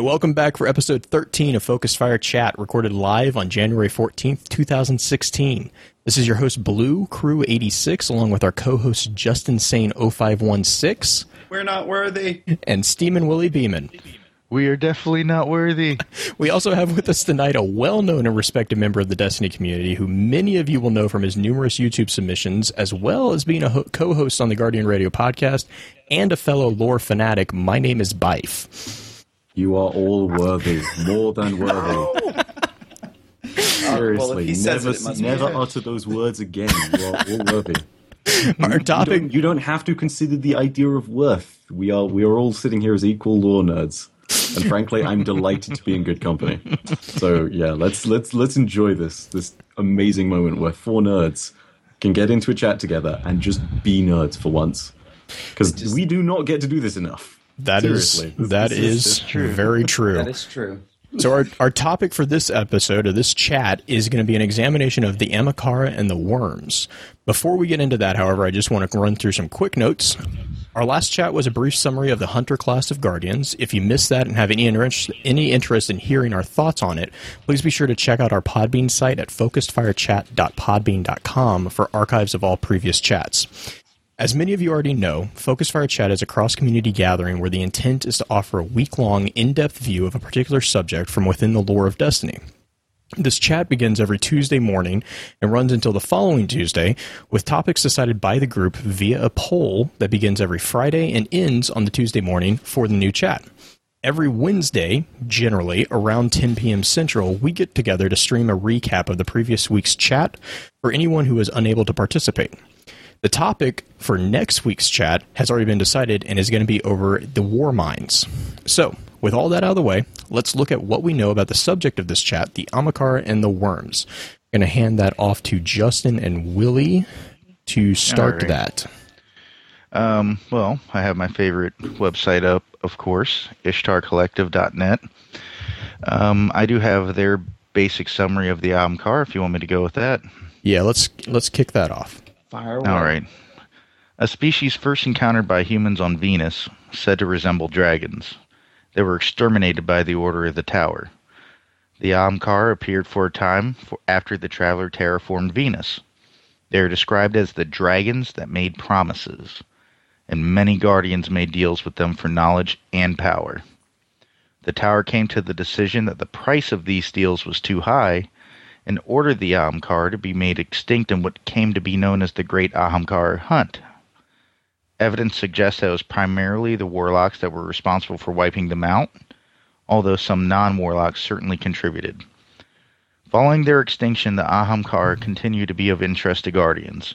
Welcome back for episode 13 of Focus Fire Chat, recorded live on January 14th, 2016. This is your host, Blue Crew 86, along with our co host, Justin Sane 0516. We're not worthy. And Steeman Willie Beeman. We are definitely not worthy. We also have with us tonight a well known and respected member of the Destiny community who many of you will know from his numerous YouTube submissions, as well as being a ho- co host on the Guardian Radio podcast and a fellow lore fanatic. My name is Byf. You are all worthy, more than worthy. Seriously, says never, it, it never utter those words again. You are all worthy. Our You topic. don't, you don't have to consider the idea of worth. We are we are all sitting here as equal lore nerds, and frankly, I'm delighted to be in good company. So yeah, let's let's let's enjoy this this amazing moment where four nerds can get into a chat together and just be nerds for once, because we do not get to do this enough. That is Seriously. that This is, is true. very true. That is true. So our our topic for this episode of this chat is going to be an examination of the Ahamkara and the worms. Before we get into that, however, I just want to run through some quick notes. Our last chat was a brief summary of the Hunter class of Guardians. If you missed that and have any interest any interest in hearing our thoughts on it, please be sure to check out our Podbean site at focusedfirechat.podbean.com for archives of all previous chats. As many of you already know, Focus Fire Chat is a cross community gathering where the intent is to offer a week long, in depth view of a particular subject from within the lore of Destiny. This chat begins every Tuesday morning and runs until the following Tuesday, with topics decided by the group via a poll that begins every Friday and ends on the Tuesday morning for the new chat. Every Wednesday, generally around 10 p.m. Central, we get together to stream a recap of the previous week's chat for anyone who is unable to participate. The topic for next week's chat has already been decided and is going to be over the Warminds. So, with all that out of the way, let's look at what we know about the subject of this chat, the Amakar and the worms. I'm going to hand that off to Justin and Willie to start right. that. Um, well, I have my favorite website up, of course, ishtarcollective.net. Um, I do have their basic summary of the Amkar, if you want me to go with that. Yeah, let's let's kick that off. Fire away. All right. A species first encountered by humans on Venus, said to resemble dragons. They were exterminated by the Order of the Tower. The Amkar appeared for a time after the traveler terraformed Venus. They are described as the dragons that made promises, and many guardians made deals with them for knowledge and power. The Tower came to the decision that the price of these deals was too high and ordered the Ahamkar to be made extinct in what came to be known as the Great Ahamkar Hunt. Evidence suggests that it was primarily the warlocks that were responsible for wiping them out, although some non warlocks certainly contributed. Following their extinction, the Ahamkar continue to be of interest to Guardians,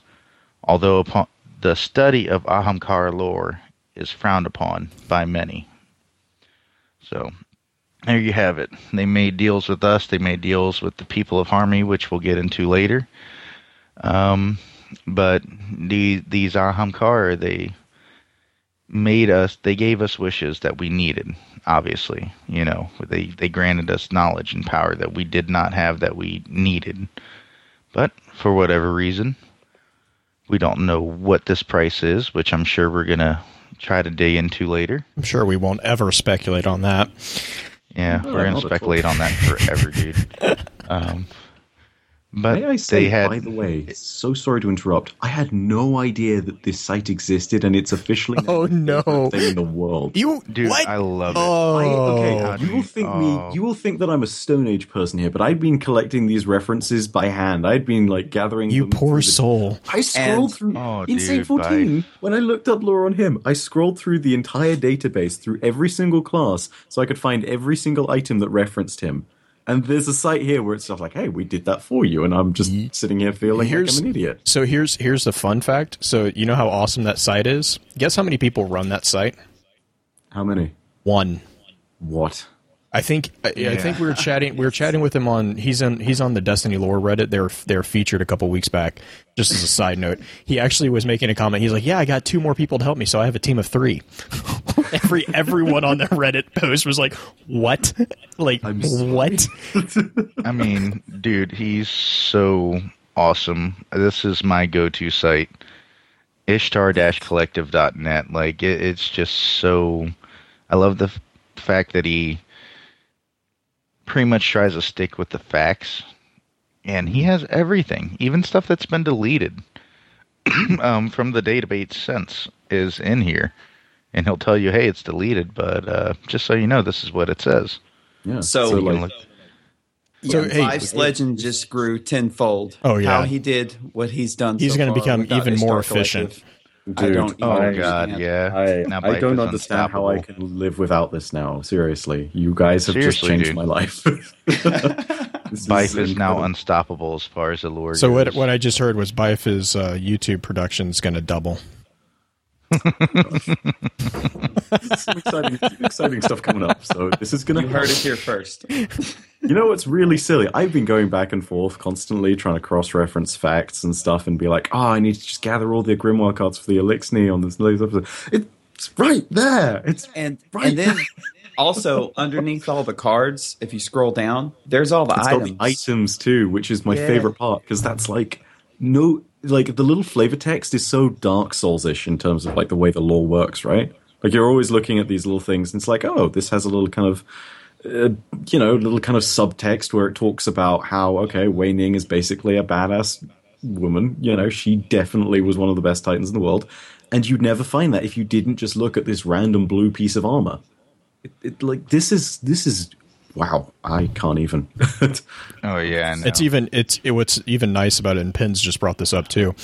although upon the study of Ahamkar lore is frowned upon by many. So, there you have it. They made deals with us. They made deals with the people of Harmony, which we'll get into later. Um, but the, these Ahamkar, they made us. They gave us wishes that we needed. Obviously, you know, they they granted us knowledge and power that we did not have that we needed. But for whatever reason, we don't know what this price is, which I'm sure we're gonna try to dig into later. I'm sure we won't ever speculate on that. Yeah, we're gonna not at all. speculate on that forever, dude. Um, but May I say, they had by the way, so sorry to interrupt. I had no idea that this site existed, and it's officially Oh, no. thing in the world. You dude, what? I love it. oh, I, okay, oh. God, you will think Oh. me. You will think that I'm a Stone Age person here, but I'd been collecting these references by hand. I'd been like gathering. you them poor through the- soul. I scrolled And- through Oh, Insane dude, 14. When I looked up lore on him, I scrolled through the entire database through every single class so I could find every single item that referenced him. And there's a site here where it's stuff like, "Hey, we did that for you," and I'm just sitting here feeling Here's- like I'm an idiot. So here's here's the fun fact. So you know how awesome that site is. Guess how many people run that site? How many? One. What? I think I, I think we were chatting we were chatting with him on he's on he's on the Destiny lore Reddit. They're they're featured a couple weeks back. Just as a side note, he actually was making a comment. He's like, "Yeah, I got two more people to help me, so I have a team of three. Every everyone on the Reddit post was like, "What? Like I'm what?" I mean, dude, he's so awesome. This is my go-to site, ishtar-collective.net. Like, it, it's just so. I love the f- fact that he pretty much tries to stick with the facts, and he has everything, even stuff that's been deleted um, from the database since is in here, and he'll tell you, "Hey, it's deleted," but uh, just so you know, this is what it says. Yeah. So- You can like, look- Yeah, So, hey- Life's legend just grew tenfold. Oh, yeah. how he did what he's done. He's so gonna become even Ishtar more Collective. efficient. I don't. Dude, oh even god, yeah. I, Now I don't understand how I can live without this now. Seriously, you guys have just changed dude. my life. This Byf is now unstoppable as far as the lore So what goes. what I just heard was Byf's uh, YouTube production is going to double. Some exciting, exciting stuff coming up. So this is gonna. You heard it here first. You know what's really silly? I've been going back and forth constantly trying to cross-reference facts and stuff, and be like, "Oh, I need to just gather all the Grimoire cards for the Elixir on this latest episode." It's right there. It's And Right. and then also underneath all the cards, if you scroll down, there's all the It's items. the items too, which is my Yeah. favorite part because that's like no, like the little flavor text is so Dark Souls-ish in terms of like the way the lore works, right? Like you're always looking at these little things, and it's like, oh, this has a little kind of, uh, you know, little kind of subtext where it talks about how okay, Wei Ning is basically a badass woman. You know, she definitely was one of the best titans in the world, and you'd never find that if you didn't just look at this random blue piece of armor. It, it like this is this is wow. I can't even. oh yeah, I. It's even it's it, what's even nice about it, and Pins just brought this up too.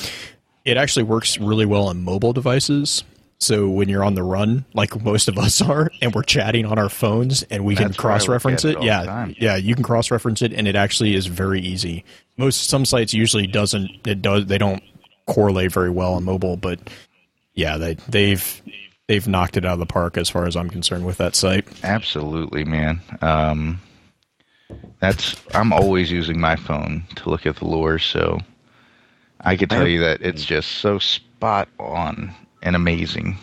It actually works really well on mobile devices. So when you're on the run, like most of us are, and we're chatting on our phones, and we can That's where I look cross-reference it it, yeah, time. yeah, you can cross-reference it, and it actually is very easy. Most some sites usually doesn't it does they don't correlate very well on mobile, but yeah, they they've they've knocked it out of the park as far as I'm concerned with that site. Absolutely, man. Um, that's I'm always using my phone to look at the lore, so I could tell have- you that it's just so spot on and amazing.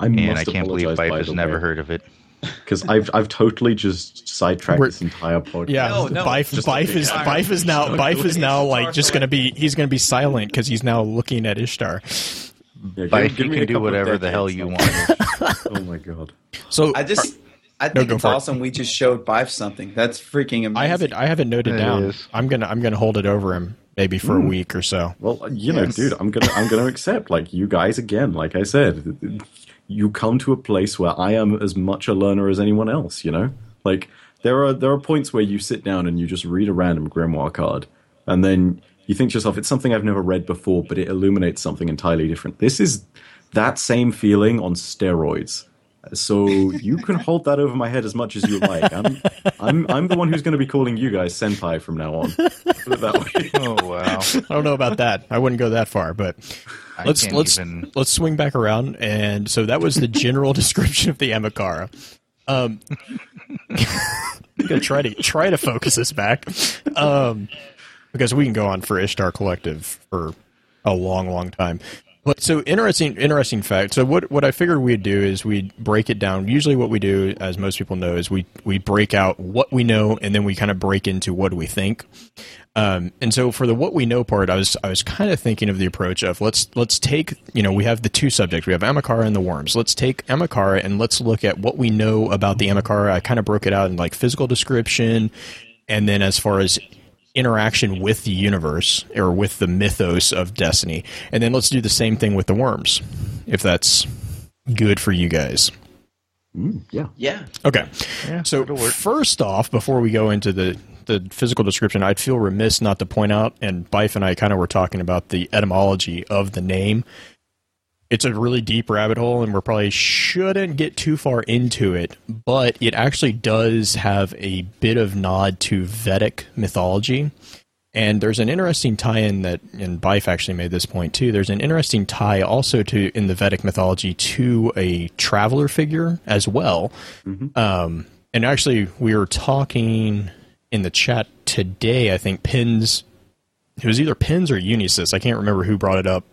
I And must I can't believe apologize, Byf has the never way, heard of it. because I've I've totally just sidetracked We're- this entire podcast. Yeah, No, no, Byf, Byf is Byf is now Byf is now like just gonna be he's gonna be silent because he's now looking at Ishtar. Yeah, give- Byf, give you can do whatever the hell you want. Oh my god! So I just I think go it's for it. awesome. We just showed Byf something. That's freaking amazing. I haven't I haven't noted It down. is. I'm gonna I'm gonna hold it over him maybe for a hmm. week or so. Well, you know, Yes. dude, I'm gonna I'm gonna accept like you guys again. Like I said, you come to a place where I am as much a learner as anyone else. You know, like there are there are points where you sit down and you just read a random grimoire card, and then you think to yourself, it's something I've never read before, but it illuminates something entirely different. This is that same feeling on steroids. So you can hold that over my head as much as you like. I'm I'm I'm the one who's going to be calling you guys senpai from now on. Put it that way. oh wow! I don't know about that. I wouldn't go that far, but I let's let's even. let's swing back around. And so that was the general description of the Ahamkara. Um, I'm gonna try to try to focus this back, um, because we can go on for Ishtar Collective for a long, long time. But so interesting, interesting fact. So what what I figured we'd do is we'd break it down. Usually, what we do, as most people know, is we we break out what we know, and then we kind of break into what we think. Um, and so for the what we know part, I was I was kind of thinking of the approach of let's let's take you know we have the two subjects we have Ahamkara and the worms. Let's take Ahamkara and let's look at what we know about the Ahamkara. I kind of broke it out in like physical description, and then as far as interaction with the universe or with the mythos of Destiny, and then let's do the same thing with the worms, if that's good for you guys. Mm, yeah. Yeah. Okay. Yeah, so first off, before we go into the the physical description, I'd feel remiss not to point out, and Byf and I kind of were talking about the etymology of the name. It's a really deep rabbit hole, and we probably shouldn't get too far into it, but it actually does have a bit of nod to Vedic mythology. And there's an interesting tie-in that, and Byf actually made this point too. There's an interesting tie also to in the Vedic mythology to a traveler figure as well. Um, and actually, we were talking in the chat today. I think Pins, it was either Pins or Unisys. I can't remember who brought it up,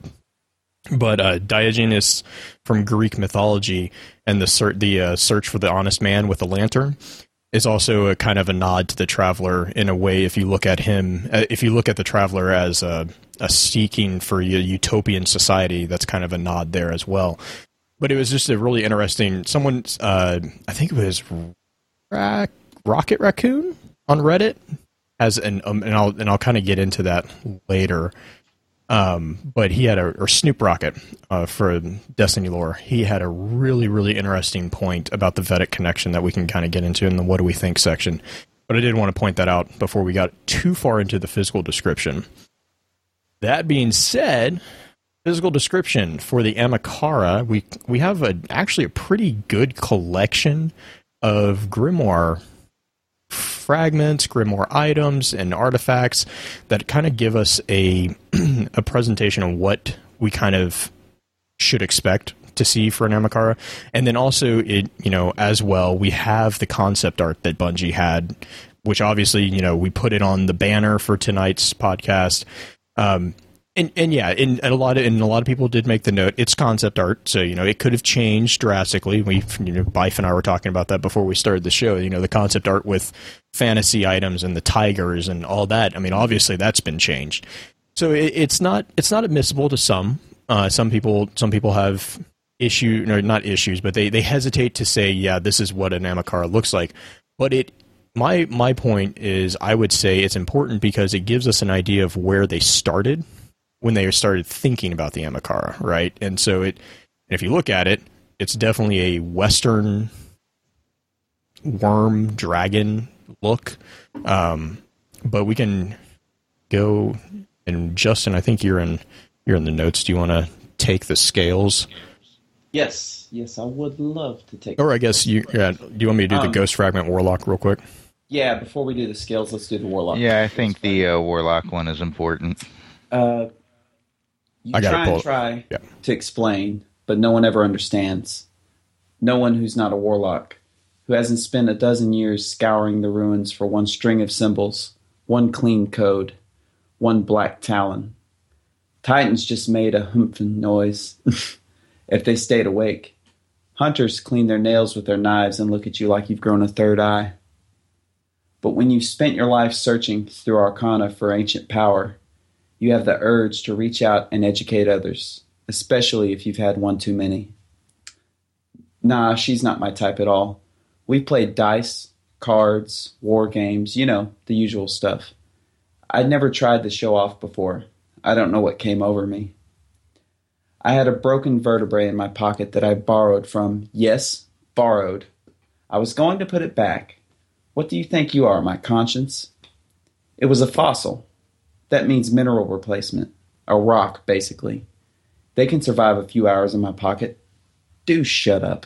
but uh, Diogenes from Greek mythology and the ser- the uh, search for the honest man with the lantern is also a kind of a nod to the traveler in a way. If you look at him, uh, if you look at the traveler as a, a seeking for a utopian society, that's kind of a nod there as well. But it was just a really interesting. Someone, uh, I think it was Rack, Rocket Raccoon on Reddit has an um, and I'll and I'll kind of get into that later. Um, but he had a or Snoop Rocket uh, for Destiny lore. He had a really really interesting point about the Vedic connection that we can kind of get into in the what do we think section. But I did want to point that out before we got too far into the physical description. That being said, physical description for the Ahamkara, we we have a actually a pretty good collection of grimoire fragments, grimoire items, and artifacts that kind of give us a a presentation of what we kind of should expect to see for an Ahamkara. And then also it, you know, as well, we have the concept art that Bungie had, which obviously, you know, we put it on the banner for tonight's podcast. Um, and, and yeah, and, a lot of and a lot of people did make the note. It's concept art, so you know it could have changed drastically. We, you know, Byf and I were talking about that before we started the show. You know, the concept art with fantasy items and the tigers and all that. I mean, obviously that's been changed. So it, it's not it's not admissible to some. Uh, some people some people have issue or not issues, but they they hesitate to say, yeah, this is what an Ahamkara looks like. But it my my point is, I would say it's important because it gives us an idea of where they started when they started thinking about the Ahamkara, right? And so it, if you look at it, it's definitely a Western worm dragon look. Um, but we can go and Justin, I think you're in you're in the notes. Do you want to take the scales? Yes, yes, I would love to take. Or I guess you. Yeah, do you want me to do Um, the Ghost Fragment Warlock real quick? Yeah, before we do the scales, let's do the warlock. Yeah, I think the uh, warlock one is important. Uh, you I try and try Yeah. to explain, but no one ever understands. No one who's not a warlock, who hasn't spent a dozen years scouring the ruins for one string of symbols, one clean code, one black talon. Titans just made a humphin noise if they stayed awake. Hunters clean their nails with their knives and look at you like you've grown a third eye. But when you've spent your life searching through arcana for ancient power, you have the urge to reach out and educate others, especially if you've had one too many. Nah, she's not my type at all. We've played dice, cards, war games, you know, the usual stuff. I'd never tried to show off before. I don't know what came over me. I had a broken vertebrae in my pocket that I borrowed from, yes, borrowed. I was going to put it back. What do you think you are, my conscience? It was a fossil. That means mineral replacement. A rock, basically. They can survive a few hours in my pocket. Do shut up.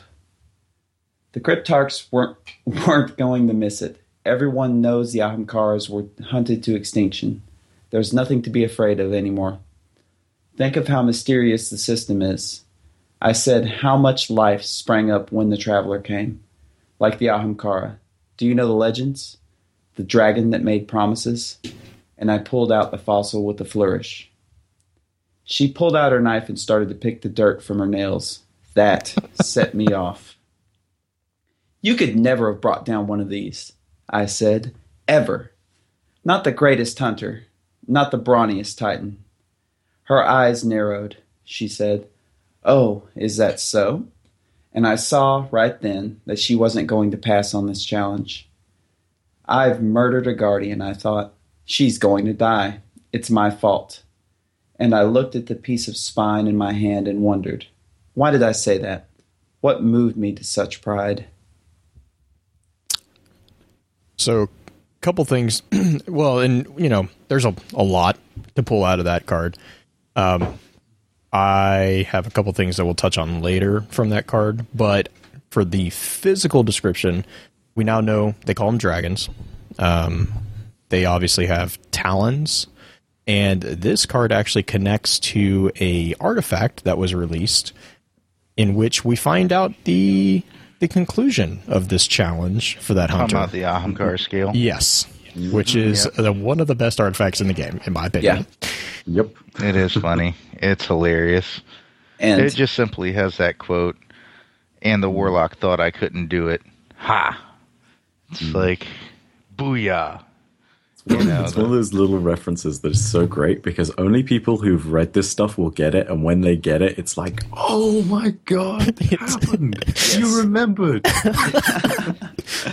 The Cryptarchs weren't, weren't going to miss it. Everyone knows the Ahamkaras were hunted to extinction. There's nothing to be afraid of anymore. Think of how mysterious the system is. I said how much life sprang up when the Traveler came. Like the Ahamkara. Do you know the legends? The dragon that made promises? And I pulled out the fossil with a flourish. She pulled out her knife and started to pick the dirt from her nails. That set me off. You could never have brought down one of these, I said. Ever. Not the greatest hunter, not the brawniest titan. Her eyes narrowed. She said, Oh, is that so? And I saw right then that she wasn't going to pass on this challenge. I've murdered a guardian, I thought. She's going to die. It's my fault. And I looked at the piece of spine in my hand and wondered, why did I say that? What moved me to such pride? So, a couple things. well, and you know, there's a, a lot to pull out of that card. Um, I have a couple things that we'll touch on later from that card, but for the physical description, we now know they call them dragons. Um, they obviously have talons, and this card actually connects to a artifact that was released, in which we find out the the conclusion of this challenge for that Talking hunter. about the Ahamkar scale. Yes, which is Yep. the, one of the best artifacts in the game, in my opinion. Yep. It is funny. it's hilarious. And It just simply has that quote, and the warlock thought I couldn't do it. Ha! It's mm-hmm. like, booyah. You know, It's one of those little references that is so great because only people who've read this stuff will get it, and when they get it, it's like, oh my god, it happened! You remembered.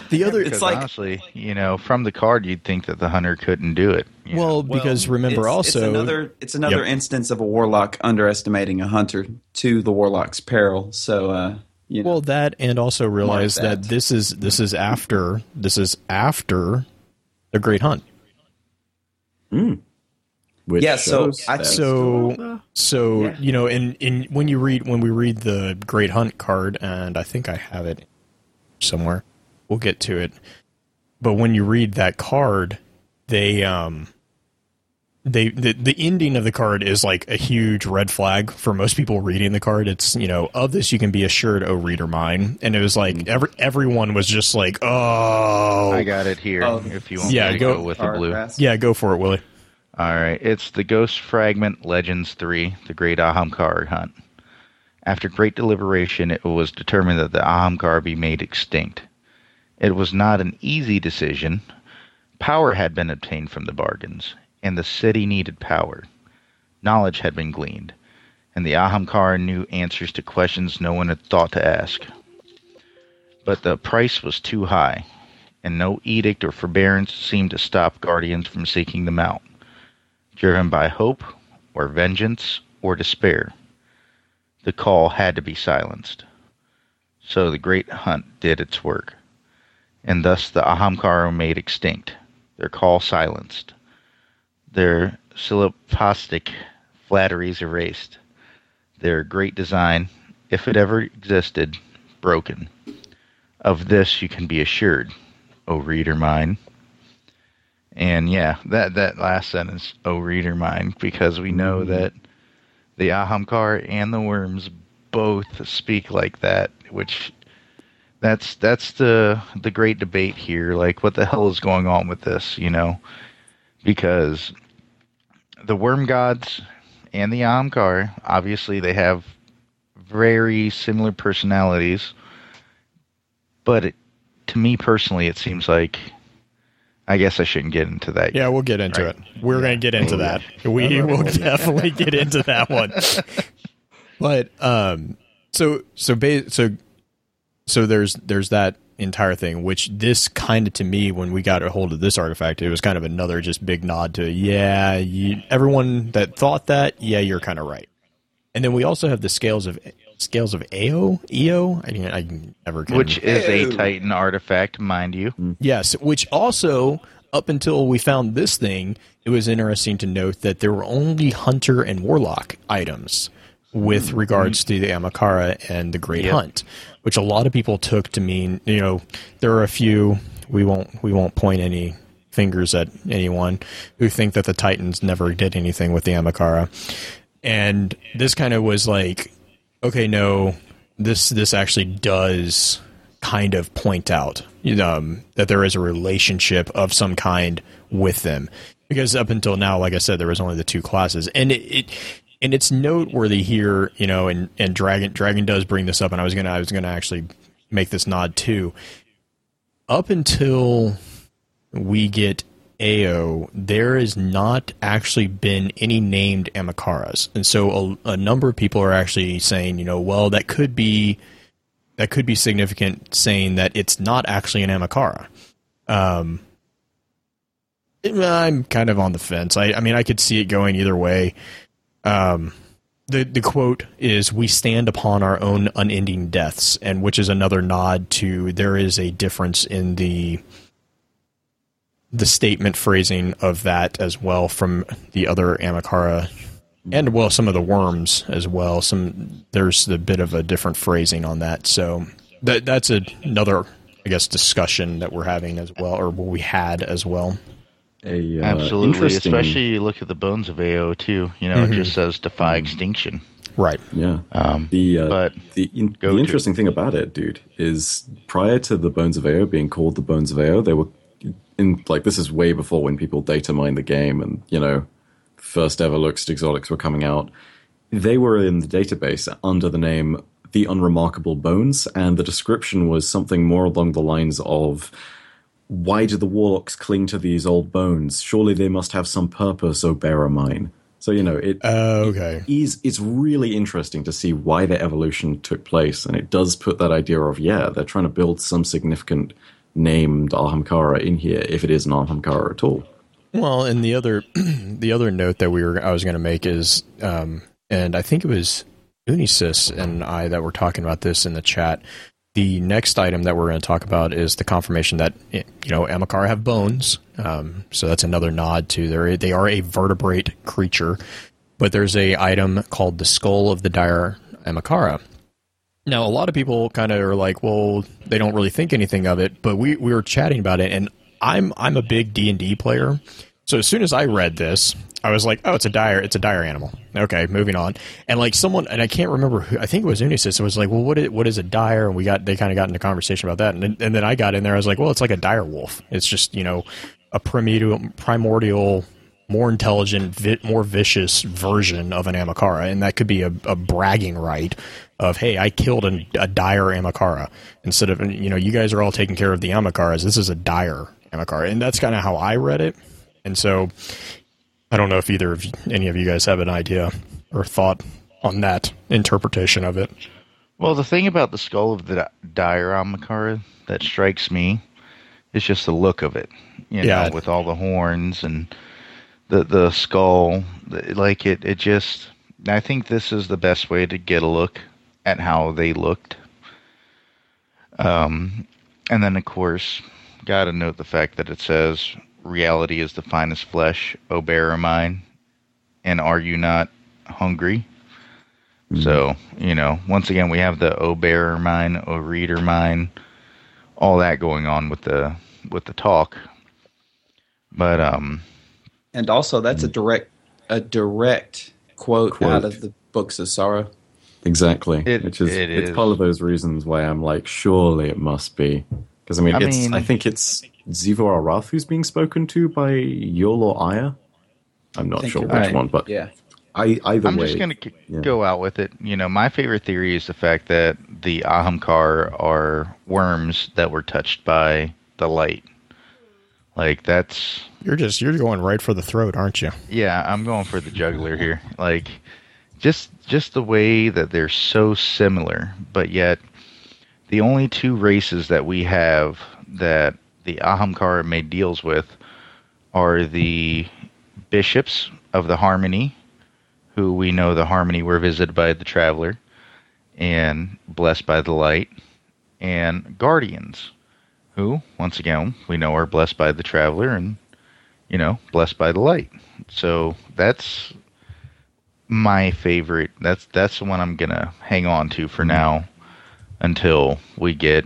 The other, because like- honestly, you know, from the card, you'd think that the hunter couldn't do it. you know. well, because remember it's, also, it's another it's another Yep. instance of a warlock underestimating a hunter to the warlock's peril. So, uh, you know, well that, and also realize that. that this is this is after this is after the Great Hunt. Which Yeah, so I- So, so Yeah. you know, in in when you read when we read the Great Hunt card, and I think I have it somewhere. We'll get to it. But when you read that card, they um they the, the ending of the card is like a huge red flag for most people reading the card. It's you know of this you can be assured, oh reader mine, and it was like mm. every everyone was just like, oh I got it here. Oh, if you want yeah, me to go- go, with the blue. grass. yeah, go for it, Willie. All right, it's the Ghost Fragment Legends 3, the Great Ahamkar Hunt. After great deliberation, it was determined that the Ahamkar be made extinct. It was not an easy decision. Power had been obtained from the bargains, and the city needed power. Knowledge had been gleaned, and the Ahamkar knew answers to questions no one had thought to ask. But the price was too high, and no edict or forbearance seemed to stop guardians from seeking them out driven by hope or vengeance or despair. The call had to be silenced. So the great hunt did its work, and thus the Ahamkar were made extinct, their call silenced, their syllopastic flatteries erased, their great design, if it ever existed, broken. Of this you can be assured, O reader mine. And yeah, that that last sentence, "Oh reader mine," because we know mm-hmm. that the Ahamkar and the worms both speak like that, which that's that's the the great debate here. Like, what the hell is going on with this? You know, because the worm gods and the Ahamkar, obviously, they have very similar personalities, but it, to me personally, it seems like I guess I shouldn't get into that. Yeah, we'll get into Right. it. We're going to get into that. We will definitely get into that one. But um, so so ba- so so there's there's that entire thing, which this kind of to me when we got a hold of this artifact, it was kind of another just big nod to yeah, you, everyone that thought that, yeah, you're kind of right. And then we also have the scales of scales of AO, EO. I, I never can which is a Titan artifact, mind you. Mm. Yes, which also up until we found this thing, it was interesting to note that there were only hunter and warlock items with mm. regards to the Ahamkara and the Great Yep. Hunt, which a lot of people took to mean, you know, there are a few we won't we won't point any fingers at anyone who think that the Titans never did anything with the Ahamkara. And this kind of was like okay, no, this this actually does kind of point out um, that there is a relationship of some kind with them. Because up until now, like I said, there was only the two classes, and it, it and it's noteworthy here, you know, and and Dragon Dragon does bring this up, and I was gonna I was gonna actually make this nod too. Up until we get AO, there has not actually been any named Ahamkaras. And so a, a number of people are actually saying, you know, well, that could be that could be significant saying that it's not actually an Ahamkara. Um, I'm kind of on the fence. I, I mean, I could see it going either way. Um, the the quote is "We stand upon our own unending deaths," and which is another nod to there is a difference in the the statement phrasing of that as well from the other Ahamkara and well some of the worms as well. Some there's a bit of a different phrasing on that. So that that's a, another I guess discussion that we're having as well, or we had as well. A, uh, Absolutely, interesting- especially you look at the bones of AO too. You know, it just says defy extinction. Right. Yeah. Um, The uh, but the, in, go the to- interesting thing about it, dude, is prior to the Bones of Ao being called the Bones of Ao, they were in like this is way before when people data mined the game and you know first ever looks exotics were coming out. They were in the database under the name the Unremarkable Bones, and the description was something more along the lines of why do the warlocks cling to these old bones? Surely they must have some purpose, O bearer mine. So you know it. Oh, okay. is it's really interesting to see why the evolution took place, and it does put that idea of yeah, they're trying to build some significant named Ahamkara in here, if it is an Ahamkara at all. Well, and the other the other note that we were I was going to make is, um, and I think it was Unisys and I that were talking about this in the chat. The next item that we're going to talk about is the confirmation that you know Ahamkara have bones. Um, so that's another nod to they they are a vertebrate creature, but there's a item called the skull of the dire Ahamkara. Now, a lot of people kind of are like, well, they don't really think anything of it, but we, we were chatting about it, and I'm I'm a big D and D player, so as soon as I read this, I was like, oh, it's a dire, it's a dire animal. Okay, moving on. And like someone, and I can't remember who, I think it was Unisys. It was like, well, what is, what is a dire? And we got, they kind of got into conversation about that. And then, and then I got in there. I was like, well, it's like a dire wolf. It's just, you know, a primordial, primordial, more intelligent, vi- more vicious version of an Ahamkara. And that could be a, a bragging right of, hey, I killed a, a dire Ahamkara instead of, you know, you guys are all taking care of the Ahamkaras. This is a dire Ahamkara. And that's kind of how I read it. And so I don't know if either of any of you guys have an idea or thought on that interpretation of it. Well, the thing about the skull of the dire Ahamkara that strikes me is just the look of it. You Yeah. know, with all the horns and the the skull, like it. It just. I think this is the best way to get a look at how they looked. Um, and then of course, got to note the fact that it says reality is the finest flesh, O bearer mine, and are you not hungry? So, you know, once again, we have the O bearer mine, O reader mine, all that going on with the with the talk. But um, And also, that's a direct a direct quote, Quote. out of the books of sorrow. Exactly. It- Which is it it's is. part of those reasons why I'm like, surely it must be. Because I mean, I it's mean- I think it's Xivu Arath who's being spoken to by Yul or Aya. I'm not sure which right. one, but Yeah. I, either I'm way, just gonna k- yeah. go out with it. You know, my favorite theory is the fact that the Ahamkar are worms that were touched by the light. Like that's You're just you're going right for the throat, aren't you? Yeah, I'm going for the juggler here. Like just just the way that they're so similar, but yet the only two races that we have that the Ahamkara made deals with are the bishops of the Harmony, who we know the Harmony were visited by the Traveler and blessed by the light, and Guardians, who, once again, we know are blessed by the Traveler and you know, blessed by the light. So that's my favorite. That's that's the one I'm gonna hang on to for now until we get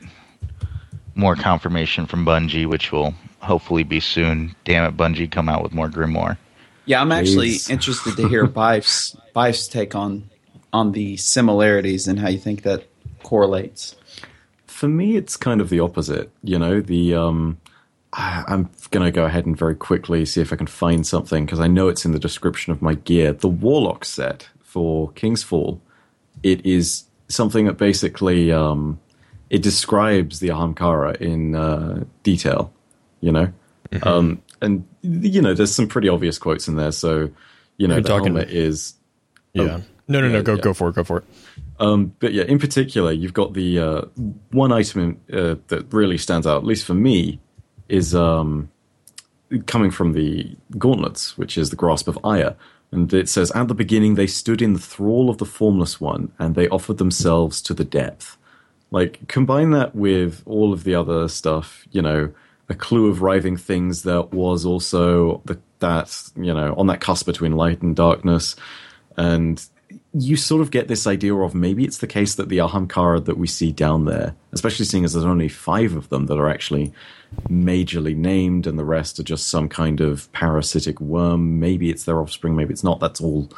more confirmation from Bungie, which will hopefully be soon. Damn it, Bungie, come out with more Grimoire. Yeah, I'm actually Please. interested to hear Byf's Byf's take on on the similarities and how you think that correlates. for me, it's kind of the opposite. You know, the um, I, I'm gonna go ahead and very quickly see if I can find something because I know it's in the description of my gear. The Warlock set for King's Fall, it is something that basically um, it describes the Ahamkara in uh, detail. You know, um, and you know, there's some pretty obvious quotes in there. So, you know, the talking- helmet is Yeah. no, no, no. yeah, Go yeah. go for it. Go for it. um, but yeah, in particular, you've got the uh, one item uh, that really stands out, at least for me, is um, coming from the gauntlets, which is the grasp of Aya. And it says, At the beginning, they stood in the thrall of the Formless One, and they offered themselves to the depth. Like, combine that with all of the other stuff, you know, a clue of writhing things that was also the, that, you know, on that cusp between light and darkness. And you sort of get this idea of maybe it's the case that the Ahamkara that we see down there, especially seeing as there's only five of them that are actually majorly named and the rest are just some kind of parasitic worm. Maybe it's their offspring, maybe it's not. That's all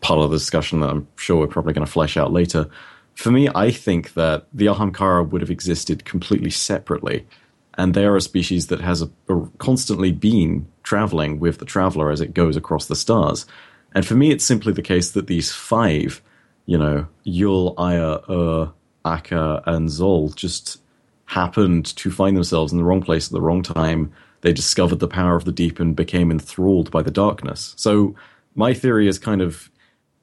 part of the discussion that I'm sure we're probably going to flesh out later. For me, I think that the Ahamkara would have existed completely separately. And they are a species that has a, a- constantly been traveling with the traveler as it goes across the stars. And for me, it's simply the case that these five, you know, Yul, Aya, er, Ur, Akka, and Xol, just happened to find themselves in the wrong place at the wrong time. They discovered the power of the deep and became enthralled by the darkness. So my theory is kind of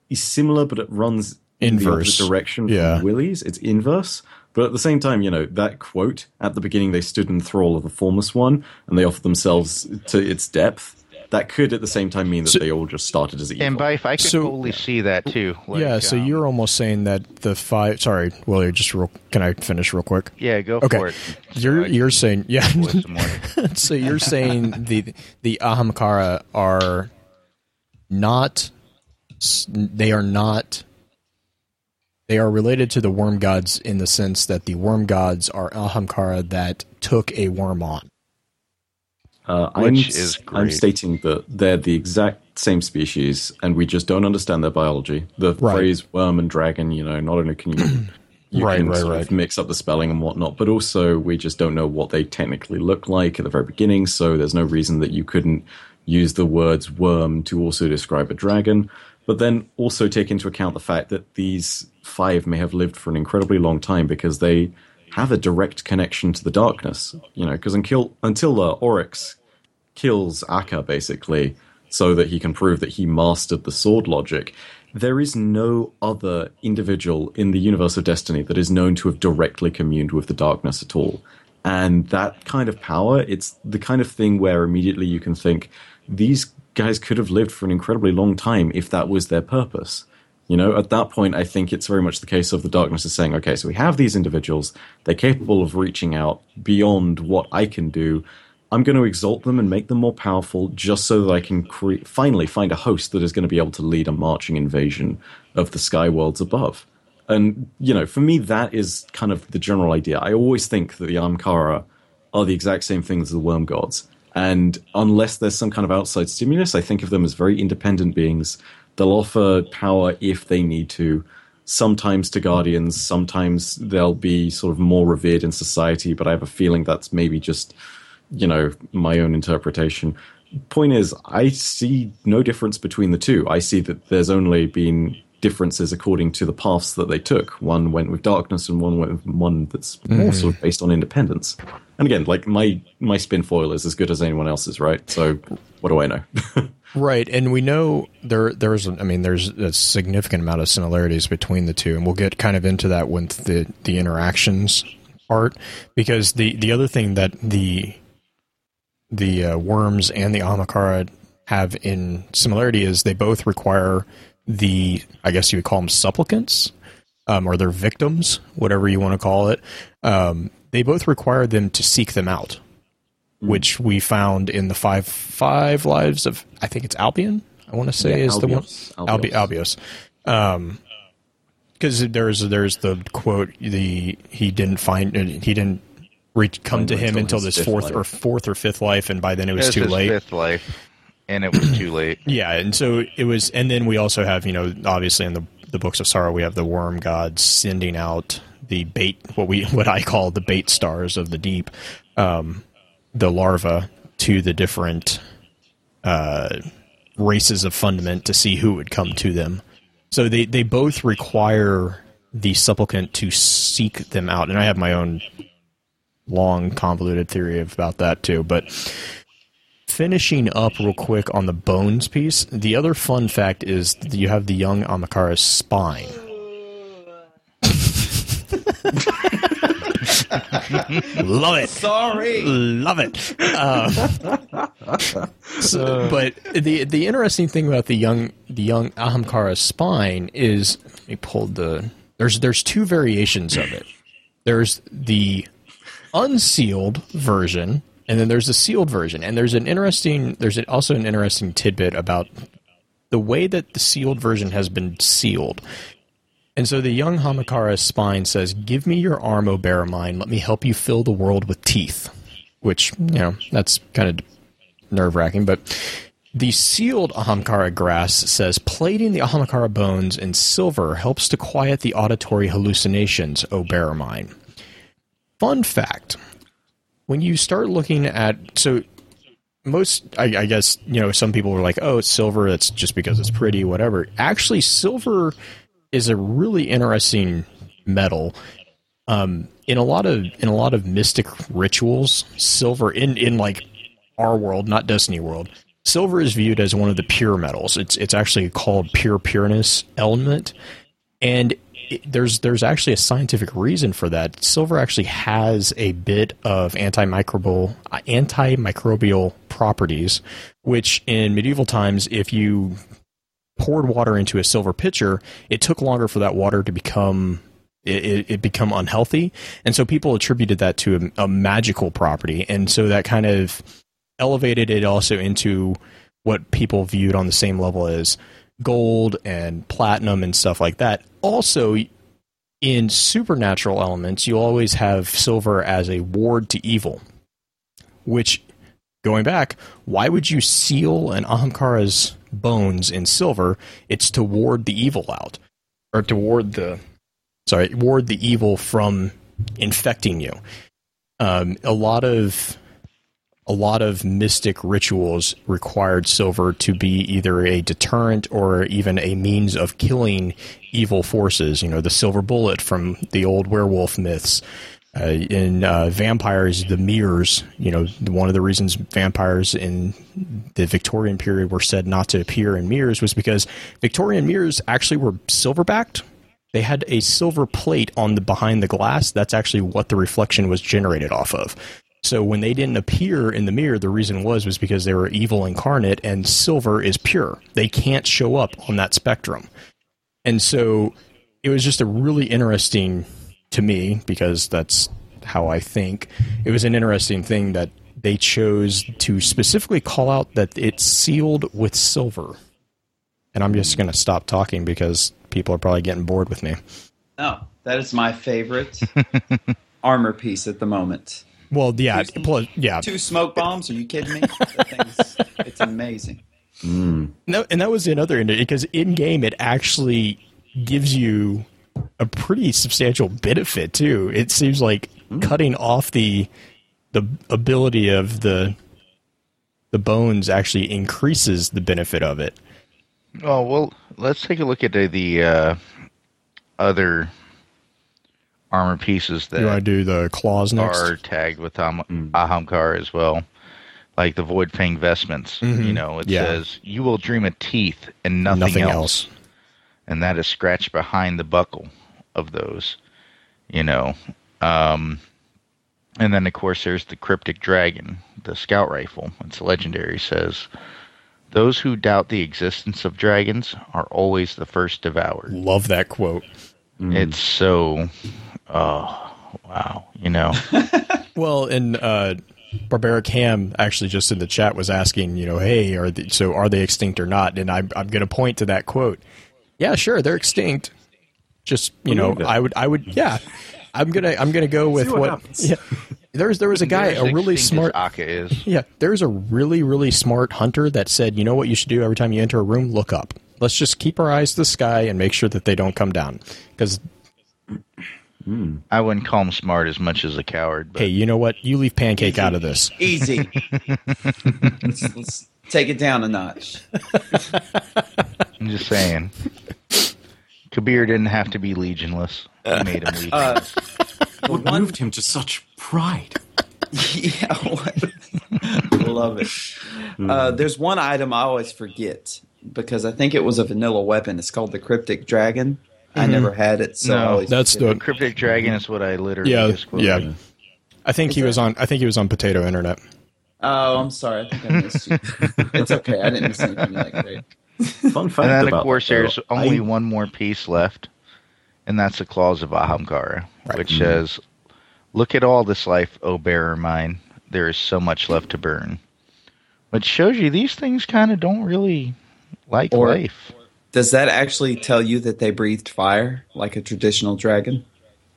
is similar, but it runs Inverse. opposite direction Yeah. from Willie's. It's inverse. But at the same time, you know, that quote at the beginning, they stood in thrall of the formless one and they offered themselves to its depth. That could at the same time mean that So- they all just started as evil. And Byf, I could So- totally see that too. Like, yeah, so um, you're almost saying that the five. Sorry, Willie. Just real. Can I finish real quick? Yeah, go Okay, for it. So you're I you're saying yeah. voice some more. so you're saying the the Ahamkara are not they are not they are related to the worm gods in the sense that the worm gods are Ahamkara that took a worm on. Uh, Which I'm, is I'm stating that they're the exact same species, and we just don't understand their biology. The Right. phrase "worm" and "dragon," you know, not only can you, you Right, can right, sort of right. mix up the spelling and whatnot, but also we just don't know what they technically look like at the very beginning. So there's no reason that you couldn't use the words "worm" to also describe a dragon. But then also take into account the fact that these five may have lived for an incredibly long time because they have a direct connection to the darkness. You know, because until until uh, Oryx kills Akka basically so that he can prove that he mastered the sword logic. There is no other individual in the universe of Destiny that is known to have directly communed with the darkness at all. And that kind of power, it's the kind of thing where immediately you can think these guys could have lived for an incredibly long time if that was their purpose. You know, at that point, I think it's very much the case of the darkness is saying, okay, so we have these individuals, they're capable of reaching out beyond what I can do. I'm going to exalt them and make them more powerful just so that I can cre- finally find a host that is going to be able to lead a marching invasion of the sky worlds above. And, you know, for me, that is kind of the general idea. I always think that the Ahamkara are the exact same thing as the worm gods. And unless there's some kind of outside stimulus, I think of them as very independent beings. They'll offer power if they need to. Sometimes to guardians, sometimes they'll be sort of more revered in society, but I have a feeling that's maybe just, you know, my own interpretation. Point is, I see no difference between the two. I see that there's only been differences according to the paths that they took. One went with darkness, and one went with one that's more sort of hmm. based on independence. And again, like my my spin foil is as good as anyone else's, right? So what do I know? Right, and we know there there's I mean there's a significant amount of similarities between the two, and we'll get kind of into that with the the interactions part because the the other thing that the the uh, worms and the Ahamkara have in similarity is they both require the I guess you would call them supplicants um, or their victims, whatever you want to call it. Um, they both require them to seek them out which we found in the five five lives of I think it's Albion. I want to say Yeah, is the one Albios. Albi, Albios. Albios. Um, because there's there's the quote the he didn't find he didn't reach come Find to him him until until this fourth life. or fourth or fifth life, and by then it was This too is late. Fifth life, and it was too late. Yeah, and so it was, and then we also have, you know, obviously in the the books of sorrow, we have the worm gods sending out the bait, what we what I call the bait stars of the deep, um, the larva to the different uh, races of fundament to see who would come to them. So they they both require the supplicant to seek them out, and I have my own long convoluted theory about that too, but finishing up real quick on the bones piece, the other fun fact is that you have the young Ahamkara's spine. Love it. Sorry. Love it. Um, so, but the the interesting thing about the young the young Ahamkara spine is let me pull the there's there's two variations of it. There's the unsealed version, and then there's the sealed version. And there's an interesting there's an, also an interesting tidbit about the way that the sealed version has been sealed. And so the young Ahamkara spine says, Give me your arm, O bearer mine. Let me help you fill the world with teeth. Which, you know, that's kind of nerve wracking. But the sealed Ahamkara grass says, Plating the Ahamkara bones in silver helps to quiet the auditory hallucinations, O bearer mine. Fun fact when you start looking at. So most I, I guess you know some people were like oh it's silver it's just because it's pretty whatever actually silver is a really interesting metal Um, in a lot of in a lot of mystic rituals, silver in in like our world, not Destiny world, silver is viewed as one of the pure metals. It's it's actually called pure pureness element, and it, there's there's actually a scientific reason for that. Silver actually has a bit of antimicrobial antimicrobial properties, which in medieval times, if you poured water into a silver pitcher, it took longer for that water to become it, it, become unhealthy, and so people attributed that to a, a magical property, and so that kind of elevated it also into what people viewed on the same level as gold and platinum and stuff like that. Also, in supernatural elements, you always have silver as a ward to evil, which, going back, why would you seal an Ahamkara's bones in silver? It's to ward the evil out, or to ward the sorry, ward the evil from infecting you. Um, a lot of a lot of mystic rituals required silver to be either a deterrent or even a means of killing evil forces. You know, the silver bullet from the old werewolf myths. Uh, in uh, vampires, the mirrors, you know, one of the reasons vampires in the Victorian period were said not to appear in mirrors was because Victorian mirrors actually were silver backed they had a silver plate on the behind the glass. That's actually what the reflection was generated off of. So when they didn't appear in the mirror, the reason was was because they were evil incarnate, and silver is pure. They can't show up on that spectrum. And so it was just a really interesting to me because that's how I think. It was an interesting thing that they chose to specifically call out that it's sealed with silver. And I'm just going to stop talking because people are probably getting bored with me. No, that is my favorite armor piece at the moment. Well, yeah, two, plus, yeah. Two smoke bombs? Are you kidding me? it's amazing. Mm. No, and that was another because in game it actually gives you a pretty substantial benefit too. It seems like mm. cutting off the the ability of the the bones actually increases the benefit of it. Oh well, let's take a look at the, the uh, other armor pieces that do I do the claws next? are tagged with Am- mm. Ahamkar as well, like the Void Fang vestments. Mm-hmm. You know, it yeah. says you will dream of teeth and nothing, nothing else. else, and that is scratched behind the buckle of those. You know, um, and then of course there's the Cryptic Dragon, the scout rifle. It's legendary. Says those who doubt the existence of dragons are always the first devoured. Love that quote. Mm. It's so, oh, wow, you know. well, and uh, Barbaric Ham actually just in the chat was asking, you know, hey, are they, so are they extinct or not? And I'm I'm going to point to that quote. Yeah, sure, they're extinct. Just you know, I would I would yeah. I'm gonna I'm gonna go with what, what yeah, there's there was a guy, a really smart. Aka is. Yeah, there's a really really smart hunter that said, you know what you should do every time you enter a room, look up. Let's just keep our eyes to the sky and make sure that they don't come down because. I wouldn't call him smart as much as a coward. But. Hey, you know what? You leave Pancake Easy. out of this. Easy. let's, let's take it down a notch. I'm just saying. Kabr didn't have to be legionless. He made him legionless. Uh, what one... moved him to such pride? yeah, love it. Mm. Uh, there's one item I always forget because I think it was a vanilla weapon. It's called the Cryptic Dragon. Mm-hmm. I never had it, so no, that's the. Cryptic Dragon is what I literally yeah just yeah. I think is he was on. I think he was on Potato Internet. Oh, I'm sorry. I think I missed you. it's okay. I didn't miss anything like great. Fun fact. And then, of course, there's only I... one more piece left, and that's the Claws of Ahamkara, right. which mm-hmm. says, Look at all this life, O bearer mine. There is so much left to burn. Which shows you these things kind of don't really like or, life. Does that actually tell you that they breathed fire like a traditional dragon?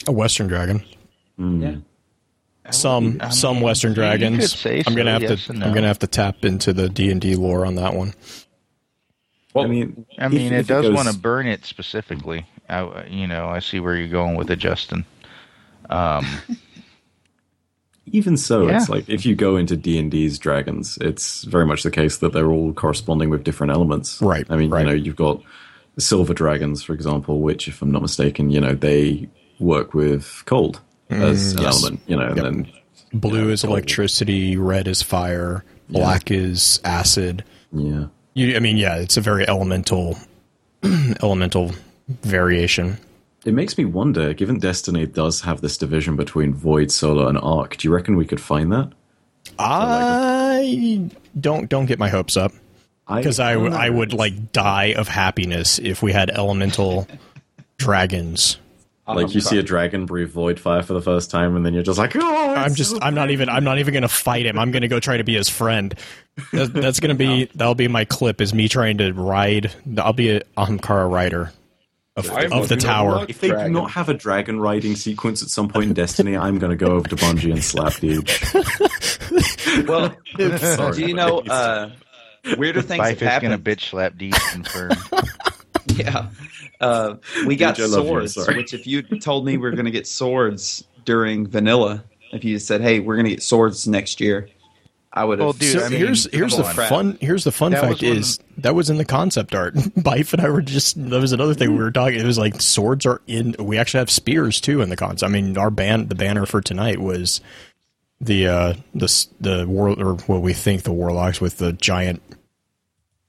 A Western dragon. Mm. Yeah. Some I mean, some Western dragons. I'm gonna have yes to. I'm gonna have to tap into the D and D lore on that one. Well, I mean, I mean, if, it does want to burn it specifically. I, you know, I see where you're going with it, Justin. Um, even so, yeah. it's like if you go into D and D's dragons, it's very much the case that they're all corresponding with different elements. Right. I mean, right. you know, you've got silver dragons, for example, which, if I'm not mistaken, you know, they work with cold Mm, as an yes. element, you know, and then Blue Yeah, is cold. electricity, red is fire, black is acid. yeah. You, I mean, yeah, it's a very elemental, elemental variation. It makes me wonder, given Destiny does have this division between Void, Solar, and Arc, do you reckon we could find that? I don't don't get my hopes up because I, don't w- I would like die of happiness if we had elemental dragons. Like you see a dragon breathe void fire for the first time, and then you're just like, oh, I'm just so I'm not even I'm not even gonna fight him. I'm gonna go try to be his friend. That, that's gonna be that'll be my clip is me trying to ride. I'll be a Ahamkara rider of, I'm of the tower. at If they Dragon. do not have a dragon riding sequence at some point in Destiny, I'm going to go over to Bungie and slap Deej. Well, Sorry. do you know uh, weirder things have Byf is gonna happened? bitch slap Deej confirmed. Yeah, uh, we got Dude, I love you, swords. Which, if you told me we are going to get swords during vanilla, if you said, "Hey, we're going to get swords next year," I would have. Well, dude, So I mean, here's here's the. Crap. fun here's the fun That fact was one of is that was in the concept art. Byf and I were just that was another thing we were talking. It was like swords are in. We actually have spears too in the concept. I mean, our band the banner for tonight was the uh the the war or what we think the warlocks with the giant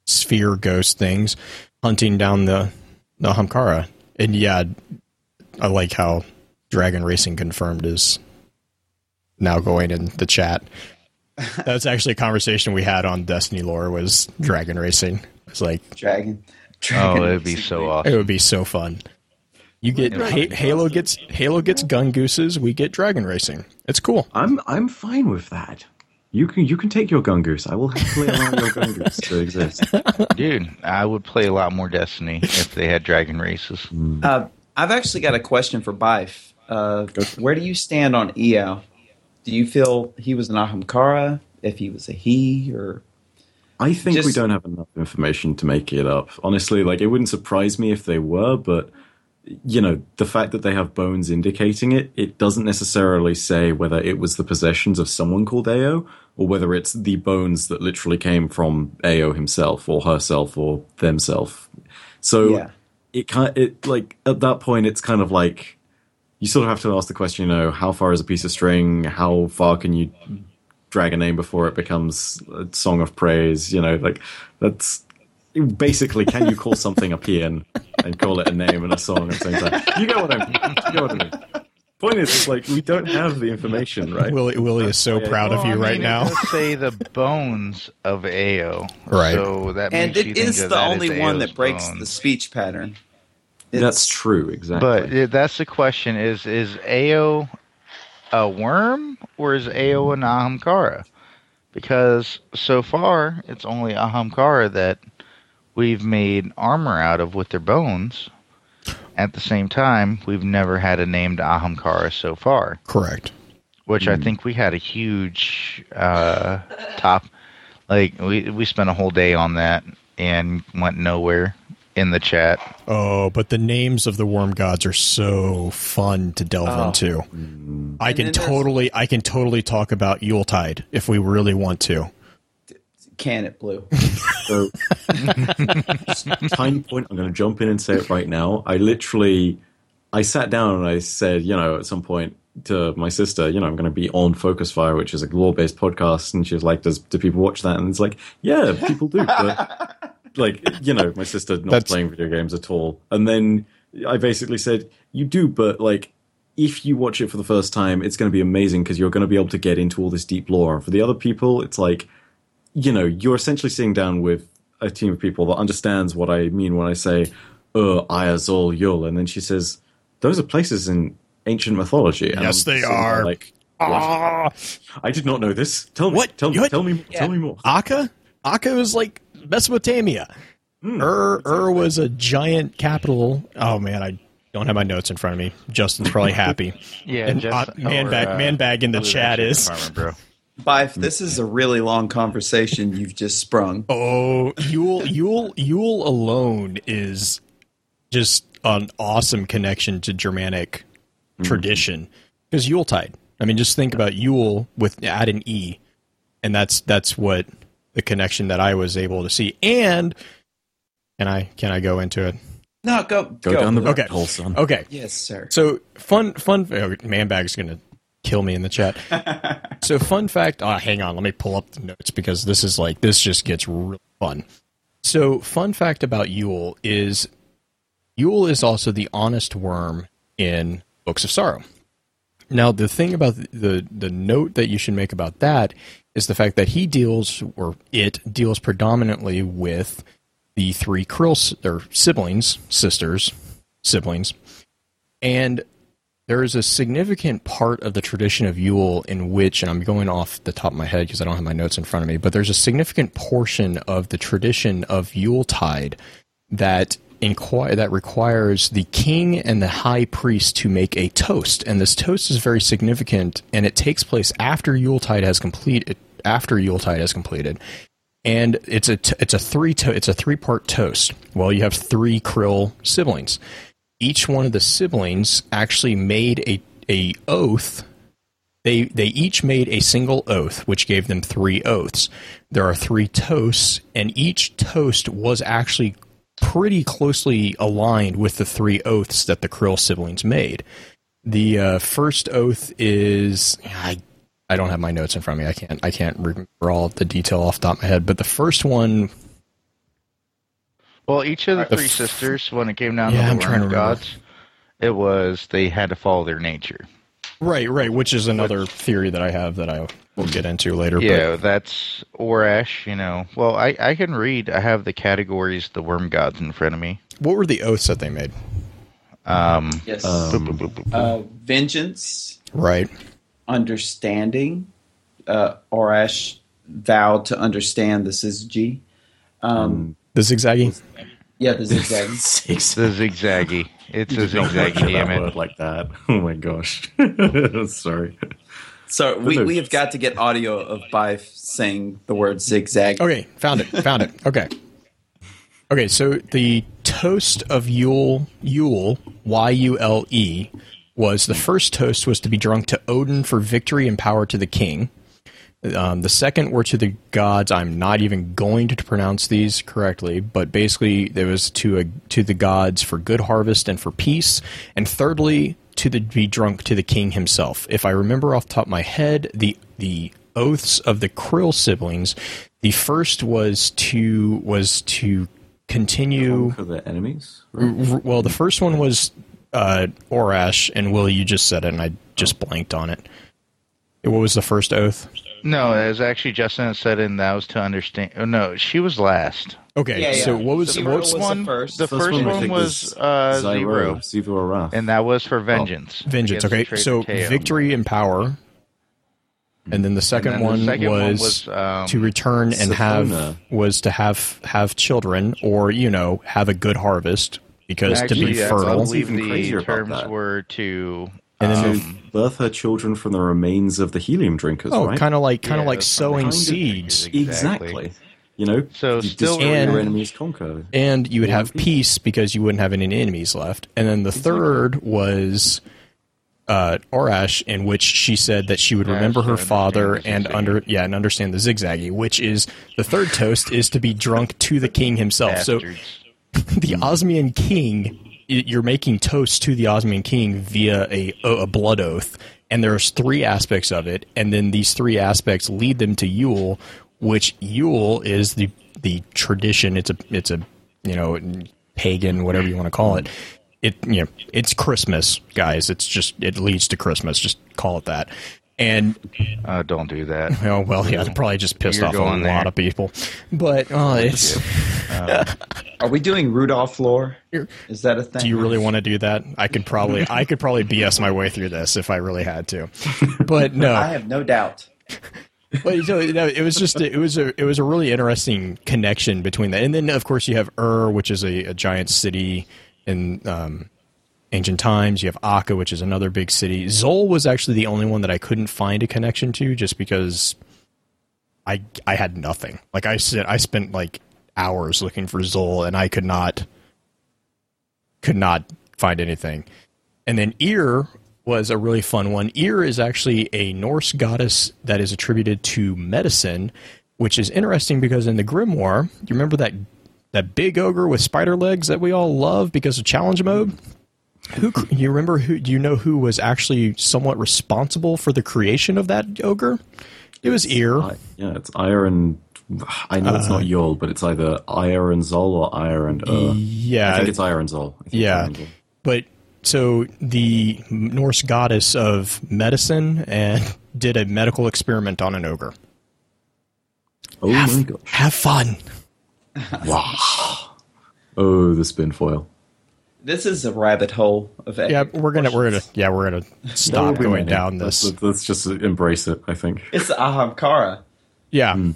sphere ghost things hunting down the the Hamkara. And yeah, I like how Dragon Racing confirmed is now going in the chat. That's actually a conversation we had on Destiny lore was Dragon Racing. It's like dragon. Oh, dragon oh, it'd be so awesome. it would be so fun. You get ha- Halo gets Halo gets gun gooses. We get Dragon Racing. It's cool. I'm I'm fine with that. You can you can take your gungoose. I will happily allow your gungoose to exist. Dude, I would play a lot more Destiny if they had dragon races. Uh, I've actually got a question for Byf. Uh, where do you stand on Eao? Do you feel he was an Ahamkara? If he was a he, or I think we don't have enough information to make it up. Honestly, like it wouldn't surprise me if they were, but you know, the fact that they have bones indicating it, it doesn't necessarily say whether it was the possessions of someone called Eao or whether it's the bones that literally came from Eao himself or herself or themself. So Yeah. it kind it like at that point it's kind of like you sort of have to ask the question, you know, how far is a piece of string? How far can you drag a name before it becomes a song of praise? You know, like that's basically can you call something a paean and call it a name and a song at the same time? You get what I mean? You get what I mean? Point is, it's like we don't have the information, right? Willie Willie is so Yeah. proud of you I mean, right it now. does say the bones of Eao. Right. So that and makes you it think is of the only as one that breaks the speech pattern. It's- That's true, exactly. But that's the question: is is Eao a worm or is Eao an Ahamkara? Because so far it's only Ahamkara that we've made armor out of with their bones. At the same time, we've never had a named Ahamkara so far, Correct. which I think we had a huge uh, top. Like we we spent a whole day on that and went nowhere in the chat. Oh, but the names of the worm gods are so fun to delve Oh. into. I can totally I can totally talk about Yuletide if we really want to. Can it blue? So, tiny point. I'm going to jump in and say it right now. I literally, I sat down and I said, you know, at some point to my sister, you know, I'm going to be on Focus Fire, which is a lore-based podcast, and she was like, "Does do people watch that?" And it's like, yeah, people do, but like, you know, my sister not That's- playing video games at all. And then I basically said, you do, but like. If you watch it for the first time, it's going to be amazing because you're going to be able to get into all this deep lore. And for the other people, it's like, you know, you're essentially sitting down with a team of people that understands what I mean when I say, uh, Ayazol Yul. And then she says, those are places in ancient mythology. And Yes, I'm they are. Like. Ah, I did not know this. Tell me. What? Tell me. What? Tell me. Tell me more. Akka? Akka was like Mesopotamia. Ur Ur was a giant capital. Oh man, I don't have my notes in front of me. Justin's probably happy. Yeah, and just- uh, man or, bag uh, man bag in the chat is Department, bro. Byf, this is a really long conversation you've just sprung. Oh, Yule, Yule, Yule alone is just an awesome connection to Germanic mm-hmm. tradition because Yuletide. I mean, just think about Yule with add an e, and that's that's what the connection that I was able to see. And can I can I go into it? No, go Go, down the Okay. hole, son. Okay. Yes, sir. So fun, fun. Oh, Manbag's gonna kill me in the chat. so fun fact. Oh, hang on. Let me pull up the notes because this is like this just gets really fun. So fun fact about Yule is Yule is also the honest worm in Books of Sorrow. Now the thing about the, the the note that you should make about that is the fact that he deals or it deals predominantly with the three Krill or siblings, sisters, siblings, and there is a significant part of the tradition of Yule in which, and I'm going off the top of my head because I don't have my notes in front of me, but there's a significant portion of the tradition of Yuletide that inquire that requires the king and the high priest to make a toast, and this toast is very significant, and it takes place after Yuletide has completed. After Yuletide has completed, and it's a t- it's a three to- it's a three part toast. Well, you have three Krill siblings each one of the siblings actually made a a oath. They they each made a single oath, which gave them three oaths. There are three toasts, and each toast was actually pretty closely aligned with the three oaths that the Krill siblings made. The uh, first oath is I I don't have my notes in front of me. I can't I can't remember all the detail off the top of my head, but the first one Well, each of the The three f- sisters, when it came down Yeah, to I'm the trying to worm remember. gods, it was they had to follow their nature. Right, right, which is another theory that I have that I will get into later. Yeah, that's Aurash. You know, well, I I can read. I have the categories, the worm gods in front of me. What were the oaths that they made? Um, yes. boop, boop, boop, boop. uh, vengeance, Right. understanding. Uh, Aurash vowed to understand the syzygy. Um, The zigzaggy? yeah, the zigzag. Six. the zigzaggy. It's a zigzaggy, butcher damn that it. word like that. Oh my gosh. Sorry. So we, we have got to get audio of Byf saying the word zigzag. Okay, found it. Found it. Okay. Okay, so the toast of Yule, Yule, Y U L E, was the first toast was to be drunk to Odin for victory and power to the king. Um, the second were to the gods. I'm not even going to pronounce these correctly, but basically there was to a, to the gods for good harvest and for peace. And thirdly, to the be drunk to the king himself. If I remember off the top of my head, the the oaths of the Krill siblings, the first was to was to continue. For the enemies? r- Well, the first one was uh, Aurash, and Will, you just said it, and I just blanked on it. What was the first oath? No, it was actually Justin that said, and that was to understand. Oh, no, she was last. Okay, Yeah, yeah. so what was The what first was one- the first. The First first, one I one think was, was uh, Zyro, zero, Xivu and that was for vengeance. vengeance? Okay, so Teo. victory and power, and then the second, then the one, second one was was, um, to return and have was to have have children, or you know, have a good harvest because Actually, to be I fertile. believe even the terms were to. And then um, birth her children from the remains of the helium drinkers, Oh, right? kind of like kind of Yeah, like sowing seeds. Exactly. You know, So you still- destroy And- your enemies conquer. and you would have peace because you wouldn't have any enemies left. And then the third was uh, Aurash, in which she said that she would Yeah, remember her father and under yeah and understand the zigzaggy, which is the third toast is to be drunk to the king himself. So the Osmium king, y- you're making toast to the Osmium king via a, a blood oath, and there's three aspects of it, and then these three aspects lead them to Yule, which Yule is the the tradition. It's a it's a you know pagan whatever you want to call it. It you know it's Christmas, guys. It's just it leads to Christmas. Just call it that. And Uh, don't do that. oh well, yeah, they're probably just pissed You're off a going lot there. of people. But oh, it's. Are we doing Rudolph lore? Is that a thing? Do you really want to do that? I could probably I could probably BS my way through this if I really had to. But no, I have no doubt. But you know, no, it was just it was a it was a really interesting connection between that. And then of course you have Ur, which is a, a giant city in um, ancient times. You have Akka, which is another big city. Xol was actually the only one that I couldn't find a connection to just because I I had nothing. Like I said I spent like hours looking for Xol and I could not could not find anything. And then Eir was a really fun one. Eir is actually a Norse goddess that is attributed to medicine, which is interesting because in the Grimoire, you remember that that big ogre with spider legs that we all love because of challenge mode. Who you remember? Who do you know who was actually somewhat responsible for the creation of that ogre? It was Eir. Yeah, it's Iron. I know it's Uh, not Yol, but it's either Eir and Xol or Eir and Ur. Yeah, I think it's Eir and Xol. I think it's Yeah. Xol. but so the Norse goddess of medicine and did a medical experiment on an ogre. Oh my gosh. Have fun. wow. Oh, the spin foil. This is a rabbit hole of Yeah, we're gonna we're gonna yeah we're gonna stop going winning. down this. Let's, let's just embrace it. I think. It's the Ahamkara. Yeah, hmm.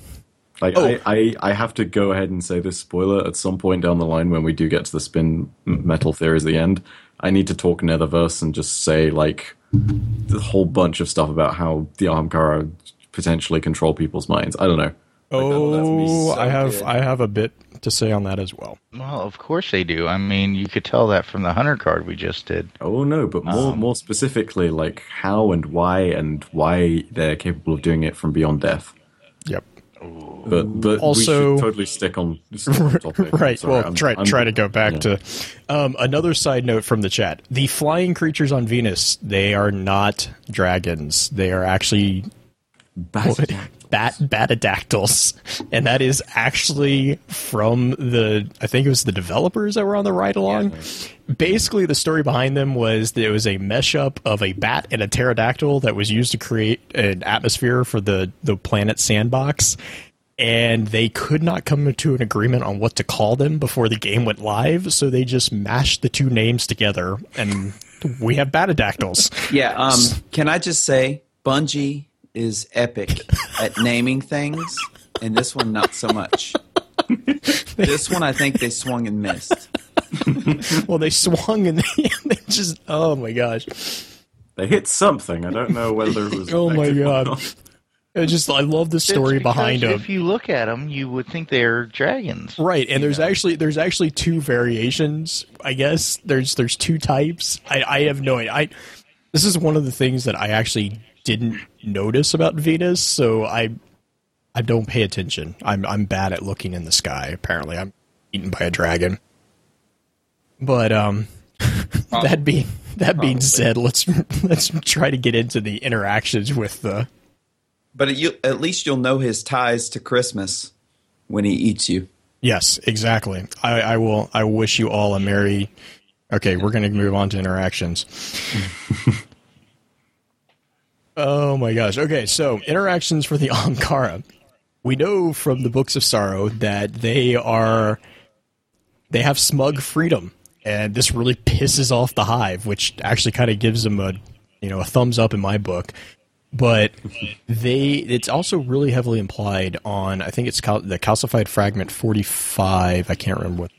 Like Oh. I, I, I have to go ahead and say this spoiler at some point down the line when we do get to the spin metal theories at the end. I need to talk Netherverse and just say like the whole bunch of stuff about how the Ahamkara potentially control people's minds. I don't know. Oh, so I have good. I have a bit to say on that as well. Well, of course they do. I mean, you could tell that from the hunter card we just did. Oh no, but more more specifically, like how and why and why they're capable of doing it from beyond death. Yep. But but Also- we should totally stick on, stick on topic. Right. Sorry, well, I'm- try I'm- try to go back yeah. to um, another side note from the chat. The flying creatures on Venus, they are not dragons. They are actually Bat- bat batadactyls, and that is actually from the I think it was the developers that were on the ride along. Basically, the story behind them was that it was a mesh up of a bat and a pterodactyl that was used to create an atmosphere for the the planet Sandbox. And they could not come to an agreement on what to call them before the game went live, so they just mashed the two names together, and we have batadactyls. Yeah. Um. Can I just say, Bungie is epic at naming things, and this one not so much. this one, I think they swung and missed. Well, they swung and they, they just oh my gosh. They hit something. I don't know whether it was. Oh my God. It just I love the story It's behind them. If you look at them, you would think they're dragons. Right, and there's actually there's actually two variations. I guess there's there's two types. I I have no idea. I this is one of the things that I actually didn't notice about Venus, so I I don't pay attention. I'm I'm bad at looking in the sky. Apparently, I'm eaten by a dragon. But um, that being that being said, let's let's try to get into the interactions with the But you, at least you'll know his ties to Christmas when he eats you. Yes, exactly. I, I will. I wish you all a merry. Okay, we're going to move on to interactions. oh my gosh. Okay, so interactions for the Ahamkara. We know from the books of sorrow that they are they have smug freedom, and this really pisses off the hive, which actually kind of gives them a you know a thumbs up in my book. But they it's also really heavily implied on I think it's cal- the calcified fragment forty five. I can't remember what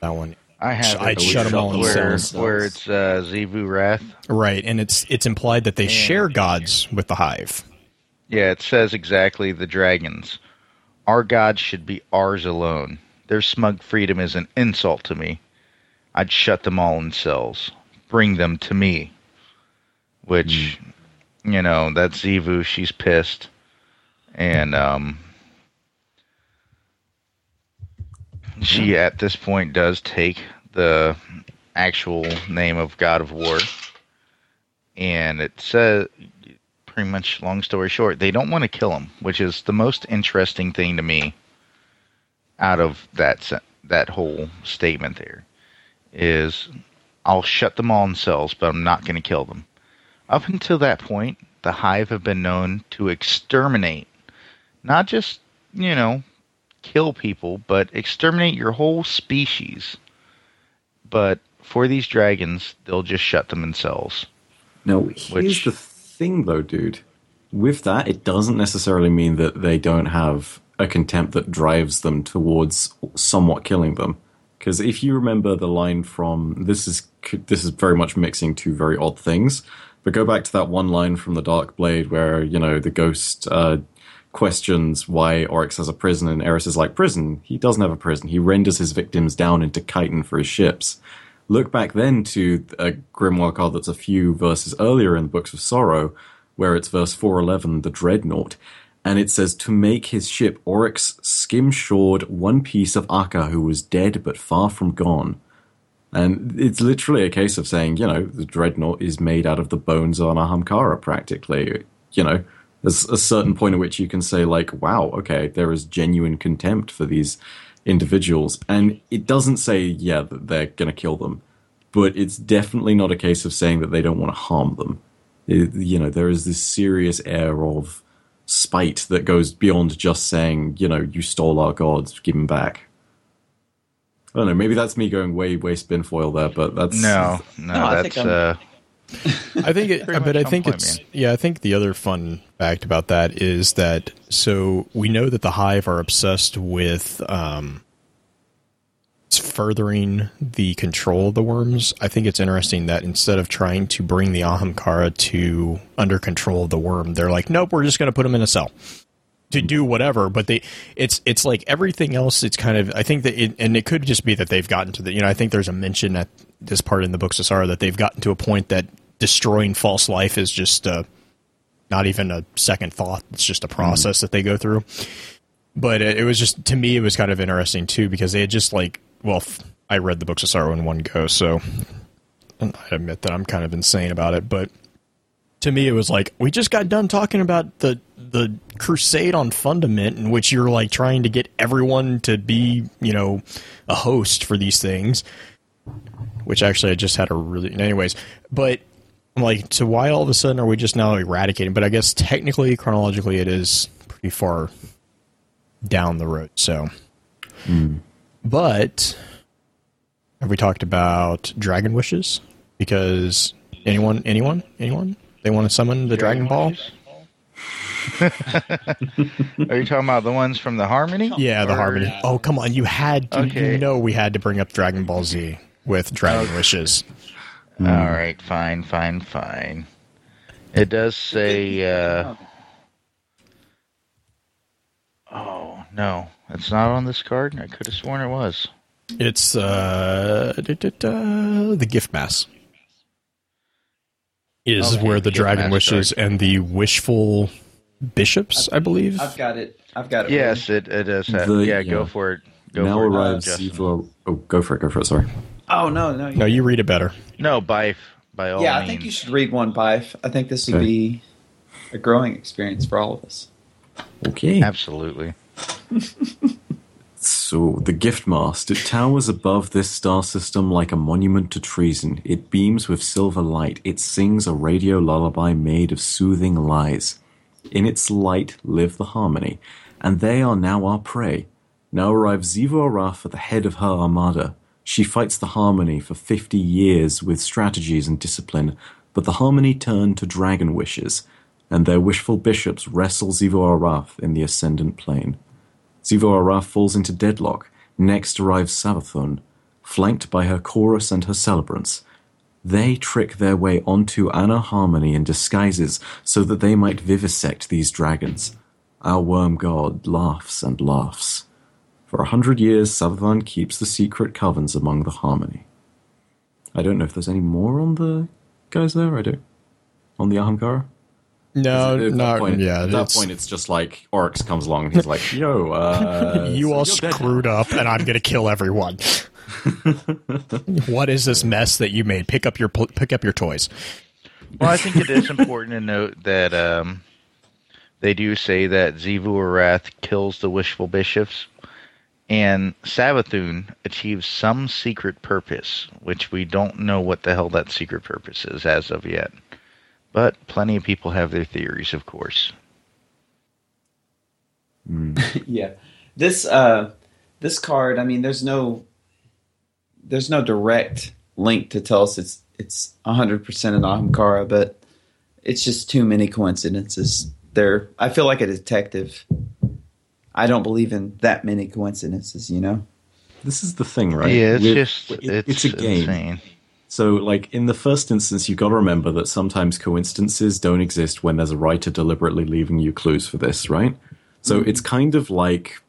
that one. I have I'd shut 'em all in where, cells. where it's uh, Xivu Arath. Right, and it's it's implied that they share gods with the hive. Yeah, it says exactly the dragons. Our gods should be ours alone. Their smug freedom is an insult to me. I'd shut them all in cells. Bring them to me. Which, you know, that's Xivu. She's pissed. And, um, she at this point does take the actual name of God of War. And it says, pretty much long story short, they don't want to kill him, which is the most interesting thing to me out of that that whole statement there is I'll shut them all in cells, but I'm not going to kill them. Up until that point, the hive have been known to exterminate, not just, you know, kill people, but exterminate your whole species. But for these dragons, they'll just shut them in cells. Now, here's Which- the thing, though, dude. With that, it doesn't necessarily mean that they don't have a contempt that drives them towards somewhat killing them. Because if you remember the line from this is this is very much mixing two very odd things. But go back to that one line from the Dark Blade where you know the ghost uh, questions why Oryx has a prison, and Eris is like, "Prison? He doesn't have a prison. He renders his victims down into chitin for his ships." Look back then to a grimoire card that's a few verses earlier in the Books of Sorrow, where it's verse 411, the Dreadnought. and it says to make his ship Oryx skim shored one piece of Akka who was dead but far from gone. And it's literally a case of saying, you know, the dreadnought is made out of the bones on Ahamkara, practically. You know, there's a certain point at which you can say, like, wow, okay, there is genuine contempt for these individuals. And it doesn't say, yeah, that they're going to kill them, but it's definitely not a case of saying that they don't want to harm them. It- you know, there is this serious air of spite that goes beyond just saying, you know, you stole our gods, give them back. I don't know. Maybe that's me going way, way spinfoil there, but that's No, no, No, that's uh, I think, it, but I think it's man. yeah. I think the other fun fact about that is that so we know that the Hive are obsessed with um, furthering the control of the worms. I think it's interesting that instead of trying to bring the Ahamkara to under control of the worm, they're like, nope, we're just going to put them in a cell to do whatever. But they, it's it's like everything else. It's kind of I think that, it, and it could just be that they've gotten to the. You know, I think there's a mention at this part in the books of Sorrow that they've gotten to a point that destroying false life is just uh, not even a second thought. It's just a process that they go through. But it, it was just to me, it was kind of interesting too because they had just like, well, f- I read the books of Sorrow in one go, so and I admit that I'm kind of insane about it, but to me it was like we just got done talking about the the crusade on fundament in which you're like trying to get everyone to be you know a host for these things which actually i just had a really anyways but i'm like so why all of a sudden are we just now eradicating but i guess technically chronologically it is pretty far down the road so hmm. but have we talked about dragon wishes because anyone anyone anyone they want to summon the dragon ball Are you talking about the ones from the Harmony? Yeah, the Or- harmony. Oh, come on! You had to. Okay. You know we had to bring up Dragon Ball Z with Dragon Wishes. All right, fine, fine, fine. It does say. Uh, oh no, it's not on this card. I could have sworn it was. It's uh, da, da, da, the gift mast is Okay, where the Dragon mass Wishes and the wishful bishops, I believe. I've got it. I've got it. Yes, it, it does. Have, The- yeah, yeah. go for it. Go now for it, arrives Justin. Xivu. Oh, go for it. Go for it. Sorry. Oh no, no. no, you read it better. No, by by all yeah, means. I think you should read one by. I think this would Okay. be a growing experience for all of us. Okay. Absolutely. So, the gift mast. It towers above this star system like a monument to treason. It beams with silver light. It sings a radio lullaby made of soothing lies. In its light live the harmony, and they are now our prey. Now arrives Xivu Arath at the head of her armada. She fights the harmony for 50 years with strategies and discipline, but the harmony turn to dragon wishes, and their wishful bishops wrestle Xivu Arath in the ascendant plane. Xivu Arath falls into deadlock. Next arrives Savathun, flanked by her chorus and her celebrants. They trick their way onto Anna Harmony in disguises so that they might vivisect these dragons. Our worm god laughs and laughs. For a hundred years, Savathun keeps the secret covens among the Harmony. I don't know if there's any more on the guys there. I do. On the Ahamkara? No, At that not point, yeah. At that it's- point, it's just like Oryx comes along and he's like, "Yo, uh, you so all you're dead screwed up, and I'm gonna kill everyone. what is this mess that you made? Pick up your pick up your toys. Well, I think it is important to note that um, they do say that Xivu Arath kills the wishful bishops, and Savathun achieves some secret purpose, which we don't know what the hell that secret purpose is as of yet. But plenty of people have their theories, of course. yeah this uh this card i mean there's no there's no direct link to tell us it's it's 100% an ahamkara but it's just too many coincidences there i feel like a detective i don't believe in that many coincidences you know This is the thing, right? Yeah, it's With- just it- it's, a game. insane. So, like in the first instance, you've got to remember that sometimes coincidences don't exist when there's a writer deliberately leaving you clues for this, right? So mm-hmm. it's kind of like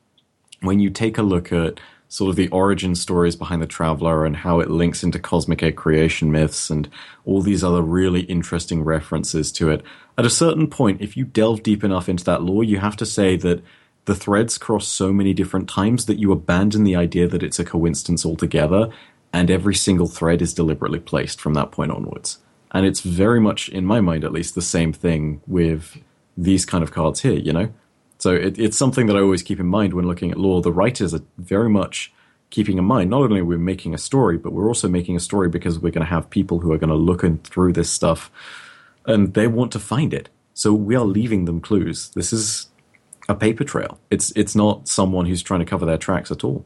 when you take a look at sort of the origin stories behind the Traveler and how it links into cosmic egg creation myths and all these other really interesting references to it. At a certain point, if you delve deep enough into that lore, you have to say that the threads cross so many different times that you abandon the idea that it's a coincidence altogether, and every single thread is deliberately placed from that point onwards. And it's very much, in my mind at least, the same thing with these kind of cards here, you know? So it, it's something that I always keep in mind when looking at lore. The writers are very much keeping in mind not only are we making a story, but we're also making a story because we're going to have people who are going to look in, through this stuff and they want to find it. So we are leaving them clues. This is a paper trail. It's it's not someone who's trying to cover their tracks at all.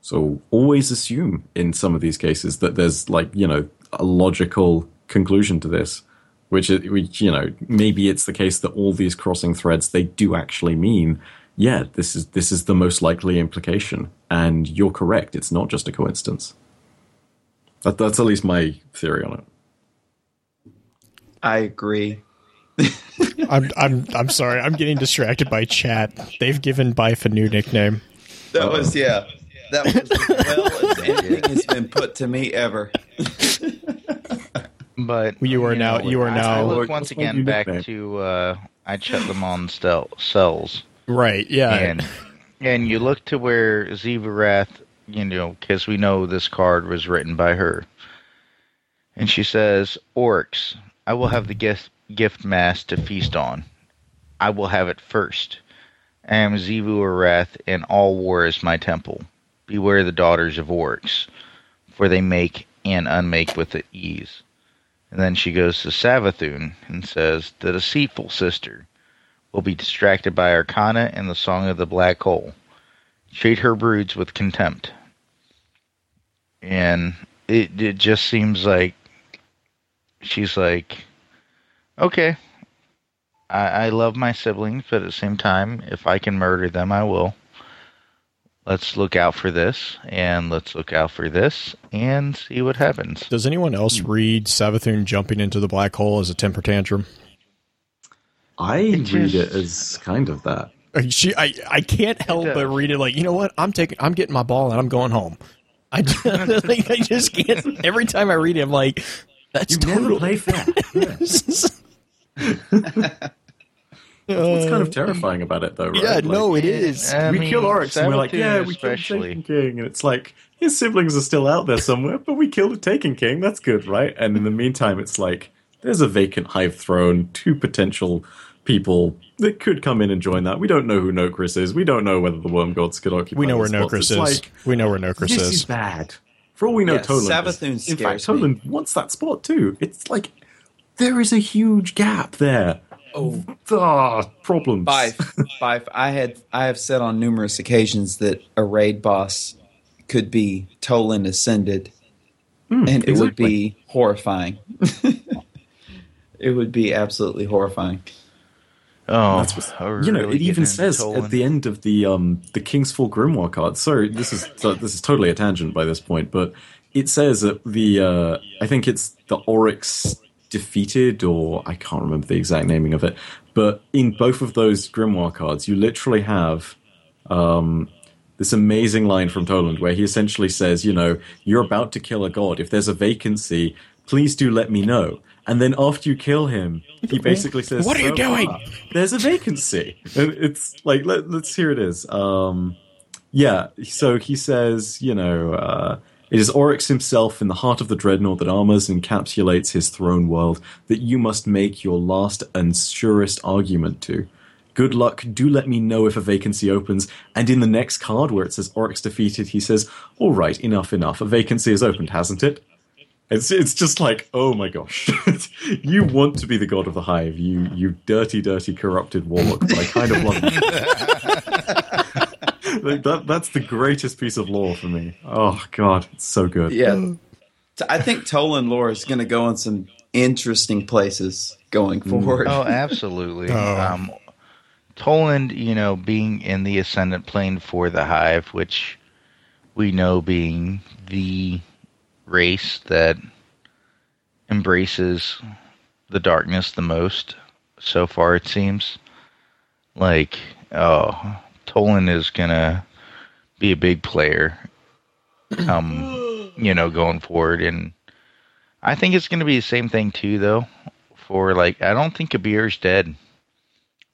So always assume in some of these cases that there's like you know a logical conclusion to this, which, which you know maybe it's the case that all these crossing threads they do actually mean yeah this is this is the most likely implication, and you're correct. It's not just a coincidence. That, that's at least my theory on it. I agree. I'm I'm I'm sorry. I'm getting distracted by chat. They've given Byf a new nickname. That was yeah. That was the well as anything has been put to me ever. But You are now- know, you are I- now- I look once again back nickname? to uh, I check them on stel- cells, Right. Yeah. and and you look to where Xivu Arath, you know, because we know this card was written by her, and she says, "Oryx, I will have the gift gift mast to feast on. I will have it first. I am Xivu Arath, and all war is my temple. Beware the daughters of Oryx, for they make and unmake with ease. And then she goes to Savathun and says, The deceitful sister will be distracted by Arcana and the Song of the Black Hole. Treat her broods with contempt. And it, it just seems like she's like, okay, I, I love my siblings, but at the same time, if I can murder them, I will. Let's look out for this, and let's look out for this, and see what happens. Does anyone else read Savathun jumping into the black hole as a temper tantrum? I It read just- it as kind of that. Uh, She, I, I can't help but read it like you know what I'm taking I'm getting my ball and I'm going home. I just, like, I just can't. Every time I read it, I'm like, that's totally. fair. What's kind of uh, terrifying about it, though, right? yeah, Like, no, it is. I we mean, kill Oryx and we're like, yeah, we killed especially. Taken King, and it's like his siblings are still out there somewhere, but we killed a Taken King. That's good, right? And in the meantime, it's like there's a vacant hive throne, two potential people that could come in and join that. We don't know who Nokris is. We don't know whether the Worm Gods could occupy. We know where the spots. Nokris It's is. Like, we know where Nokris this is. is bad. For all we know, Yeah, Toland. Savathun is- in fact, scares me. Toland wants that spot too. It's like there is a huge gap there. Oh, Ah, problems. Byf, Byf. I had I have said on numerous occasions that a raid boss could be Toland ascended, and it would be horrifying. it would be absolutely horrifying. Oh, That's what, we're you know, really it even says into at the end of the um the King's Fall Grimoire card. Sorry, this is so this is totally a tangent by this point, but it says that the uh I think it's the Oryx defeated, or I can't remember the exact naming of it, but in both of those Grimoire cards, you literally have um this amazing line from Toland where he essentially says, you know, you're about to kill a god. If there's a vacancy, please do let me know. And then after you kill him, he basically says, What are you "So doing?" far, there's a vacancy. And it's like, let, let's hear it is. Um, yeah, so he says, you know, uh, it is Oryx himself in the heart of the dreadnought that armors and encapsulates his throne world that you must make your last and surest argument to. Good luck. Do let me know if a vacancy opens. And in the next card where it says Oryx defeated, he says, All right, enough, enough. A vacancy has opened, hasn't it? It's it's just like, oh my gosh. you want to be the god of the hive, you you dirty, dirty, corrupted warlock, but I kind of love you. Like that that's the greatest piece of lore for me. Oh god, it's so good. Yeah, I think Toland lore is going to go in some interesting places going forward. Oh, absolutely. Oh. Um, Toland, you know, being in the ascendant plane for the Hive, which we know being the race that embraces the darkness the most, so far it seems. Like, oh, Toland is gonna be a big player. Um, you know, going forward, and I think it's going to be the same thing too, though. For like, I don't think Kabr's dead,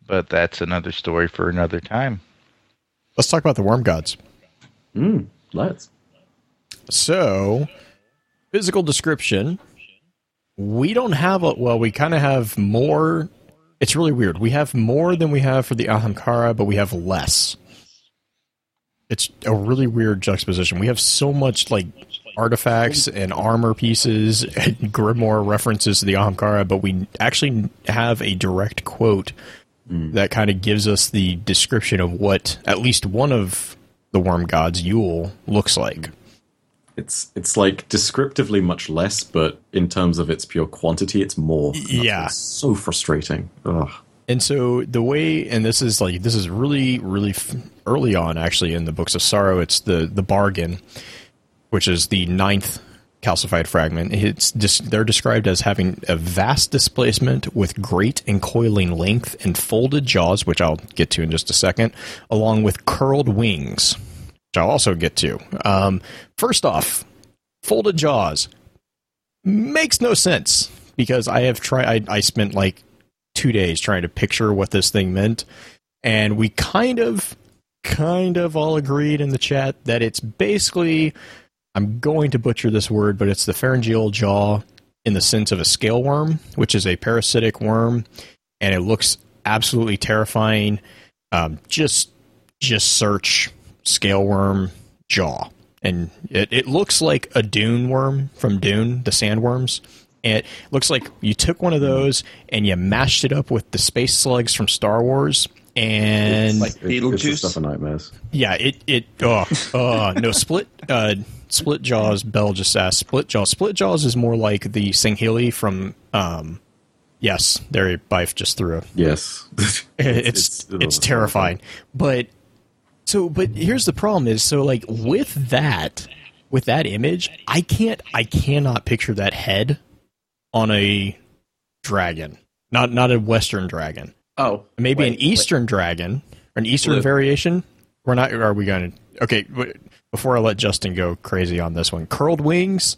but that's another story for another time. Let's talk about the worm gods. Mm, let's. So, physical description. We don't have a well. We kind of have more. It's really weird. We have more than we have for the Ahamkara, but we have less. It's a really weird juxtaposition. We have so much like artifacts and armor pieces and grimoire references to the Ahamkara, but we actually have a direct quote hmm. that kind of gives us the description of what at least one of the worm gods, Yule, looks like. Hmm. It's it's like descriptively much less, but in terms of its pure quantity, it's more. Yeah. so frustrating. Ugh. And so the way, and this is like this is really, really f- early on, actually, in the books of sorrow. It's the the bargain, which is the ninth calcified fragment. It's just they're described as having a vast displacement with great and coiling length and folded jaws, which I'll get to in just a second, along with curled wings, I'll also get to. Um, first off, folded jaws makes no sense because I have tried. I, I spent like two days trying to picture what this thing meant, and we kind of, kind of all agreed in the chat that it's basically. I'm going to butcher this word, but it's the pharyngeal jaw in the sense of a scale worm, which is a parasitic worm, and it looks absolutely terrifying. Um, just, just search scale worm jaw, and it, it looks like a dune worm from Dune, the sandworms. And it looks like you took one of those and you mashed it up with the space slugs from Star Wars, and Like It- It's the Beetlejuice. stuff of nightmares. yeah, it it oh uh no split uh split jaws. Bell just asked split jaws. Split jaws is more like the Singhili from um. Yes, there Byf just threw a Yes. it's it's, ugh, terrifying. But so but here's the problem is so like with that with that image, I can't I cannot picture that head on a dragon. Not not a western dragon. Oh, Maybe wait, an eastern dragon, or an eastern Blue. variation. We're not are we going to Okay, w- before I let Justin go crazy on this one. Curled wings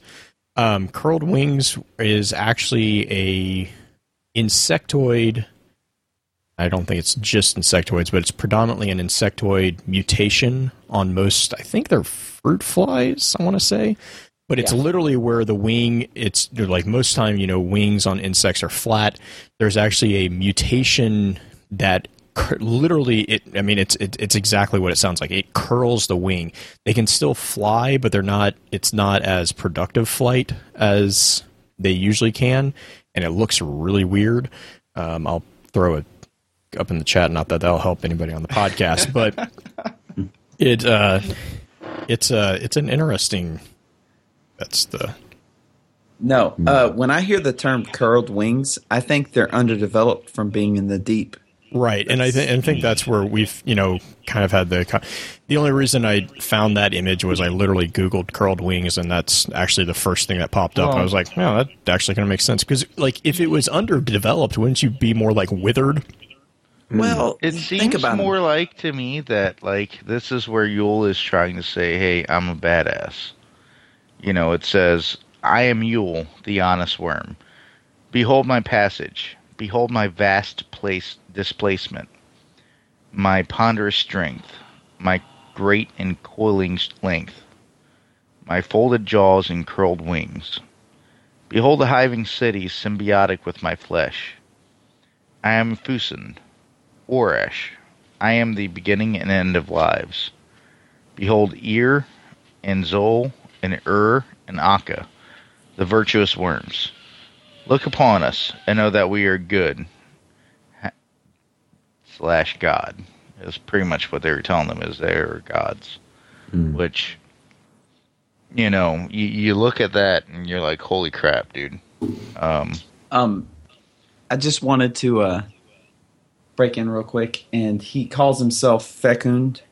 um, curled wings is actually a insectoid I don't think it's just insectoids, but it's predominantly an insectoid mutation on most. I think they're fruit flies. I want to say, but it's Yeah. literally where the wing. It's they're like most time, you know, wings on insects are flat. There's actually a mutation that cur- literally it. I mean, it's it, it's exactly what it sounds like. It curls the wing. They can still fly, but they're not. It's not as productive flight as they usually can, and it looks really weird. Um, I'll throw it up in the chat. Not that that'll help anybody on the podcast, but it uh, it's uh, it's an interesting. That's the No, uh, when I hear the term curled wings, I think they're underdeveloped from being in the deep. right, and I, th- and think that's where we've you know kind of had the. The only reason I found that image was I literally Googled curled wings, and that's actually the first thing that popped up. Well- I was like, "No, that actually kind of makes sense." Because like, if it was underdeveloped, wouldn't you be more like withered? Mm. Well, It seems about 'em. more like to me that like this is where Yul is trying to say, "Hey, I'm a badass." You know, it says, "I am Yul, the honest worm. Behold my passage. Behold my vast place displacement. My ponderous strength. My great and coiling length. My folded jaws and curled wings. Behold the hiving city symbiotic with my flesh. I am Fusen, Oresh, I am the beginning and end of lives. Behold Eir, and Xol, and Ur, and Akka, the virtuous worms. Look upon us, and know that we are good. Ha- slash God. Is pretty much what they were telling them is they are gods. Which, you know, you, you look at that and you're like, holy crap, dude. Um, Um, I just wanted to uh, break in real quick, and he calls himself fecund.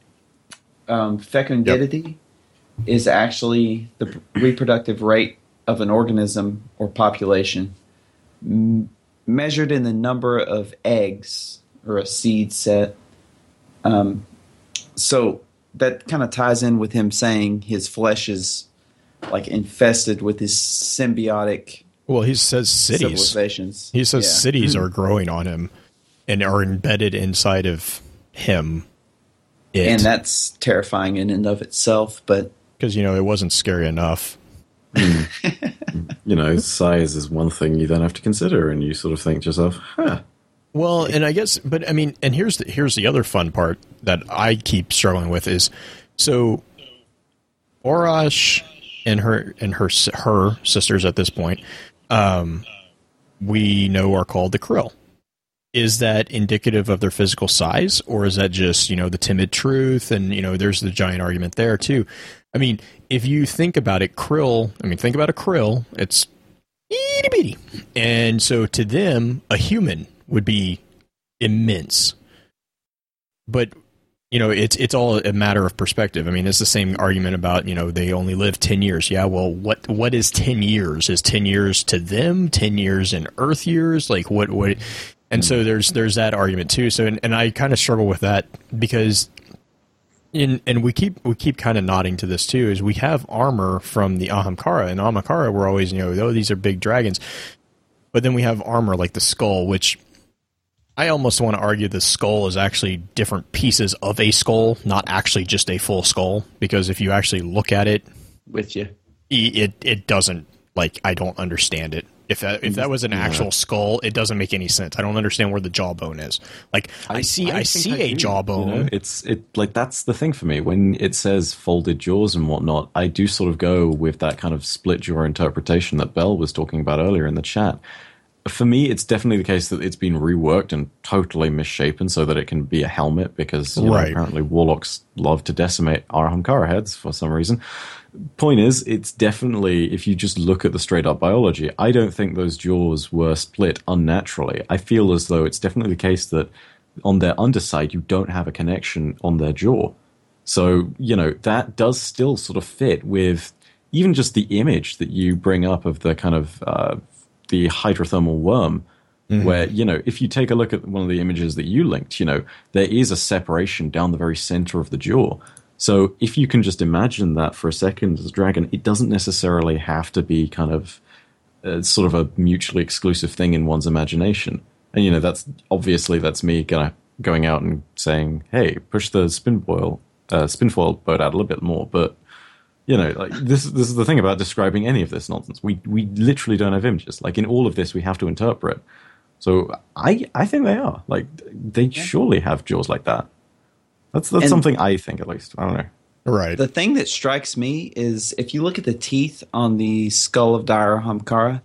Um, fecundity is actually the reproductive rate of an organism or population, m- measured in the number of eggs or a seed set. Um, so that kind of ties in with him saying his flesh is like infested with his symbiotic Well, he says cities. civilizations. He says Yeah. cities are growing on him and are embedded inside of him. It. and that's terrifying in and of itself. But because you know it wasn't scary enough. You know, size is one thing you then have to consider, and you sort of think to yourself, huh. Well, and I guess, but I mean, and here's the here's the other fun part that I keep struggling with is so Aurash and her and her her sisters at this point, um, we know are called the Krill. Is that indicative of their physical size, or is that just you know the timid truth? And you know, there's the giant argument there too. I mean, if you think about it, krill. I mean, think about a krill. It's itty bitty, and so to them, a human would be immense. But you know, it's it's all a matter of perspective. I mean, it's the same argument about you know they only live ten years. Yeah, well, what what is ten years? Is ten years to them? Ten years in Earth years? Like what what? And so mm-hmm. there's there's that argument too. So and, and I kind of struggle with that because in and we keep we keep kind of nodding to this too is we have armor from the Ahamkara. And Ahamkara we're always you know oh these are big dragons. But then we have armor like the skull which I almost want to argue the skull is actually different pieces of a skull not actually just a full skull. Because if you actually look at it with you, it it doesn't like I don't understand it if that if that was an actual skull it doesn't make any sense I don't understand where the jawbone is like I, see I, think see I a do, jawbone you know? It's it like that's the thing for me when it says folded jaws and whatnot. I do sort of go with that kind of split jaw interpretation that Bell was talking about earlier in the chat. For me, it's definitely the case that it's been reworked and totally misshapen so that it can be a helmet because you know, apparently warlocks love to decimate our Ahamkara heads for some reason. Point is, it's definitely, if you just look at the straight up biology, I don't think those jaws were split unnaturally. I feel as though it's definitely the case that on their underside, you don't have a connection on their jaw. So, you know, that does still sort of fit with even just the image that you bring up of the kind of uh, the hydrothermal worm, where, you know, if you take a look at one of the images that you linked, you know, there is a separation down the very center of the jaw. So if you can just imagine that for a second as a dragon, it doesn't necessarily have to be kind of uh, sort of a mutually exclusive thing in one's imagination. And you know, that's obviously that's me gonna going out and saying, "Hey, push the spin boil, uh, spinfoil boat out a little bit more." But you know, like this this is the thing about describing any of this nonsense. We we literally don't have images. Like in all of this, we have to interpret. So I I think they are like they surely have jaws like that. That's that's And- something I think at least. I don't know. right the thing that strikes me is if you look at the teeth on the skull of Dire Ahamkara,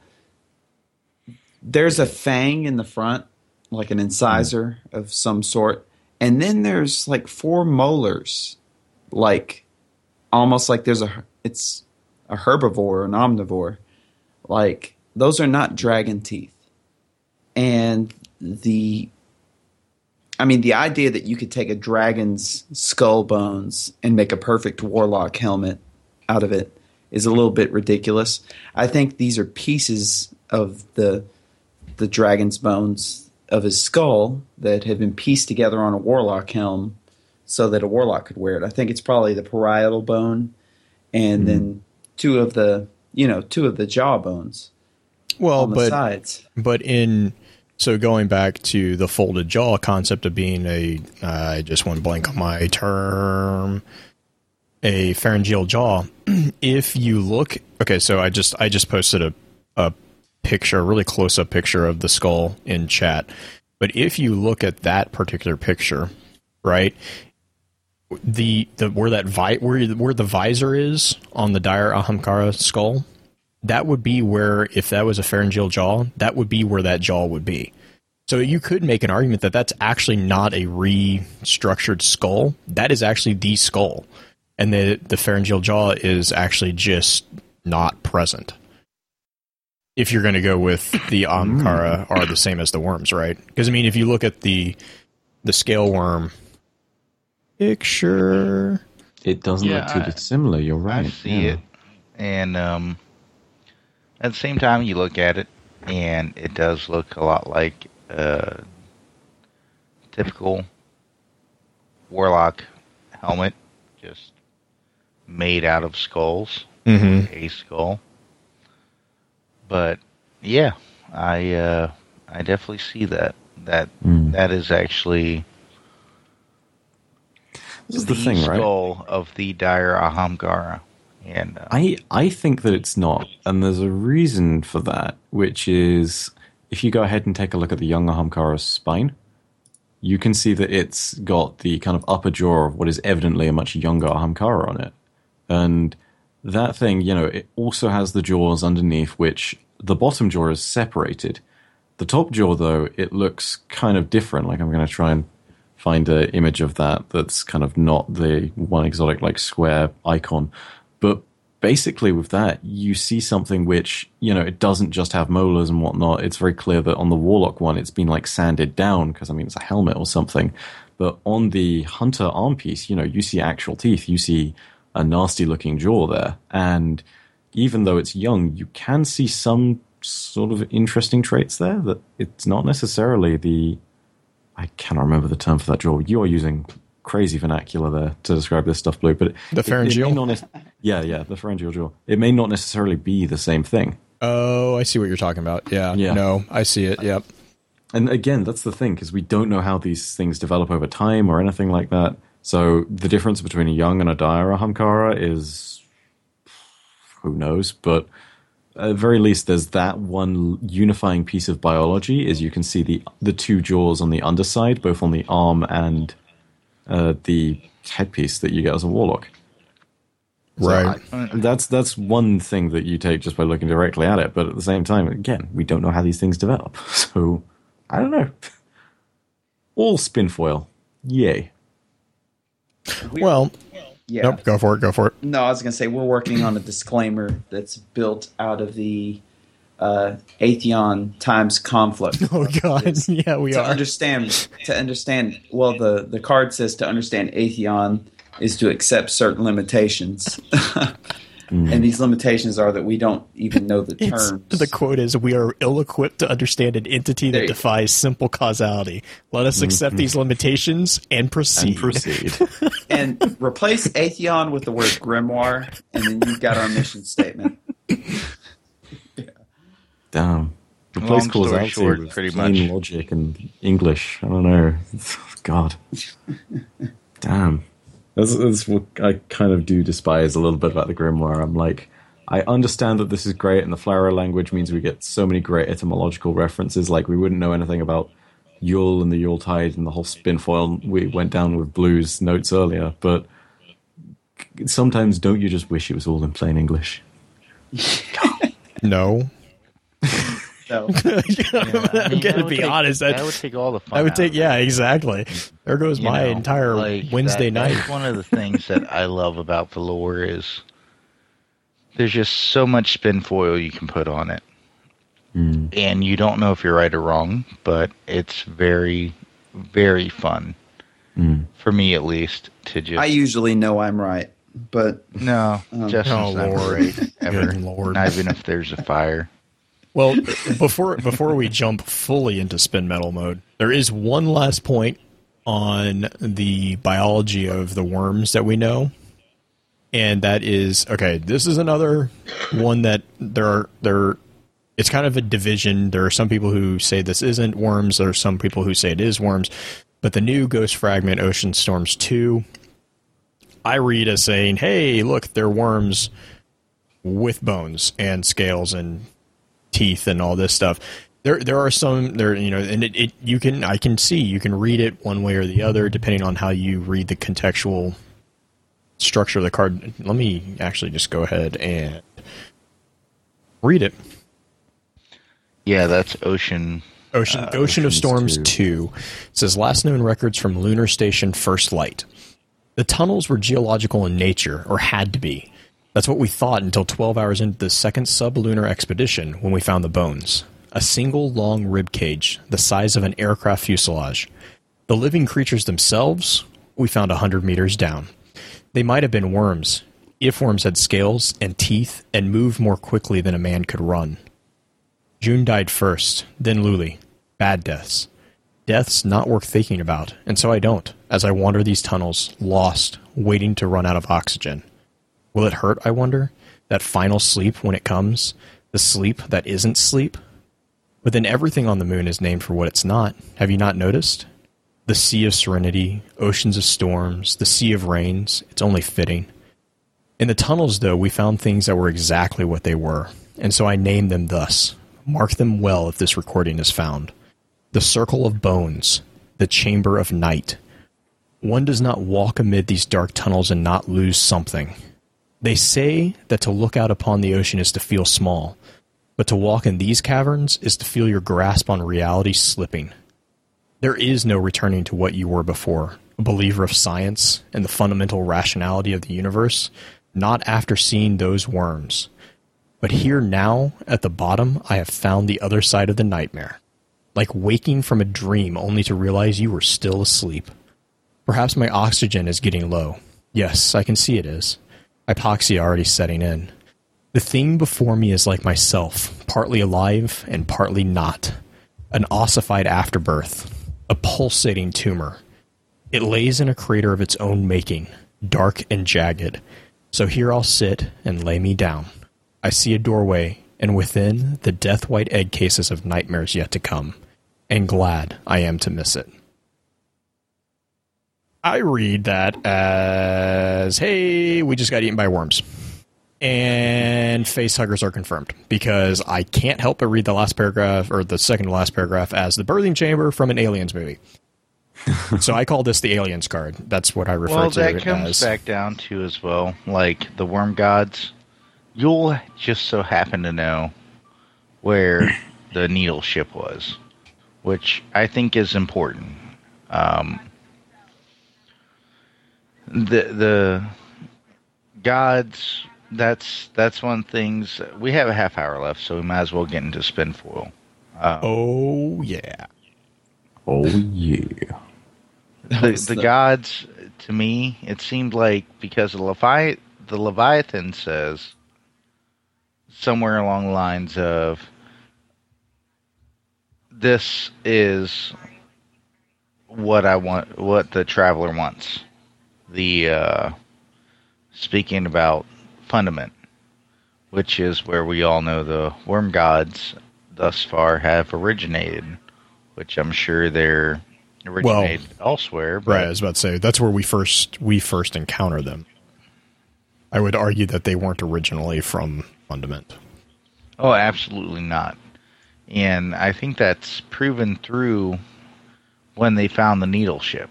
there's a fang in the front, like an incisor of some sort, and then there's like four molars, like almost like there's a it's a herbivore or an omnivore. Like those are not dragon teeth, and the I mean, the idea that you could take a dragon's skull bones and make a perfect warlock helmet out of it is a little bit ridiculous. I think these are pieces of the the dragon's bones of his skull that have been pieced together on a warlock helm so that a warlock could wear it. I think it's probably the parietal bone and then hmm. two of the you know two of the jaw bones well but sides. But in so going back to the folded jaw concept of being a, uh, I just went blank on my term, a pharyngeal jaw. if you look, okay, so I just I just posted a a picture, a really close up picture of the skull in chat. But if you look at that particular picture, right, the the where that vi- where where the visor is on the dire Ahamkara skull, that would be where if that was a pharyngeal jaw, that would be where that jaw would be. So you could make an argument that that's actually not a restructured skull. That is actually the skull, and the the pharyngeal jaw is actually just not present. If you're going to go with the Ahamkara are the same as the worms, right? Because I mean, if you look at the the scale worm picture, It doesn't Yeah, look too I- dissimilar. You're right. I see yeah. it, and um, at the same time, you look at it, and it does look a lot like a typical warlock helmet. just made out of skulls, Mm-hmm. a skull. But yeah, I uh, I definitely see that. That Mm. that is actually This is the thing, right? skull of the dire Ahamkara, and uh, I I think that it's not, and there's a reason for that, which is if you go ahead and take a look at the young Ahamkara's spine, you can see that it's got the kind of upper jaw of what is evidently a much younger Ahamkara on it, and that thing, you know, it also has the jaws underneath, which the bottom jaw is separated. The top jaw, though, it looks kind of different. Like I'm going to try and find an image of that that's kind of not the one exotic like square icon. Basically, with that, you see something which you know it doesn't just have molars and whatnot. It's very clear that on the warlock one, it's been like sanded down because I mean it's a helmet or something. But on the hunter arm piece, you know, you see actual teeth. You see a nasty looking jaw there, and even though it's young, you can see some sort of interesting traits there. That it's not necessarily the I cannot remember the term for that jaw. You are using crazy vernacular there to describe this stuff, Blue. But The it- it pharyngeal? not yeah, yeah, the pharyngeal jaw. It may not necessarily be the same thing. Oh, I see what you're talking about. Yeah. Yeah. No, I see it. Yep. And again, that's the thing because we don't know how these things develop over time or anything like that. So the difference between a young and a dire Ahamkara is who knows, but at the very least, there's that one unifying piece of biology is you can see the the two jaws on the underside, both on the arm and uh, the headpiece that you get as a warlock. So Right. I- that's that's one thing that you take just by looking directly at it, but at the same time, again, we don't know how these things develop. So I don't know. All spin foil. Yay. Well, Yeah. nope. Go for it. Go for it. No, I was going to say we're working on a disclaimer that's built out of the uh, Atheon Time's Conflux. Oh God. It's- Yeah, we to are. understand, to understand, well, the the card says to understand Atheon is to accept certain limitations, and these limitations are that we don't even know the It's- the quote is, "We are ill-equipped to understand an entity that you- defies simple causality. Let us accept these limitations and proceed." And proceed. and replace Atheon with the word grimoire, and then you've got our mission statement. Damn. Long Replace story causality short, with pretty plain much. logic and English. I don't know. God. Damn. That's, that's what I kind of do despise a little bit about the Grimoire. I'm like, I understand that this is great, and the flower language means we get so many great etymological references. Like, we wouldn't know anything about Yule and the Yule Tide and the whole spin foil we went down with Blue's notes earlier, but sometimes don't you just wish it was all in plain English? No, So, I'm gonna be honest. That, That, would take all the fun. I would out take. of it. Yeah, exactly. There goes You my know, entire like, Wednesday that- night. That's one of the things that I love about the lore is there's just so much spin foil you can put on it, mm. and you don't know if you're right or wrong, but it's very, very fun mm. for me at least to just. I usually know I'm right, but no, oh. Justin's Oh, never Lord. right ever. Good Lord. Not even if there's a fire. Well, before before we jump fully into spin metal mode, there is one last point on the biology of the worms that we know, and that is okay. This is another one that there are there. It's kind of a division. There are some people who say this isn't worms. There are some people who say it is worms. But the new Ghost Fragment Ocean Storms two, I read as saying, "Hey, look, they're worms with bones and scales and teeth and all this stuff. There, there are some there, you know, and it, it, you can, I can see, you can read it one way or the other depending on how you read the contextual structure of the card. Let me actually just go ahead and read it. Yeah, that's ocean. Ocean, uh, Ocean of Storms 2. 2 says last known records from Lunar Station First Light. The tunnels were geological in nature, or had to be. That's what we thought until 12 hours into the second sublunar expedition when we found the bones. A single long rib cage, the size of an aircraft fuselage. The living creatures themselves, we found 100 meters down. They might have been worms, if worms had scales and teeth and moved more quickly than a man could run. June died first, then Luli. Bad deaths. Death's not worth thinking about, and so I don't, as I wander these tunnels, lost, waiting to run out of oxygen. Will it hurt, I wonder? That final sleep when it comes? The sleep that isn't sleep? But then everything on the moon is named for what it's not. Have you not noticed? The sea of serenity, oceans of storms, the sea of rains. It's only fitting. In the tunnels, though, we found things that were exactly what they were, and so I named them thus. Mark them well if this recording is found. The Circle of Bones, the Chamber of Night. One does not walk amid these dark tunnels and not lose something. They say that to look out upon the ocean is to feel small, but to walk in these caverns is to feel your grasp on reality slipping. There is no returning to what you were before, a believer of science and the fundamental rationality of the universe, not after seeing those worms. But here now, at the bottom, I have found the other side of the nightmare. Like waking from a dream only to realize you were still asleep. Perhaps my oxygen is getting low. Yes, I can see it is. Hypoxia already setting in. The thing before me is like myself, partly alive and partly not. An ossified afterbirth, a pulsating tumor. It lays in a crater of its own making, dark and jagged. So here I'll sit and lay me down. I see a doorway, and within the death white egg cases of nightmares yet to come, and glad I am to miss it. I read that as hey, we just got eaten by worms. And facehuggers are confirmed because I can't help but read the last paragraph or the second to last paragraph as the birthing chamber from an aliens movie. so I call this the aliens card. That's what I refer Well, to that it comes as. back down to as well, like the worm gods. You'll just so happen to know where the needle ship was, which I think is important. Um, the the gods. That's that's one things. We have a half hour left, so we might as well get into spin foil. Um, Oh yeah. Oh yeah. the, the the- gods to me it seemed like because the Levi- the leviathan says somewhere along the lines of this is what i want what the traveler wants the uh speaking about fundament which is where we all know the worm gods thus far have originated which i'm sure they're originated elsewhere but Right, I was about to say that's where we first we first encounter them. I would argue that they weren't originally from Fundament. Oh, absolutely not. And I think that's proven through when they found the needle ship.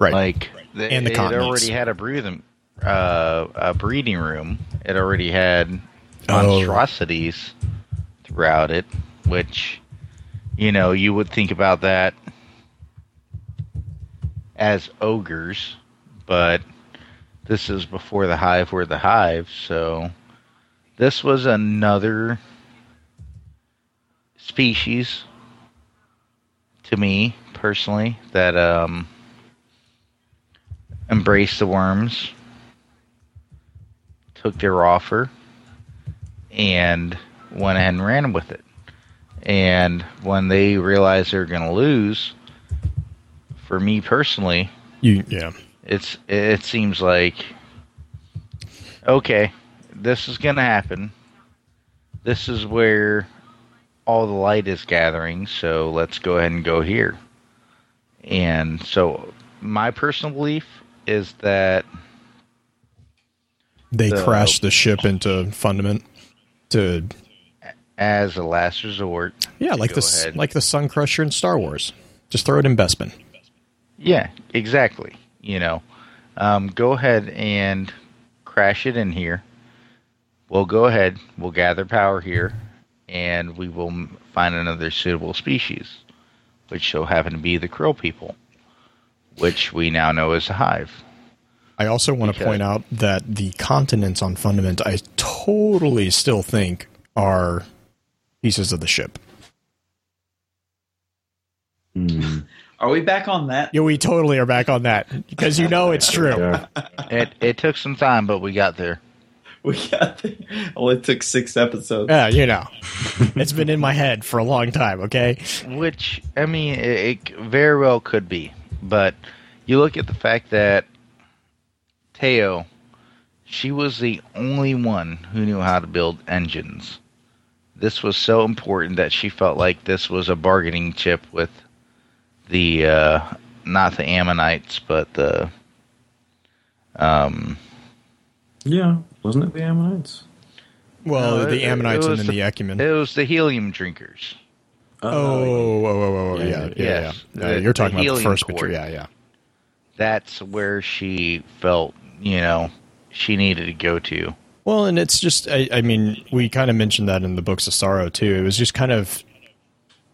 Right. Like they, And the it continents. already had a breathing, uh, a breeding room. It already had Oh. monstrosities throughout it, which you know you would think about that as ogres, but this is before the hive were the hive, so this was another species to me personally that um embraced the worms. Took their offer and went ahead and ran with it. And when they realized they were going to lose for me personally You yeah. it's it seems like okay this is gonna happen. This is where all the light is gathering so let's go ahead and go here. And so my personal belief is that They The- crashed the ship into Fundament to as a last resort yeah, like the ahead- like the Sun Crusher in Star Wars. Just throw it in Bespin. Yeah, exactly. You know, um, go ahead and crash it in here. We'll go ahead. We'll gather power here, and we will find another suitable species, which so happen to be the krill people, which we now know as a hive. I also want to point out that the continents on Fundament I totally still think are pieces of the ship. Hmm. Are we back on that? Yeah, we totally are back on that because you know it's true. Yeah. It it took some time, but we got there. we got there. Only took six episodes. Yeah, you know, it's been in my head for a long time. Okay, Which I mean, it, it very well could be, but you look at the fact that Teo, she was the only one who knew how to build engines. This was so important that she felt like this was a bargaining chip with the uh, not the Ammonites, but the um. Yeah, wasn't it the Ammonites? well, No, the it- Ammonites it and was then the Ecumen. It was the helium drinkers. Uh-huh. oh, oh, oh, oh, oh, yeah, yeah, yeah. Yes. No, The- you're talking about the first picture. Yeah, yeah. That's where she felt, you know, she needed to go to. Well, and it's just, I, I mean, we kind of mentioned that in the Books of Sorrow too. It was just kind of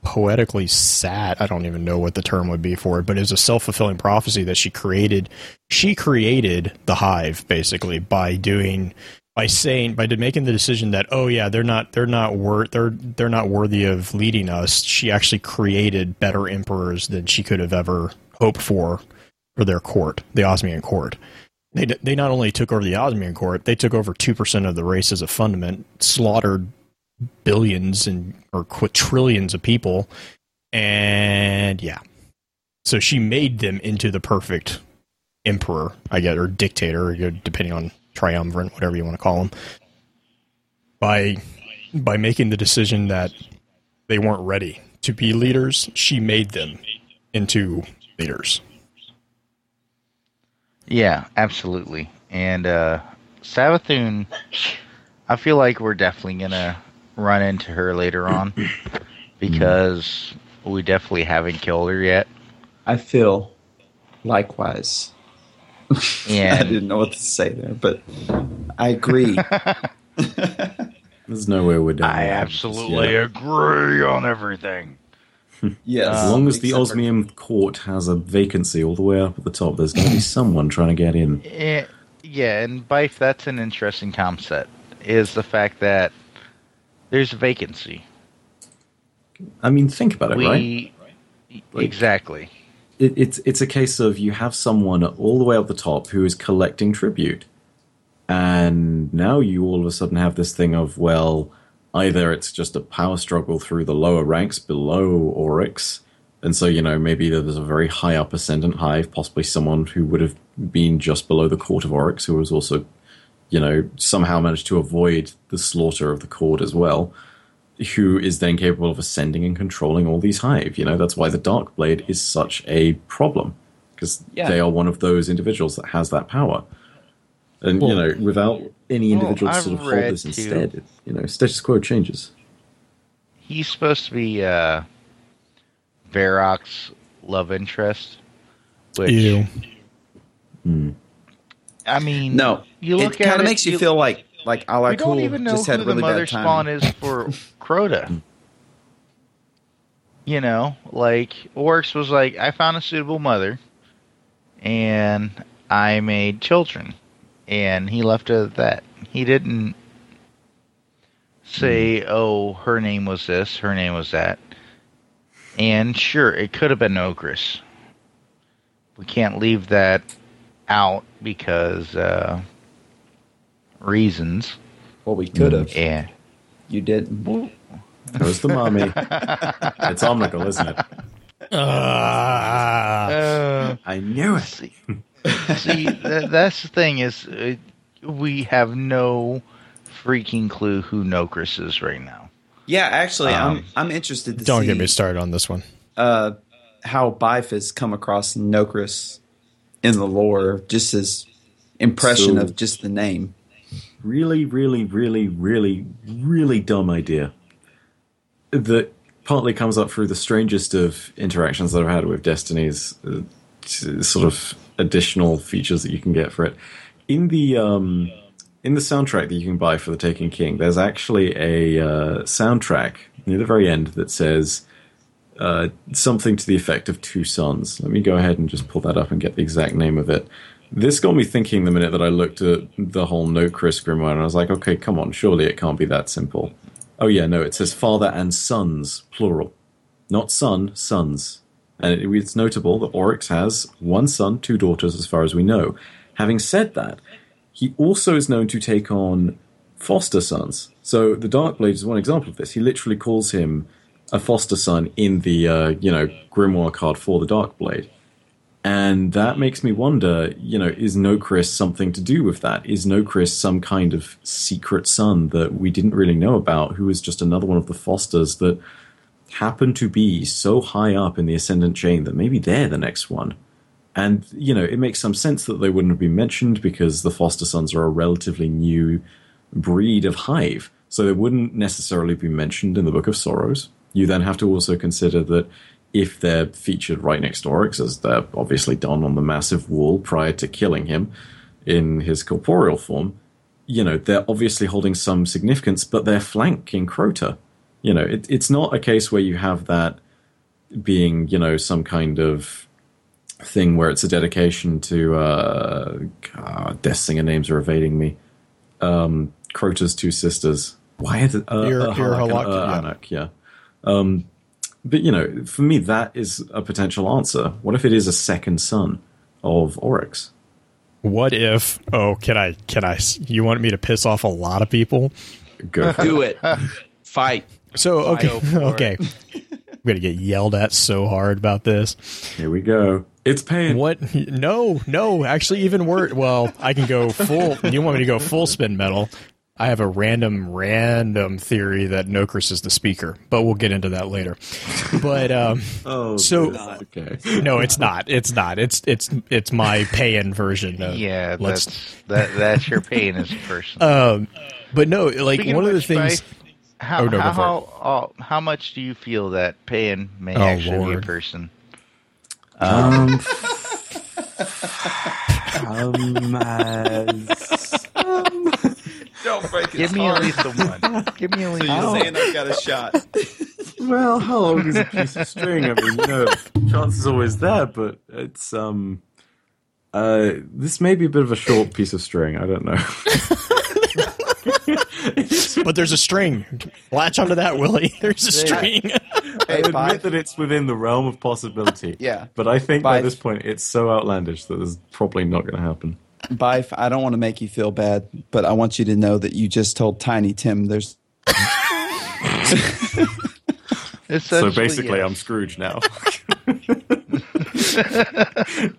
poetically sad. I don't even know what the term would be for it, but it was a self fulfilling prophecy that she created. She created the hive basically by doing, by saying, by making the decision that, oh yeah, they're not, they're not wor- they're they're not worthy of leading us. She actually created better emperors than she could have ever hoped for for their court, the Osmium court they they not only took over the Osmium court, they took over two percent of the race as a fundament, slaughtered billions and or quadrillions of people, and yeah, so she made them into the perfect emperor, I guess, or dictator, depending on triumvirate, whatever you want to call them, by by making the decision that they weren't ready to be leaders. She made them into leaders. Yeah, absolutely. And uh Savathun, I feel like we're definitely gonna run into her later on because we definitely haven't killed her yet. I feel likewise. I didn't know what to say there, but I agree. There's no way we're down. I there. absolutely Yeah. agree on everything. yes. As long as the Except for- Osmium court has a vacancy all the way up at the top, there's going to be someone trying to get in. Yeah, and Byf, that's an interesting concept. Is the fact that there's a vacancy. I mean, think about it, right? Like- exactly. It, it's it's a case of you have someone all the way up the top who is collecting tribute, and now you all of a sudden have this thing of well, either it's just a power struggle through the lower ranks below Oryx, and so you know maybe there's a very high up ascendant hive, possibly someone who would have been just below the court of Oryx, who was also, you know, somehow managed to avoid the slaughter of the court as well who is then capable of ascending and controlling all these hive. You know, that's why the Dark Blade is such a problem because Yeah. they are one of those individuals that has that power. And you know, without any Well, individual to sort of hold this instead, it, you know, status quo changes. He's supposed to be uh Varrock's love interest. Which Ew. I mean no, you look it at kind it, of makes you, feel like like a la we cool don't even know just who had the really mother spawn is for Crota. You know, like Oryx was like, I found a suitable mother, and I made children, and he left it at that. He didn't say, "Oh, her name was this, her name was that," and sure, it could have been Ogris. We can't leave that out because uh, reasons. Well, we could have. Yeah. You didn't. Goes the mommy. it's Omnigul, isn't it? Uh, I knew it. see, see th- that's the thing is uh, we have no freaking clue who Nokris is right now. Yeah, actually, Um, I'm I'm interested to Don't see get me started on this one. uh, how Byf has come across Nokris in the lore, just his impression So- of just the name. Really, really, really, really, really dumb idea that partly comes up through the strangest of interactions that I've had with Destiny's uh, sort of additional features that you can get for it. In the um, in the soundtrack that you can buy for the Taken King, there's actually a uh, soundtrack near the very end that says uh, something to the effect of Two Sons. Let me go ahead and just pull that up and get the exact name of it. This got me thinking the minute that I looked at the whole Nokris grimoire, and I was like, okay, come on, surely it can't be that simple. Oh yeah, no, it says father and sons, plural. Not son, sons. And it, it's notable that Oryx has one son, two daughters, as far as we know. Having said that, he also is known to take on foster sons. So the Dark Blade is one example of this. He literally calls him a foster son in the uh, you know grimoire card for the Darkblade. And that makes me wonder, you know, is Nokris something to do with that? Is Nokris some kind of secret son that we didn't really know about, who is just another one of the fosters that happen to be so high up in the ascendant chain that maybe they're the next one? And, you know, it makes some sense that they wouldn't have been mentioned because the foster sons are a relatively new breed of hive. So they wouldn't necessarily be mentioned in the Book of Sorrows. You then have to also consider that if they're featured right next to Oryx, as they're obviously done on the massive wall prior to killing him in his corporeal form, you know, they're obviously holding some significance, but they're flanking Crota. You know, it, it's not a case where you have that being, you know, some kind of thing where it's a dedication to, uh, God, Death Singer names are evading me. Um, Crota's two sisters. Why is it? Uh, Ir- uh, Ir- Halak and, Halak, uh, yeah. Um, but you know, for me, that is a potential answer. What if it is a second son of Oryx? What if? Oh, can I? Can I? You want me to piss off a lot of people? Go. Do it. Fight. So okay, Go for okay. I'm gonna get yelled at so hard about this. Here we go. It's paying. What? No, no. Actually, even worse. Well, I can go full. You want me to go full spin metal? I have a random, random theory that Nokris is the speaker, but we'll get into that later. But um, Oh, So- okay. no, it's not. It's not. It's it's it's my pay-in version. Of, Yeah, let's that's that. That's your pain as a person. Um, but no, like Speaking one of the things. Bryce, how Oh, no, how how, uh, how much do you feel that Payan may Oh, actually be a person? Um, Um, as- Don't break Give me at least a one. Give me at least. So You're a saying I've got a shot. well, how long is a piece of string? I mean, you know, chance is always there, but it's um, uh, this may be a bit of a short piece of string. I don't know. But there's a string. Latch onto that, Willie. There's a string. I admit bye. that it's within the realm of possibility. Yeah. But I think by Bye. this point it's so outlandish that it's probably not going to happen. Byf, I don't want to make you feel bad, but I want you to know that you just told Tiny Tim there's So basically, yes. I'm Scrooge now.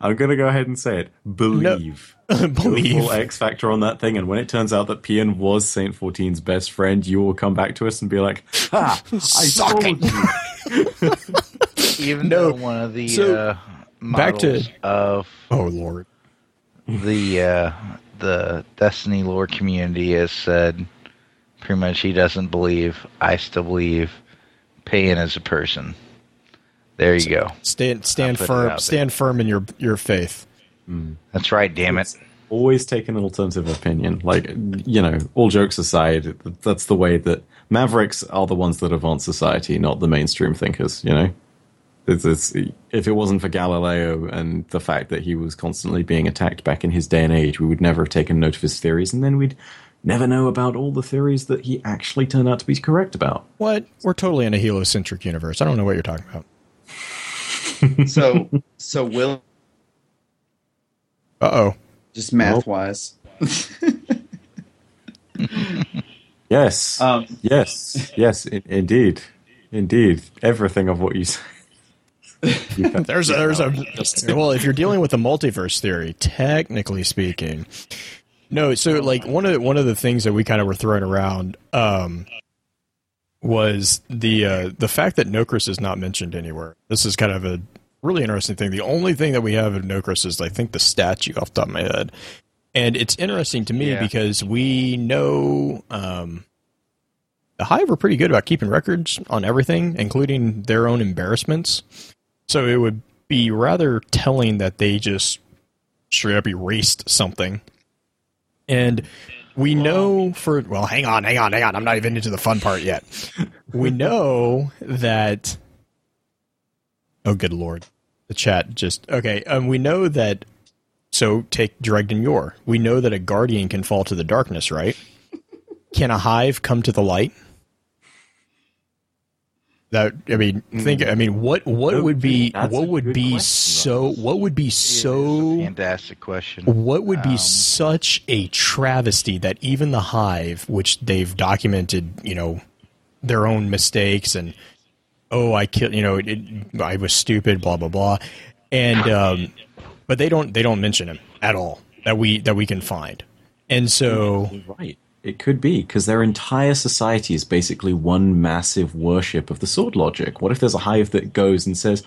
I'm going to go ahead and say it. Believe. Do a Believe. full X factor on that thing, and when it turns out that Pian was Saint 14's best friend, you will come back to us and be like, "Ha! I Suck told it." you." even No, though one of the so, uh, back to- of Oh Lord. The uh, the Destiny lore community has said pretty much he doesn't believe. I still believe Payan is a person. There you go. Stand stand firm. out there. Stand firm in your your faith. That's right. Damn it. Always take an alternative opinion. Like, you know, all jokes aside, that's the way that Mavericks are the ones that advance society, not the mainstream thinkers, you know? It's, it's, if it wasn't for Galileo and the fact that he was constantly being attacked back in his day and age, we would never have taken note of his theories, and then we'd never know about all the theories that he actually turned out to be correct about. What? We're totally in a heliocentric universe. I don't know what you're talking about. so so Will Uh oh. just math wise. Yes. Um, yes. Yes, i- indeed. Indeed. Everything of what you say. There's a, there's a well, if you're dealing with the multiverse theory, technically speaking, no. So like one of the, one of the things that we kind of were throwing around um, was the uh, the fact that Nokris is not mentioned anywhere. This is kind of a really interesting thing. The only thing that we have of Nokris is I think the statue off the top of my head, and it's interesting to me Yeah. because we know. Um, the Hive are pretty good about keeping records on everything, including their own embarrassments. So it would be rather telling that they just straight up erased something. And we know for well, hang on, hang on, hang on. I'm not even into the fun part yet. we know that Oh good lord. The chat just okay. Um we know that so take Dredgen Yor. We know that a guardian can fall to the darkness, right? Can a hive come to the light? That I mean, think. I mean, what what would be That's what would be question, so what would be so Fantastic question. what would be Um, such a travesty that even the Hive, which they've documented, you know, their own mistakes and oh, I killed, you know, it, I was stupid, blah blah blah, and um, but they don't they don't mention him at all that we that we can find, and so right. It could be because their entire society is basically one massive worship of the sword logic. What if there's a hive that goes and says,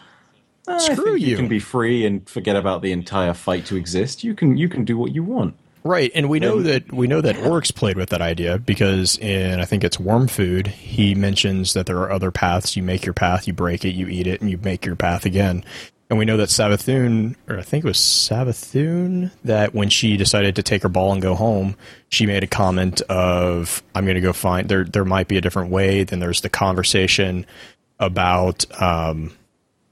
"Ah, Screw think you." can be free and forget about the entire fight to exist. You can you can do what you want." Right, and we know that we know that Oryx played with that idea because in I think it's Worm Food, he mentions that there are other paths. You make your path, you break it, you eat it, and you make your path again. And we know that Savathun, or I think it was Savathun, that when she decided to take her ball and go home, she made a comment of, "I'm going to go find there. There might be a different way." Then there's the conversation about um,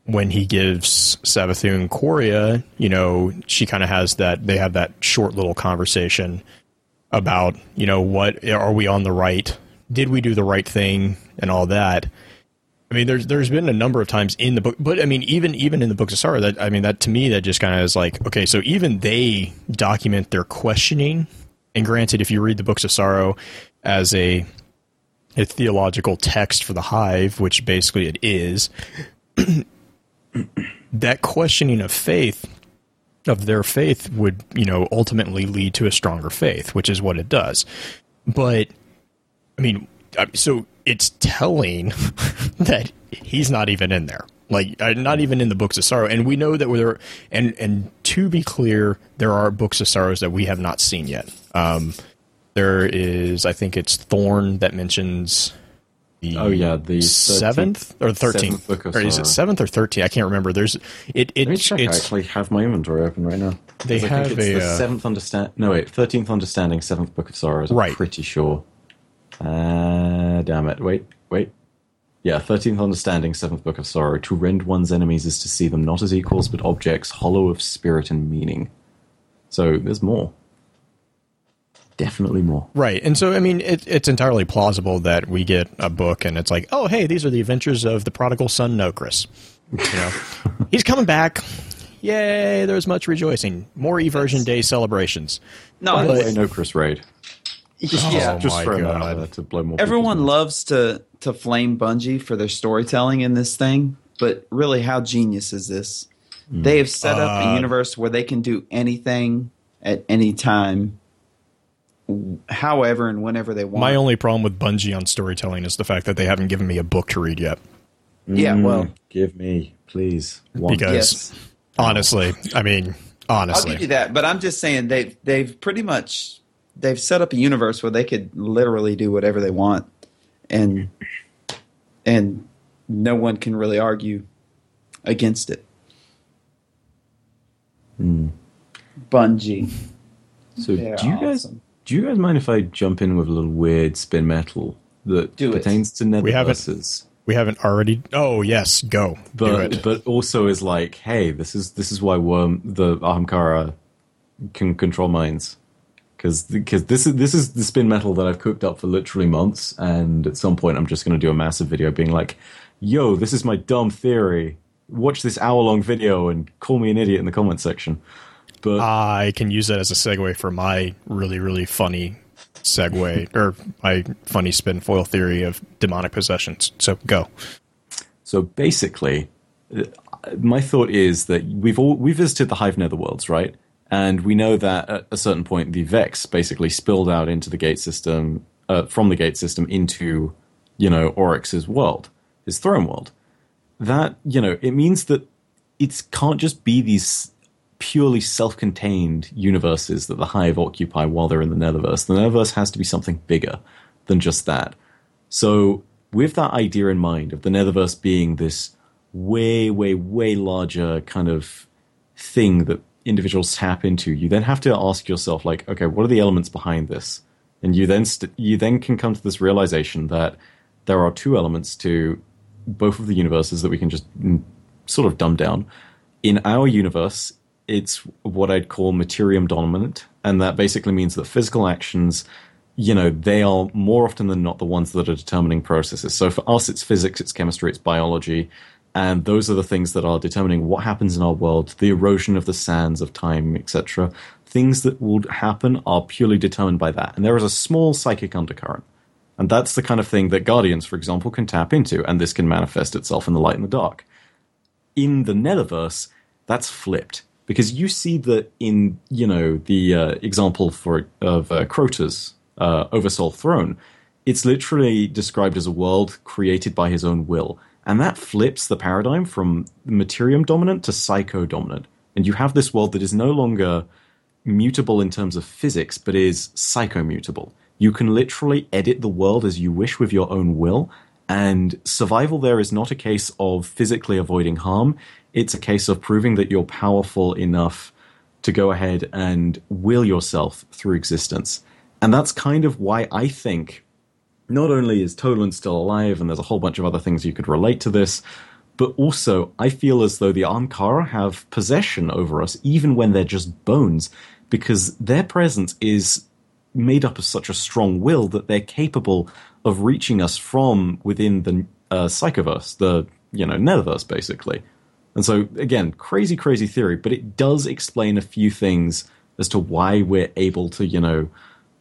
when he gives Savathun Quria. you know, she kind of has that, they have that short little conversation about, you know, what are we on the right? Did we do the right thing and all that? I mean, there's there's been a number of times in the book, but I mean, even even in the books of sorrow, that I mean, that to me, that just kind of is like, okay, so even they document their questioning. And granted, if you read the books of sorrow as a a theological text for the hive, which basically it is, that questioning of faith of their faith would you know ultimately lead to a stronger faith which is what it does but i mean uh, so it's telling that he's not even in there like uh, not even in the books of sorrow and we know that there and and to be clear there are books of sorrows that we have not seen yet um there is i think it's thorn that mentions the Oh, yeah, the 13th seventh or thirteenth, seventh book of or is it seventh or thirteenth? I can't remember. There's it. It Let me check. I actually have my inventory open right now. They I have think it's a, the uh, seventh understand. No wait, thirteenth understanding, seventh book of sorrows. I'm Right. pretty sure. Uh, damn it! Wait, wait. Yeah, thirteenth understanding, seventh book of sorrow. To rend one's enemies is to see them not as equals but objects, hollow of spirit and meaning. So there's more. Definitely more. right, and so I mean, it, it's entirely plausible that we get a book and it's like, oh, hey, these are the adventures of the prodigal son Nokris. You know, he's coming back. Yay! There's much rejoicing. More eversion day celebrations. No, By the but- Nokris Raid. Yeah. Oh Just my throwing out God. to blow more. Everyone loves to to flame Bungie for their storytelling in this thing, but really, how genius is this? They have set up Uh, a universe where they can do anything at any time, however and whenever they want. My only problem with Bungie on storytelling is the fact that they haven't given me a book to read yet. yeah, Mm, well, give me, please. One. Because yes, honestly, I mean, honestly, I'll give you that. But I'm just saying they've they've pretty much they've set up a universe where they could literally do whatever they want, and and no one can really argue against it. Hmm. Bungie. So They're do you guys awesome. do you guys mind if I jump in with a little weird spin metal that Do it. pertains to We haven't- we haven't already. Oh yes, go but but also is like, hey, this is this is why worm the Ahamkara can control minds. Because because this is this is the spin metal that I've cooked up for literally months, and at some point I'm just going to do a massive video being like, "Yo, this is my dumb theory. Watch this hour long video and call me an idiot in the comment section." But I can use that as a segue for my really, really funny segue or my funny spin foil theory of demonic possessions. So go. So basically, uh, my thought is that we've all we visited the Hive Netherworlds, right? And we know that at a certain point, the Vex basically spilled out into the gate system, uh, from the gate system into, you know, Oryx's world, his throne world. That you know, it means that it can't just be these purely self-contained universes that the Hive occupy while they're in the Netherverse. The Netherverse has to be something bigger than just that. So, with that idea in mind of the Netherverse being this way, way, way larger kind of thing that individuals tap into, you then have to ask yourself, like, okay, what are the elements behind this? And you then st- you then can come to this realization that there are two elements to both of the universes that we can just mm, sort of dumb down. In our universe, it's what I'd call materium dominant, and that basically means that physical actions you know, they are more often than not the ones that are determining processes. So for us, it's physics, it's chemistry, it's biology. And those are the things that are determining what happens in our world, the erosion of the sands of time, etc. Things that would happen are purely determined by that. And there is a small psychic undercurrent. And that's the kind of thing that Guardians, for example, can tap into, and this can manifest itself in the light and the dark. In the Netherverse, that's flipped because you see that in you know the uh, example for of uh, Crota's uh, Oversoul Throne, it's literally described as a world created by his own will, and that flips the paradigm from materium dominant to psycho dominant, and you have this world that is no longer mutable in terms of physics, but is psychomutable. You can literally edit the world as you wish with your own will, and survival there is not a case of physically avoiding harm. It's a case of proving that you're powerful enough to go ahead and will yourself through existence. And that's kind of why I think not only is Toland still alive, and there's a whole bunch of other things you could relate to this, but also I feel as though the Ahamkara have possession over us, even when they're just bones, because their presence is made up of such a strong will that they're capable of reaching us from within the uh, psychoverse, the you know netherverse, basically. And so again, crazy, crazy theory, but it does explain a few things as to why we're able to you know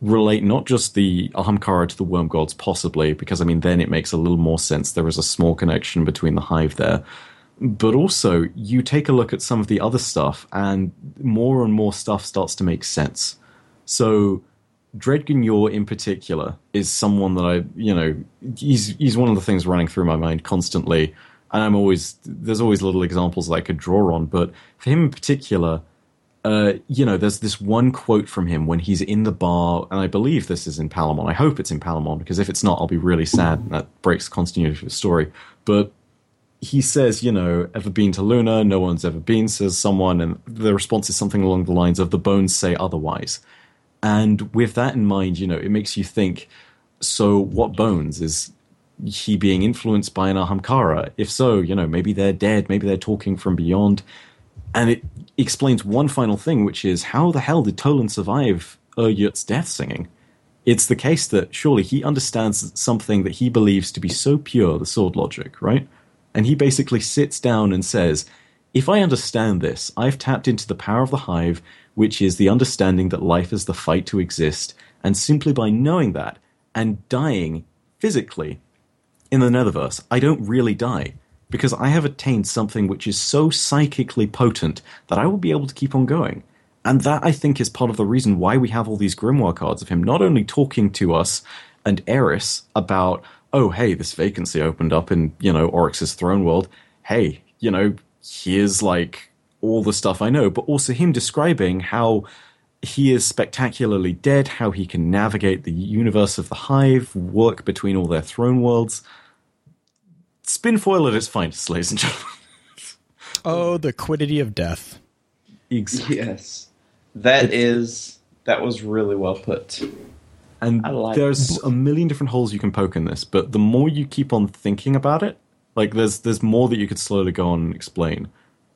relate not just the Ahamkara to the worm gods, possibly, because I mean then it makes a little more sense. There is a small connection between the hive there. But also, you take a look at some of the other stuff, and more and more stuff starts to make sense. So, Dredgen in particular is someone that I, you know, he's he's one of the things running through my mind constantly, and I'm always there's always little examples that I could draw on, but for him in particular, uh, you know, there's this one quote from him when he's in the bar, and I believe this is in Palamon. I hope it's in Palamon because if it's not, I'll be really sad. That breaks continuity of the story. But he says, you know, ever been to Luna? No one's ever been, says someone, and the response is something along the lines of the bones say otherwise. And with that in mind, you know, it makes you think so what bones? Is he being influenced by an Ahamkara? If so, you know, maybe they're dead, maybe they're talking from beyond. And it explains one final thing, which is how the hell did Toland survive Ir Yût's death singing? It's the case that surely he understands something that he believes to be so pure, the sword logic, right? And he basically sits down and says, if I understand this, I've tapped into the power of the hive which is the understanding that life is the fight to exist, and simply by knowing that and dying physically in the Netherverse, I don't really die because I have attained something which is so psychically potent that I will be able to keep on going. And that I think is part of the reason why we have all these grimoire cards of him not only talking to us and Eris about, oh hey, this vacancy opened up in, you know, Oryx's throne world. Hey, you know, here's like all the stuff I know, but also him describing how he is spectacularly dead, how he can navigate the universe of the Hive, work between all their throne worlds. Spinfoil at its finest, ladies and gentlemen. oh, the quiddity of death. Exactly. Yes. that it's, is that was really well put. And like there's it. a million different holes you can poke in this, but the more you keep on thinking about it, like there's there's more that you could slowly go on and explain.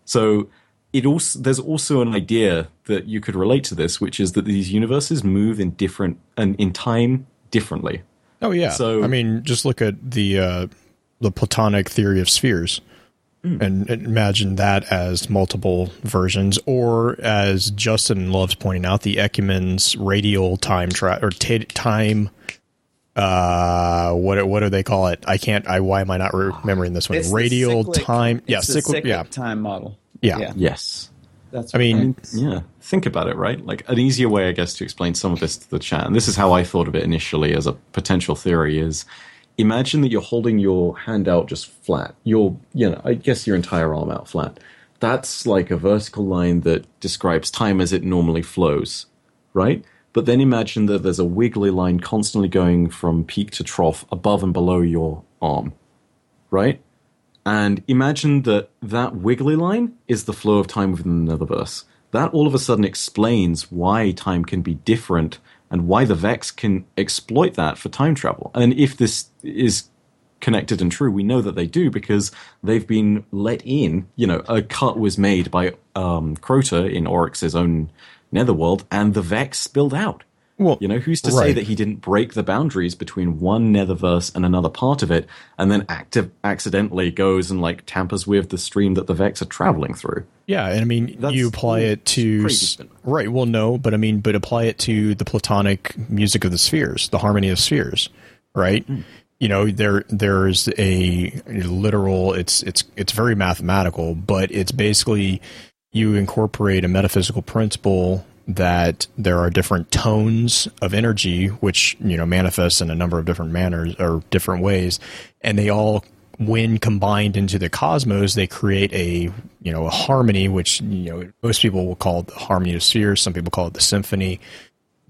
So it also there's also an idea that you could relate to this, which is that these universes move in different and in time differently. Oh yeah. So I mean, just look at the uh, the Platonic theory of spheres, mm. and imagine that as multiple versions, or as Justin loves pointing out, the Ekman's radial time tra- or t- time. Uh, what what do they call it? I can't. I why am I not remembering this one? It's radial cyclic, time. Yeah, cyclic, yeah, time model. Yeah. yeah. Yes. That's I mean, yeah. Think about it, right? Like an easier way, I guess, to explain some of this to the chat, and this is how I thought of it initially as a potential theory: is imagine that you're holding your hand out just flat. Your, you know, I guess your entire arm out flat. That's like a vertical line that describes time as it normally flows, right? But then imagine that there's a wiggly line constantly going from peak to trough above and below your arm, right? And imagine that that wiggly line is the flow of time within the Netherverse. That all of a sudden explains why time can be different and why the Vex can exploit that for time travel. And if this is connected and true, we know that they do because they've been let in. You know, a cut was made by um, Crota in Oryx's own netherworld, and the Vex spilled out. Well, You know, who's to say that he didn't break the boundaries between one netherverse and another part of it, and then active, accidentally goes and like tampers with the stream that the Vex are traveling through? Yeah, and I mean, That's you apply it to s- right. Well, no, but I mean, but apply it to the platonic music of the spheres, the harmony of spheres, right? Hmm. You know, there there's a literal. It's it's it's very mathematical, but it's basically you incorporate a metaphysical principle that there are different tones of energy which you know manifest in a number of different manners or different ways and they all when combined into the cosmos they create a you know a harmony which you know most people will call the harmony of spheres some people call it the symphony.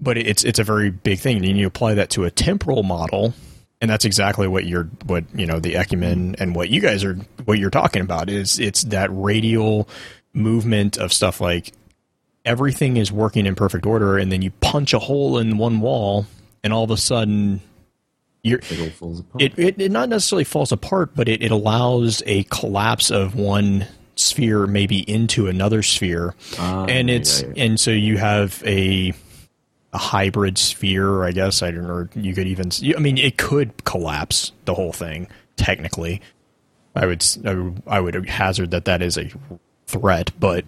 But it's it's a very big thing and you apply that to a temporal model and that's exactly what you're what you know the ecumen and what you guys are what you're talking about is it's that radial movement of stuff like everything is working in perfect order and then you punch a hole in one wall and all of a sudden you're It all falls apart. it, it, it not necessarily falls apart but it, it allows a collapse of one sphere maybe into another sphere Ah, and it's yeah, yeah. and so you have a a hybrid sphere i guess i don't know you could even i mean it could collapse the whole thing technically i would s- I would- I would hazard that that is a threat but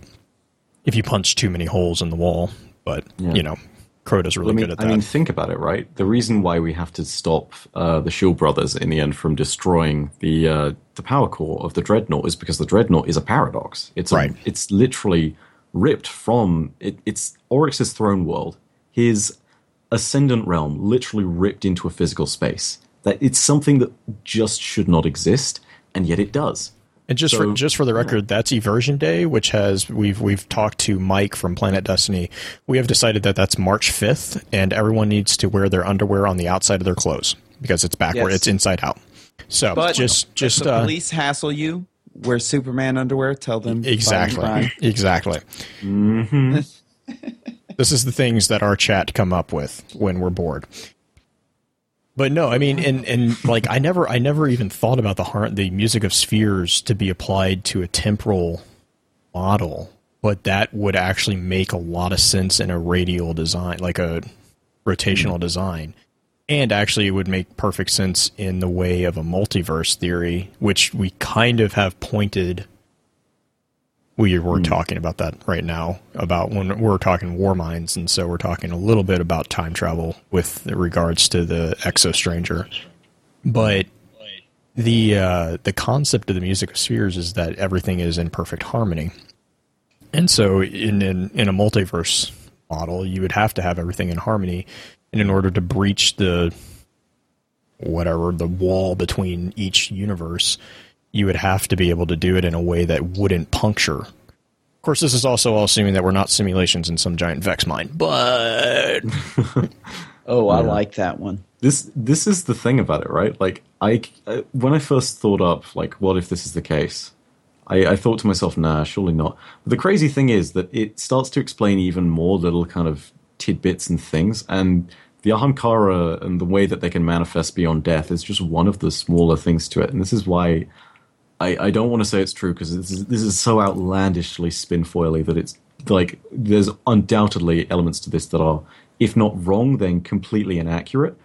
if you punch too many holes in the wall but Yeah. you know Crota's really I mean, good at that. I mean, think about it, right? The reason why we have to stop uh, the Shield Brothers in the end from destroying the uh, the power core of the Dreadnought is because the Dreadnought is a paradox. It's a, Right. it's literally ripped from it, it's Oryx's throne world, his ascendant realm, literally ripped into a physical space. That it's something that just should not exist, and yet it does. And just for just for the record, that's Eversion Day, which has we've we've talked to Mike from Planet Destiny. We have decided that that's March fifth, and everyone needs to wear their underwear on the outside of their clothes because it's backward, Yes. it's inside out. So But just if just the uh, police hassle you, wear Superman underwear. Tell them exactly exactly. this is the things that our chat come up with when we're bored. But no, I mean, and and like I never, I never even thought about the har- the music of spheres to be applied to a temporal model, but that would actually make a lot of sense in a radial design, like a rotational mm-hmm. design, and actually it would make perfect sense in the way of a multiverse theory, which we kind of have pointed. We were talking about that right now about when we're talking Warminds, and so we're talking a little bit about time travel with regards to the Exo Stranger, but the uh, the concept of the music of spheres is that everything is in perfect harmony, and so in in, in a multiverse model, you would have to have everything in harmony, and in order to breach the whatever the wall between each universe, you would have to be able to do it in a way that wouldn't puncture. Of course, this is also all assuming that we're not simulations in some giant Vex mine, but Oh, I like that one. this this is the thing about it, right? Like I, I- when I first thought up, like, what if this is the case? I, I thought to myself, nah, surely not. But the crazy thing is that it starts to explain even more little kind of tidbits and things, and the Ahamkara and the way that they can manifest beyond death is just one of the smaller things to it. And this is why I, I don't want to say it's true because this is, this is so outlandishly spinfoily that it's like there's undoubtedly elements to this that are, if not wrong, then completely inaccurate.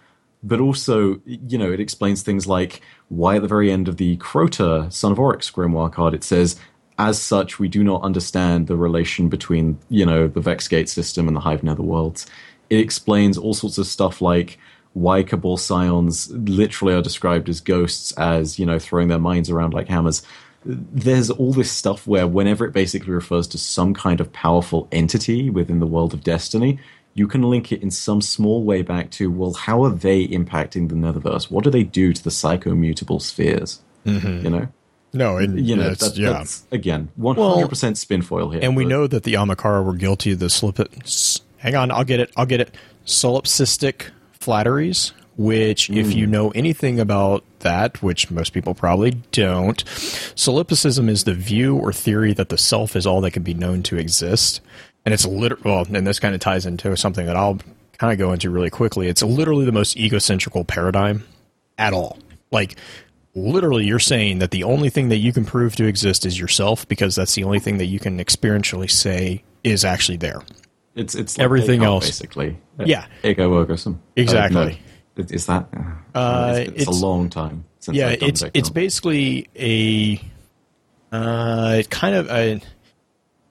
But also, you know, it explains things like why at the very end of the Crota Son of Oryx grimoire card it says, as such, we do not understand the relation between, you know, the Vexgate system and the Hive Netherworlds. It explains all sorts of stuff like why Cabal Scions literally are described as ghosts, as, you know, throwing their minds around like hammers. There's all this stuff where whenever it basically refers to some kind of powerful entity within the world of Destiny, you can link it in some small way back to, well, how are they impacting the Netherverse? What do they do to the psychomutable spheres? Mm-hmm. You know? no, and You know, that's- that, yeah. that's, again, 100% spinfoil here. and we but- know that the Ahamkara were guilty of the slip. s- Hang on, I'll get it. I'll get it. Solipsistic flatteries, which, if you hmm. know anything about that, which most people probably don't, solipsism is the view or theory that the self is all that can be known to exist, and it's literal. Well, and this kind of ties into something that I'll kind of go into really quickly. It's literally the most egocentrical paradigm at all. Like literally you're saying that the only thing that you can prove to exist is yourself because that's the only thing that you can experientially say is actually there. It's it's like Everything else. basically. Yeah. Ego orgasm. Exactly. Uh, no. Is that? Uh, Uh, it's, it's it's- a long time since yeah, it's it's basically a uh, kind of a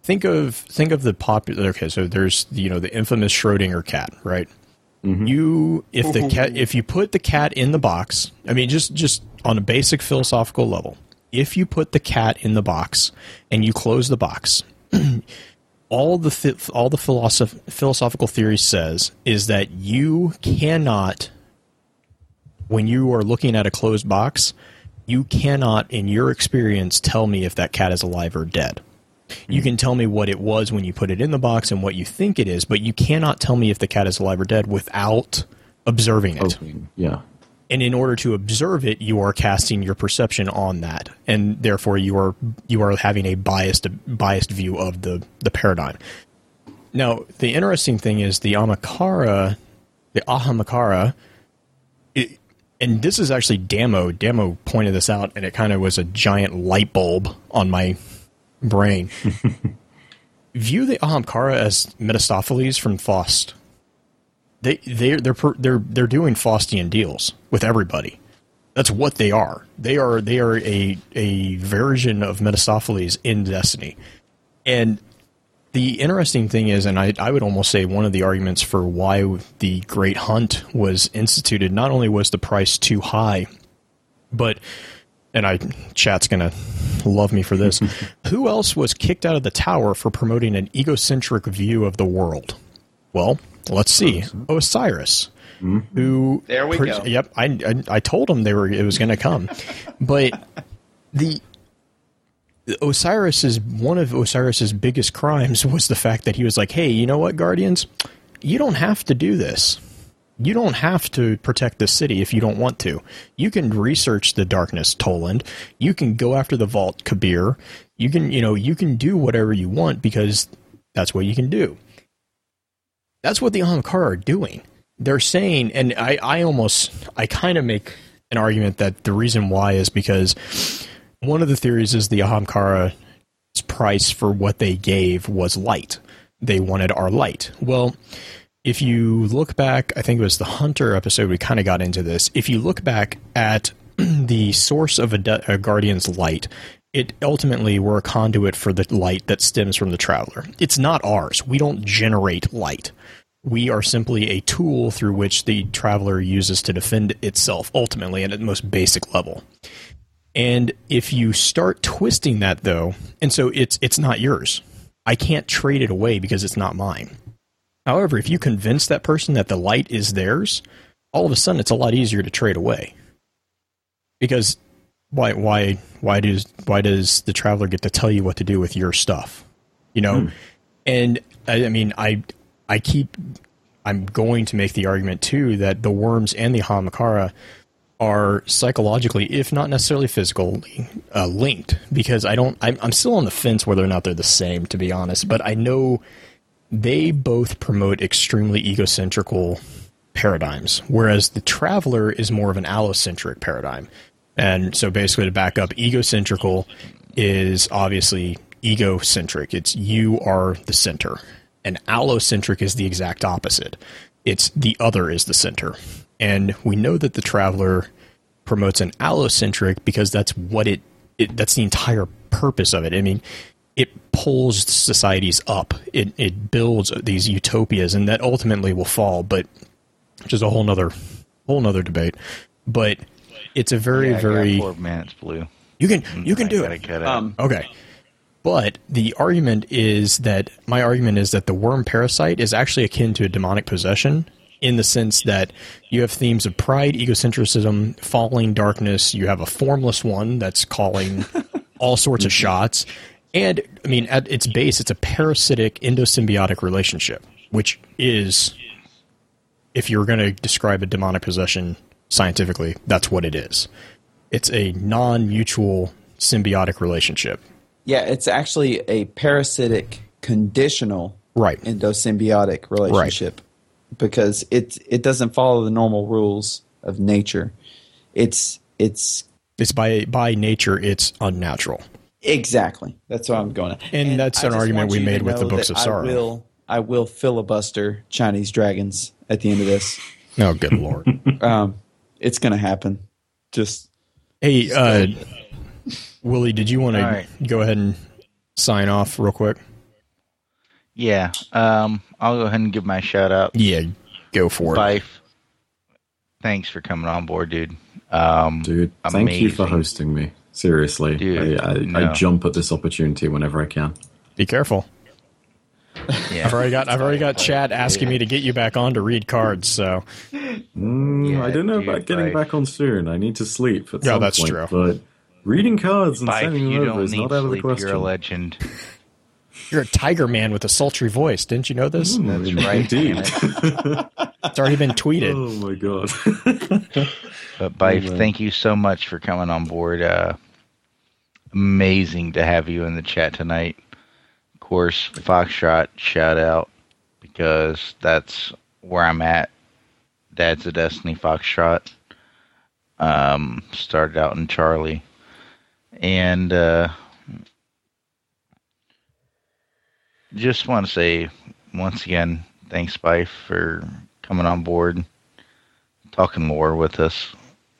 think of think of the popular. Okay, so there's you know the infamous Schrodinger cat, right? You if the cat if you put the cat in the box, I mean just just on a basic philosophical level, if you put the cat in the box and you close the box, all the th- all the philosoph- philosophical theory says is that you cannot when you are looking at a closed box, you cannot, in your experience, tell me if that cat is alive or dead. You can tell me what it was when you put it in the box and what you think it is, but you cannot tell me if the cat is alive or dead without observing it. Yeah. And in order to observe it, you are casting your perception on that, and therefore you are you are having a biased biased view of the the paradigm. Now, the interesting thing is the Amakara, the Ahamakara, it, and this is actually Damo. Damo pointed this out, and it kind of was a giant light bulb on my brain. View the Ahamkara as Mephistopheles from Faust. They they they're they're they're doing Faustian deals with everybody. That's what they are. They are they are a a version of Mephistopheles in Destiny. And the interesting thing is, and I, I would almost say one of the arguments for why the Great Hunt was instituted, not only was the price too high, but and I chat's gonna love me for this. Who else was kicked out of the tower for promoting an egocentric view of the world? Well, let's see. Osiris, oh, hmm? who There we go. Yep, I, I I told him they were it was going to come, but the Osiris is one of Osiris's biggest crimes was the fact that he was like, "Hey, you know what, Guardians? You don't have to do this. You don't have to protect the city if you don't want to. You can research the darkness, Toland. You can go after the vault, Kabr. You can, you know, you can do whatever you want because that's what you can do." That's what the Ahamkara are doing. They're saying, and I, I almost, I kind of make an argument that the reason why is because one of the theories is the Ahamkara's price for what they gave was light. They wanted our light. Well, if you look back, I think it was the Hunter episode, we kind of got into this. If you look back at the source of a, de- a Guardian's light, it ultimately were a conduit for the light that stems from the Traveler. It's not ours. We don't generate light. We are simply a tool through which the Traveler uses to defend itself, ultimately, at the most basic level. And if you start twisting that though, and so it's it's not yours. I can't trade it away because it's not mine. However, if you convince that person that the light is theirs, all of a sudden it's a lot easier to trade away. Because why why why does why does the traveler get to tell you what to do with your stuff? You know? Hmm. And I, I mean I I keep I'm going to make the argument too that the worms and the Ahamkara are psychologically, if not necessarily physically, uh, linked. Because I don't, I'm, I'm still on the fence whether or not they're the same, to be honest. But I know they both promote extremely egocentrical paradigms, whereas the Traveler is more of an allocentric paradigm. And so, basically, to back up, egocentrical is obviously egocentric. It's you are the center, and allocentric is the exact opposite. It's the other is the center. And we know that the traveler promotes an allocentric because that's what it, it that's the entire purpose of it. I mean, it pulls societies up. It it builds these utopias and that ultimately will fall, but which is a whole nother whole nother debate. But it's a very, Yeah, very four minutes, Blue. you can you can I do gotta it. get out. Um, Okay. But the argument is that my argument is that the worm parasite is actually akin to a demonic possession in the sense that you have themes of pride, egocentrism, falling darkness. You have a formless one that's calling all sorts of shots. And I mean, at its base, it's a parasitic endosymbiotic relationship, which is, if you're going to describe a demonic possession scientifically, that's what it is. It's a non mutual symbiotic relationship. Yeah, it's actually a parasitic conditional Right. endosymbiotic relationship because it it doesn't follow the normal rules of nature. It's it's It's by by nature, it's unnatural. exactly that's what I'm going. At. And that's I an argument we made with the Books of Sorrow. I will I will filibuster Chinese dragons at the end of this. Oh, good lord! Um, it's going to happen. Just hey, uh, Willie, did you want All to right. go ahead and sign off real quick? Yeah. Um, I'll go ahead and give my shout out. Yeah, go for it. Byf. Thanks for coming on board, dude. Um, Dude, thank you for hosting me. Seriously, Dude, I, I, no. I jump at this opportunity whenever I can. Be careful. yeah. I've already got I've already got Chad asking me to get you back on to read cards. So Mm, Yeah, I don't know dude, about getting right. back on soon. I need to sleep at Yeah, some that's point. true. But reading cards and Byf, sending you them over don't is not out of the sleep. You're a legend. you're a tiger man with a sultry voice. Didn't you know this? That's right. Indeed. It's already been tweeted. oh my god. But Byf, man. thank you so much for coming on board. Uh, amazing to have you in the chat tonight. Of course, Foxtrot shout out because that's where I'm at. Dad's a Destiny Foxtrot. Um, started out in Charlie, and uh, just want to say once again, thanks, Byf, for coming on board, talking more with us.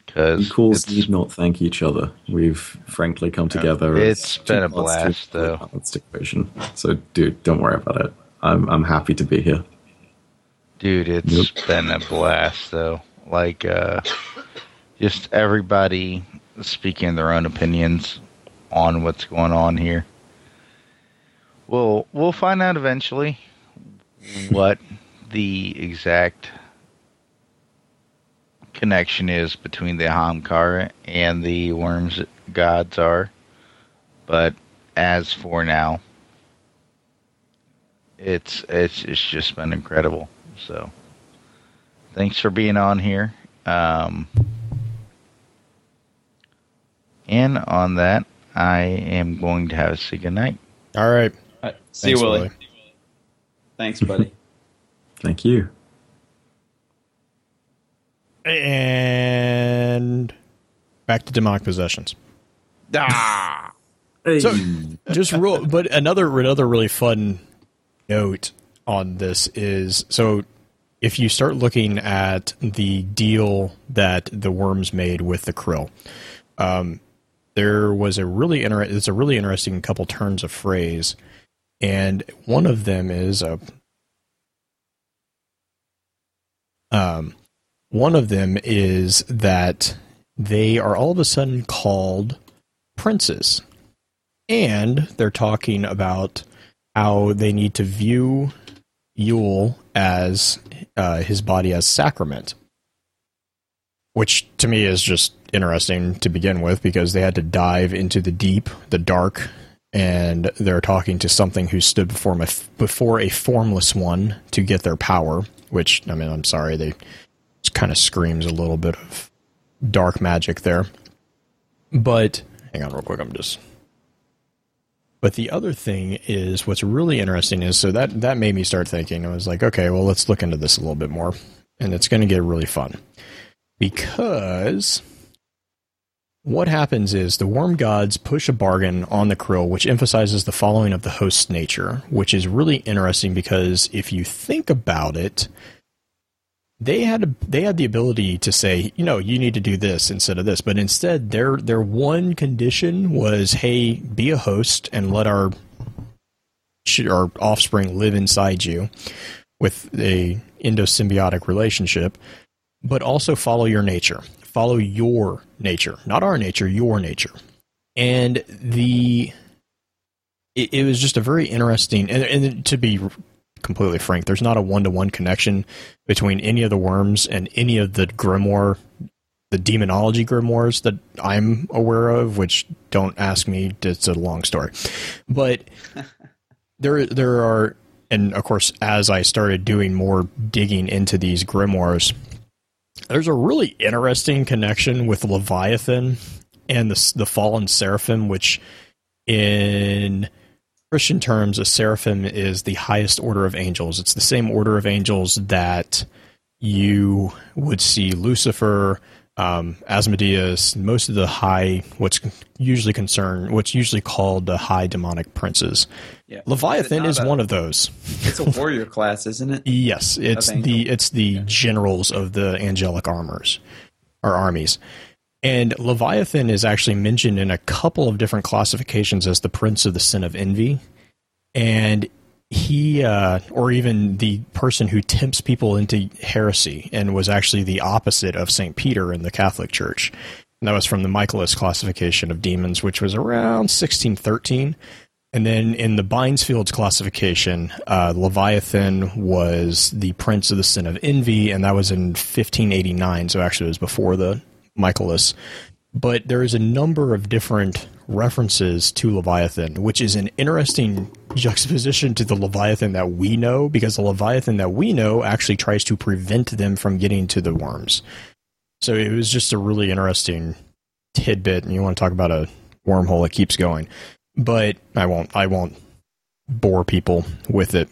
Because Equals need not thank each other. We've frankly come together. it's been a to blast, though. balanced equation. So, dude, don't worry about it. I'm I'm happy to be here. Dude, it's Yep. been a blast though. Like uh just everybody speaking their own opinions on what's going on here. We'll we'll find out eventually what the exact connection is between the Ahamkara and the worms gods are. But as for now, it's it's it's just been incredible. So, thanks for being on here. Um, and on that, I am going to have a say goodnight. All right. All right, see Thanks, you, Willie. Willie. Thanks, buddy. Thank you. And back to demonic possessions. ah! Hey. So, just real, but another another really fun note on this is so if you start looking at the deal that the worms made with the krill, um, there was a really inter- it's a really interesting couple turns of phrase, and one of them is a um, one of them is that they are all of a sudden called princes. And they're talking about how they need to view Yul as uh, his body as sacrament, which to me is just interesting to begin with because they had to dive into the deep, the dark, and they're talking to something who stood before a, before a formless one to get their power. Which I mean, I'm sorry, they kind of screams a little bit of dark magic there. But hang on, real quick, I'm just but the other thing is what's really interesting is so that that made me start thinking. I was like, okay, well, let's look into this a little bit more, and it's going to get really fun because what happens is the worm gods push a bargain on the krill, which emphasizes the following of the host's nature, which is really interesting because if you think about it, they had they had the ability to say, you know, you need to do this instead of this, but instead their their one condition was, hey, be a host and let our our offspring live inside you with a endosymbiotic relationship, but also follow your nature. Follow your nature, not our nature, your nature. And the it, it was just a very interesting and, and to be completely frank, there's not a one to one connection between any of the worms and any of the grimoire, the demonology grimoires that I'm aware of. Which don't ask me; it's a long story. But there, there are, and of course, as I started doing more digging into these grimoires, there's a really interesting connection with Leviathan and the the fallen seraphim, which in Christian terms, a seraphim is the highest order of angels. It's the same order of angels that you would see Lucifer, um, Asmodeus, most of the high, what's usually concerned, what's usually called the high demonic princes. Yeah. Leviathan is, is one of those. It's a warrior class, isn't it? Yes, it's the it's the generals of the angelic armors or armies. And Leviathan is actually mentioned in a couple of different classifications as the prince of the sin of envy. And he, uh, or even the person who tempts people into heresy and was actually the opposite of St. Peter in the Catholic Church. And that was from the Michaelis classification of demons, which was around 1613. And then in the Binsfeld's classification, uh, Leviathan was the prince of the sin of envy, and that was in 1589. So actually, it was before the Michaelis. But there is a number of different references to Leviathan, which is an interesting juxtaposition to the Leviathan that we know, because the Leviathan that we know actually tries to prevent them from getting to the worms. So it was just a really interesting tidbit, and you want to talk about a wormhole that keeps going. But I won't. I won't bore people with it.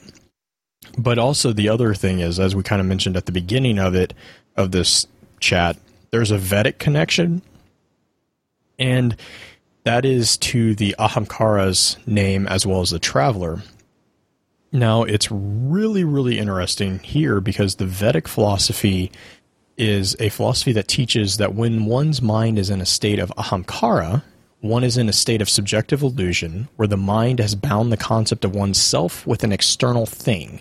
But also the other thing is, as we kind of mentioned at the beginning of it, of this chat, there's a Vedic connection, and that is to the Ahamkara's name as well as the traveler. Now, it's really, really interesting here because the Vedic philosophy is a philosophy that teaches that when one's mind is in a state of ahamkara, one is in a state of subjective illusion where the mind has bound the concept of oneself with an external thing,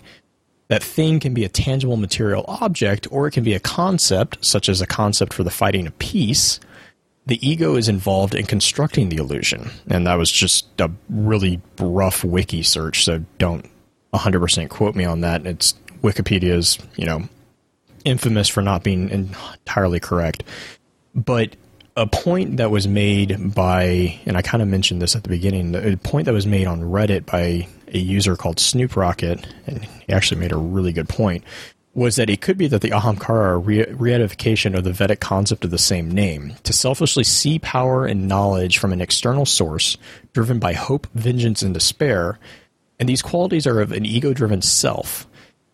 that thing can be a tangible material object, or it can be a concept, such as a concept for the fighting of peace. The ego is involved in constructing the illusion. And that was just a really rough wiki search, so don't 100% quote me on that. It's Wikipedia's, you know, infamous for not being entirely correct. But a point that was made by, and I kind of mentioned this at the beginning, a point that was made on Reddit by a user called Snoop Rocket, and he actually made a really good point, was that it could be that the Ahamkara are re- reification of the Vedic concept of the same name, to selfishly see power and knowledge from an external source, driven by hope, vengeance, and despair, and these qualities are of an ego driven self.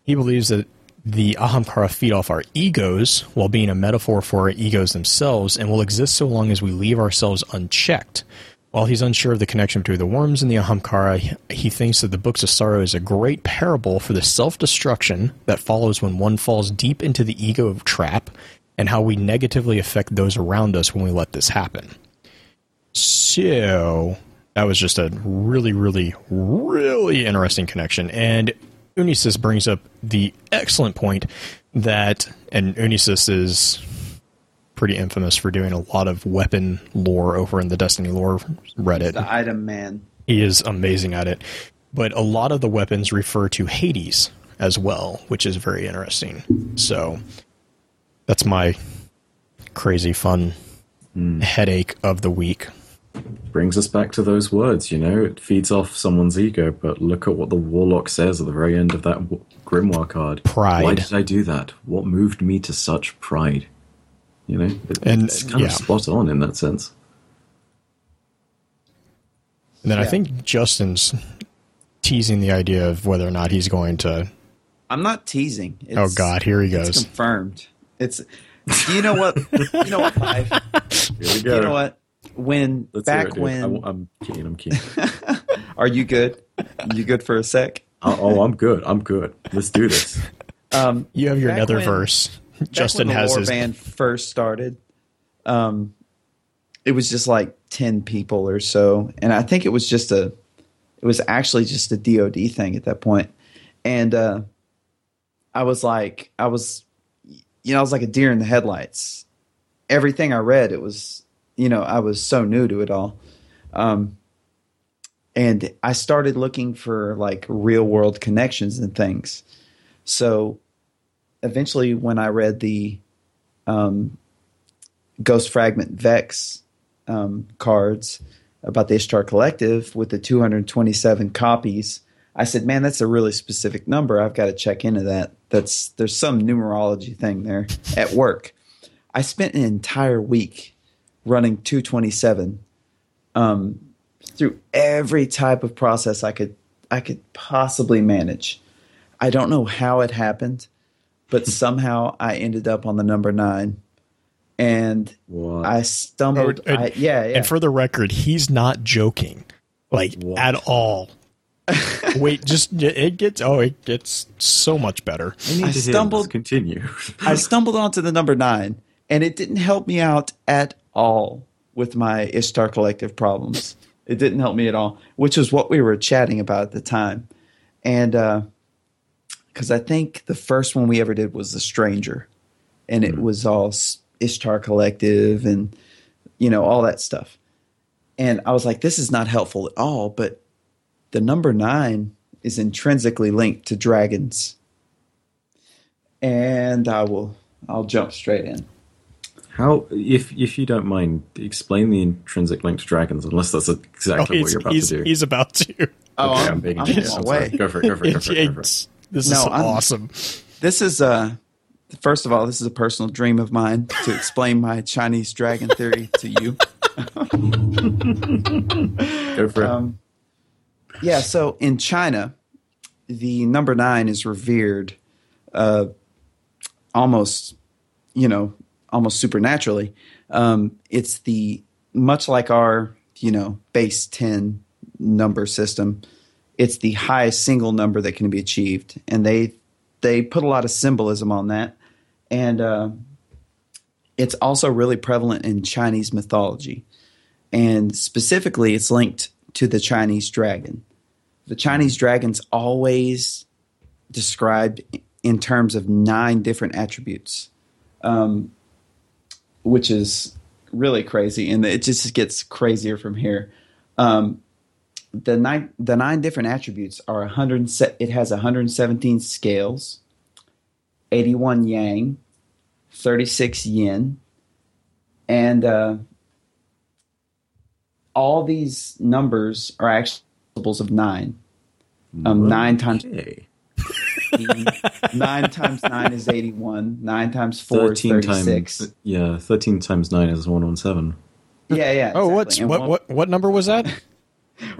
He believes that the Ahamkara feed off our egos while being a metaphor for our egos themselves and will exist so long as we leave ourselves unchecked. While he's unsure of the connection between the worms and the Ahamkara, he thinks that the Books of Sorrow is a great parable for the self destruction that follows when one falls deep into the ego trap and how we negatively affect those around us when we let this happen. So, that was just a really, really, really interesting connection. And Unisys brings up the excellent point that, and Unisys is pretty infamous for doing a lot of weapon lore over in the Destiny lore Reddit. He's the item man. He is amazing at it. But a lot of the weapons refer to Hades as well, which is very interesting. So that's my crazy fun mm. headache of the week. Brings us back to those words, you know, it feeds off someone's ego, but look at what the warlock says at the very end of that grimoire card. Pride. Why did I do that? What moved me to such pride? You know, it, and it's kind yeah. of spot on in that sense. And then yeah. I think Justin's teasing the idea of whether or not he's going to. I'm not teasing. It's, oh God, here he goes. It's confirmed. It's. You know what? you know what? Here we go. You know what? When Let's back it, when I'm, I'm keen. I'm keen. Are you good? You good for a sec? Oh, oh, I'm good. I'm good. Let's do this. Um, you have your nether verse. Justin when the has his band first started. Um, it was just like ten people or so, and I think it was just a, it was actually just a DoD thing at that point, and uh, I was like, I was, you know, I was like a deer in the headlights. Everything I read, it was, you know, I was so new to it all. Um, and I started looking for like real world connections and things. So eventually, when I read the um, Ghost Fragment Vex um, cards about the Ishtar Collective with the 227 copies, I said, "Man, that's a really specific number. I've got to check into that. That's there's some numerology thing there at work." I spent an entire week running 227 um, through every type of process I could I could possibly manage. I don't know how it happened but somehow I ended up on the number nine. and What? I stumbled. Oh, and- I, yeah, yeah. And for the record, he's not joking, like What? at all. Wait, just it gets oh, it gets so much better. I need I to stumbled- Continue. I stumbled onto the number nine, and it didn't help me out at all with my Ishtar Collective problems. It didn't help me at all, which was what we were chatting about at the time. And uh, because I think the first one we ever did was The Stranger, and it mm. was all Ishtar Collective and, you know, all that stuff. And I was like, this is not helpful at all, but the number nine is intrinsically linked to dragons and I will I'll jump straight in. How, if if you don't mind, explain the intrinsic link to dragons, unless that's Oh, exactly what you're about to do. he's about to. Oh, Okay, I'm, being I'm ingenious. I'm my sorry. way. Go for it. Go for it. Go for it. Go for it. It's- this is No, I'm- awesome. This is uh first of all, this is a personal dream of mine to explain my Chinese dragon theory to you. Go for it. Um, yeah, so in China, the number nine is revered uh, almost, you know, almost supernaturally. Um, it's the much like our, you know, base ten number system. It's the highest single number that can be achieved, and they they put a lot of symbolism on that, and uh, it's also really prevalent in Chinese mythology and specifically it's linked to the Chinese dragon. The Chinese dragon's always described in terms of nine different attributes, um, which is really crazy, and it just gets crazier from here. Um, the nine the nine different attributes are 100 it has 117 scales 81 yang 36 yin and uh, all these numbers are actually multiples of nine. Um, nine times nine times nine is eighty-one. Nine times four is 13 thirty-six. times yeah 13 times 9 is 117 Yeah, yeah. Oh, exactly. what's And what one- what what number was that?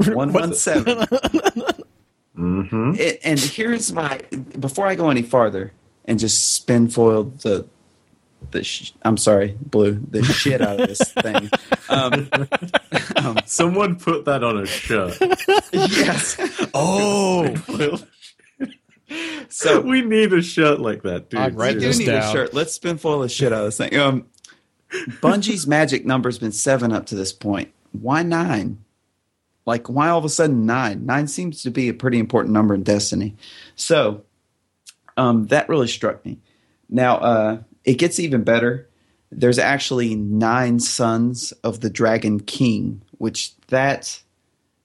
One one seven. mm-hmm. It, and here's my before I go any farther and just spin foil the the sh- I'm sorry, blue the shit out of this thing. Um, someone put that on a shirt yes. Oh, So we need a shirt like that dude I'd write we do need down. a shirt. Let's spin foil the shit out of this thing. Um, Bungie's magic number's been seven up to this point. Why nine? Like, why all of a sudden nine? Nine seems to be a pretty important number in Destiny. So, um, that really struck me. Now, uh, it gets even better. There's actually nine sons of the Dragon King, which that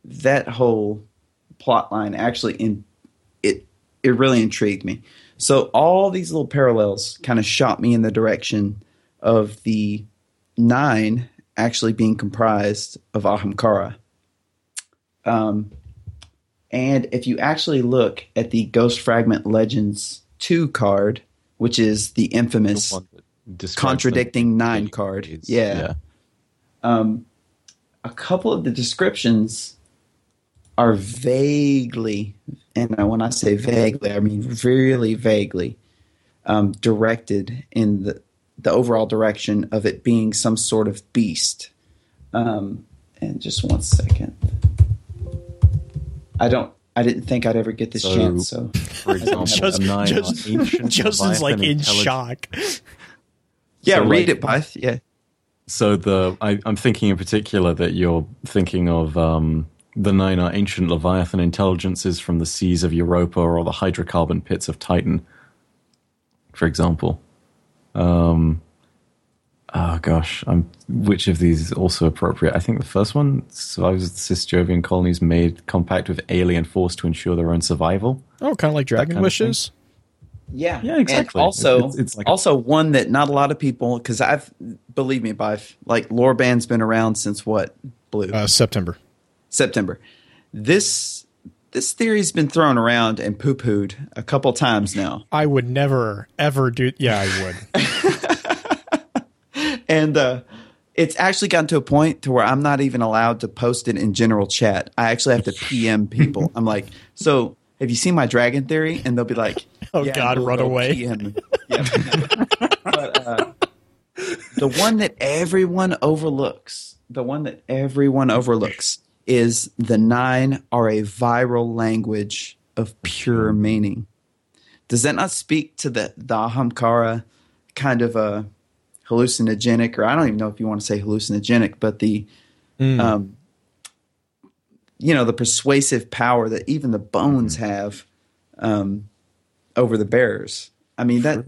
that whole plot line actually in it it really intrigued me. So all these little parallels kind of shot me in the direction of the nine actually being comprised of Ahamkara. Um, and if you actually look at the Ghost Fragment Legends 2 card, which is the infamous contradicting nine card, yeah, um, a couple of the descriptions are vaguely, and when I say vaguely, I mean really vaguely, um, directed in the the overall direction of it being some sort of beast. Um, and just one second, I don't. I didn't think I'd ever get this So- chance. So for example Just- a 9 just- are ancient Justin's like in shock. yeah, So, read like- it, Blythe. Yeah. So the I, I'm thinking in particular that you're thinking of um, the nine are ancient Leviathan intelligences from the seas of Europa or the hydrocarbon pits of Titan, for example. Um, oh gosh, I'm, which of these is also appropriate? I think the first one survivors of the Cisjovian colonies made compact with alien force to ensure their own survival. Oh, kind of like Dragon Wishes. Yeah, Yeah, exactly. And also, It's- it's like a- also one that not a lot of people because I've believe me, by like lore band's been around since what blue Uh, September. September. This this theory's been thrown around and poo pooed a couple times now, I would never ever do. Yeah, I would. and uh, it's actually gotten to a point to where I'm not even allowed to post it in general chat. I actually have to PM people. I'm like, so have you seen my dragon theory? And they'll be like, Oh, "Yeah," God, run away. Yeah. but uh, the one that everyone overlooks, the one that everyone overlooks is the nine are a viral language of pure meaning. Does that not speak to the, the Ahamkara kind of a hallucinogenic, or I don't even know if you want to say hallucinogenic, but the, um, you know, the persuasive power that even the bones have um, over the bearers. I mean that.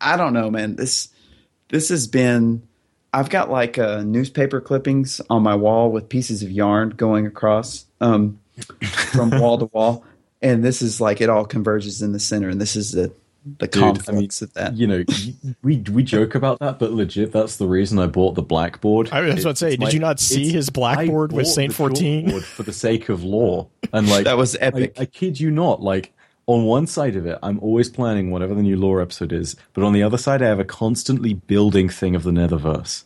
I don't know, man. This this has been. I've got like uh, newspaper clippings on my wall with pieces of yarn going across um, from wall to wall, and this is like it all converges in the center, and this is the the Dude, I mean, of that. You know, we we joke about that, but legit, that's the reason I bought the blackboard. I was about to say, did my- you not see his blackboard I with Saint 14? for the sake of lore, and like That was I- epic. I, kid you not. Like on one side of it, I'm always planning whatever the new lore episode is, but on the other side, I have a constantly building thing of the Netherverse.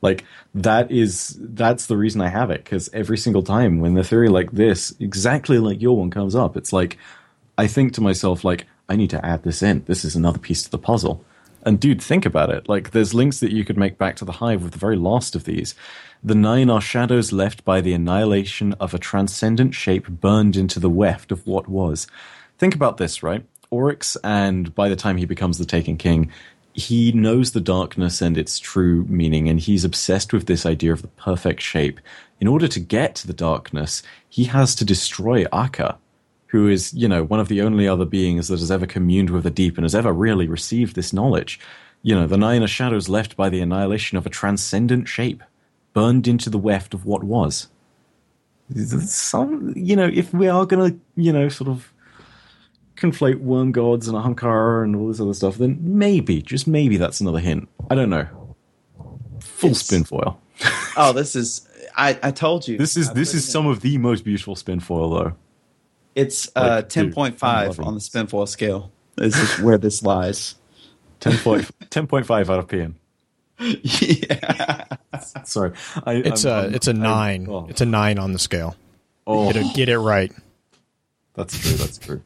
Like that is that's the reason I have it because every single time when the theory like this, exactly like your one comes up, it's like I think to myself like I need to add this in. This is another piece to the puzzle. And dude, think about it. Like there's links that you could make back to the hive with the very last of these. The nine are shadows left by the annihilation of a transcendent shape burned into the weft of what was. Think about this, right? Oryx, and by the time he becomes the Taken King, he knows the darkness and its true meaning, and he's obsessed with this idea of the perfect shape. In order to get to the darkness, he has to destroy Akka, who is, you know, one of the only other beings that has ever communed with the deep and has ever really received this knowledge. You know, the nine are shadows left by the annihilation of a transcendent shape, burned into the weft of what was. Some, you know, if we are going to, you know, sort of conflate worm gods and Ahamkara and all this other stuff, then maybe, just maybe that's another hint. I don't know. Full It's- spin foil. Oh, this is. I, I told you. This is this is it some of the most beautiful spin foil though. It's uh, like, dude, ten point I'm five loving on the this. spinfoil scale. This is where this lies. 10.5 out of PN. yeah. Sorry, I, It's I'm- a I'm- it's a I'm- nine. oh, It's a nine on the scale. oh, Get it, get it right. that's true. That's true.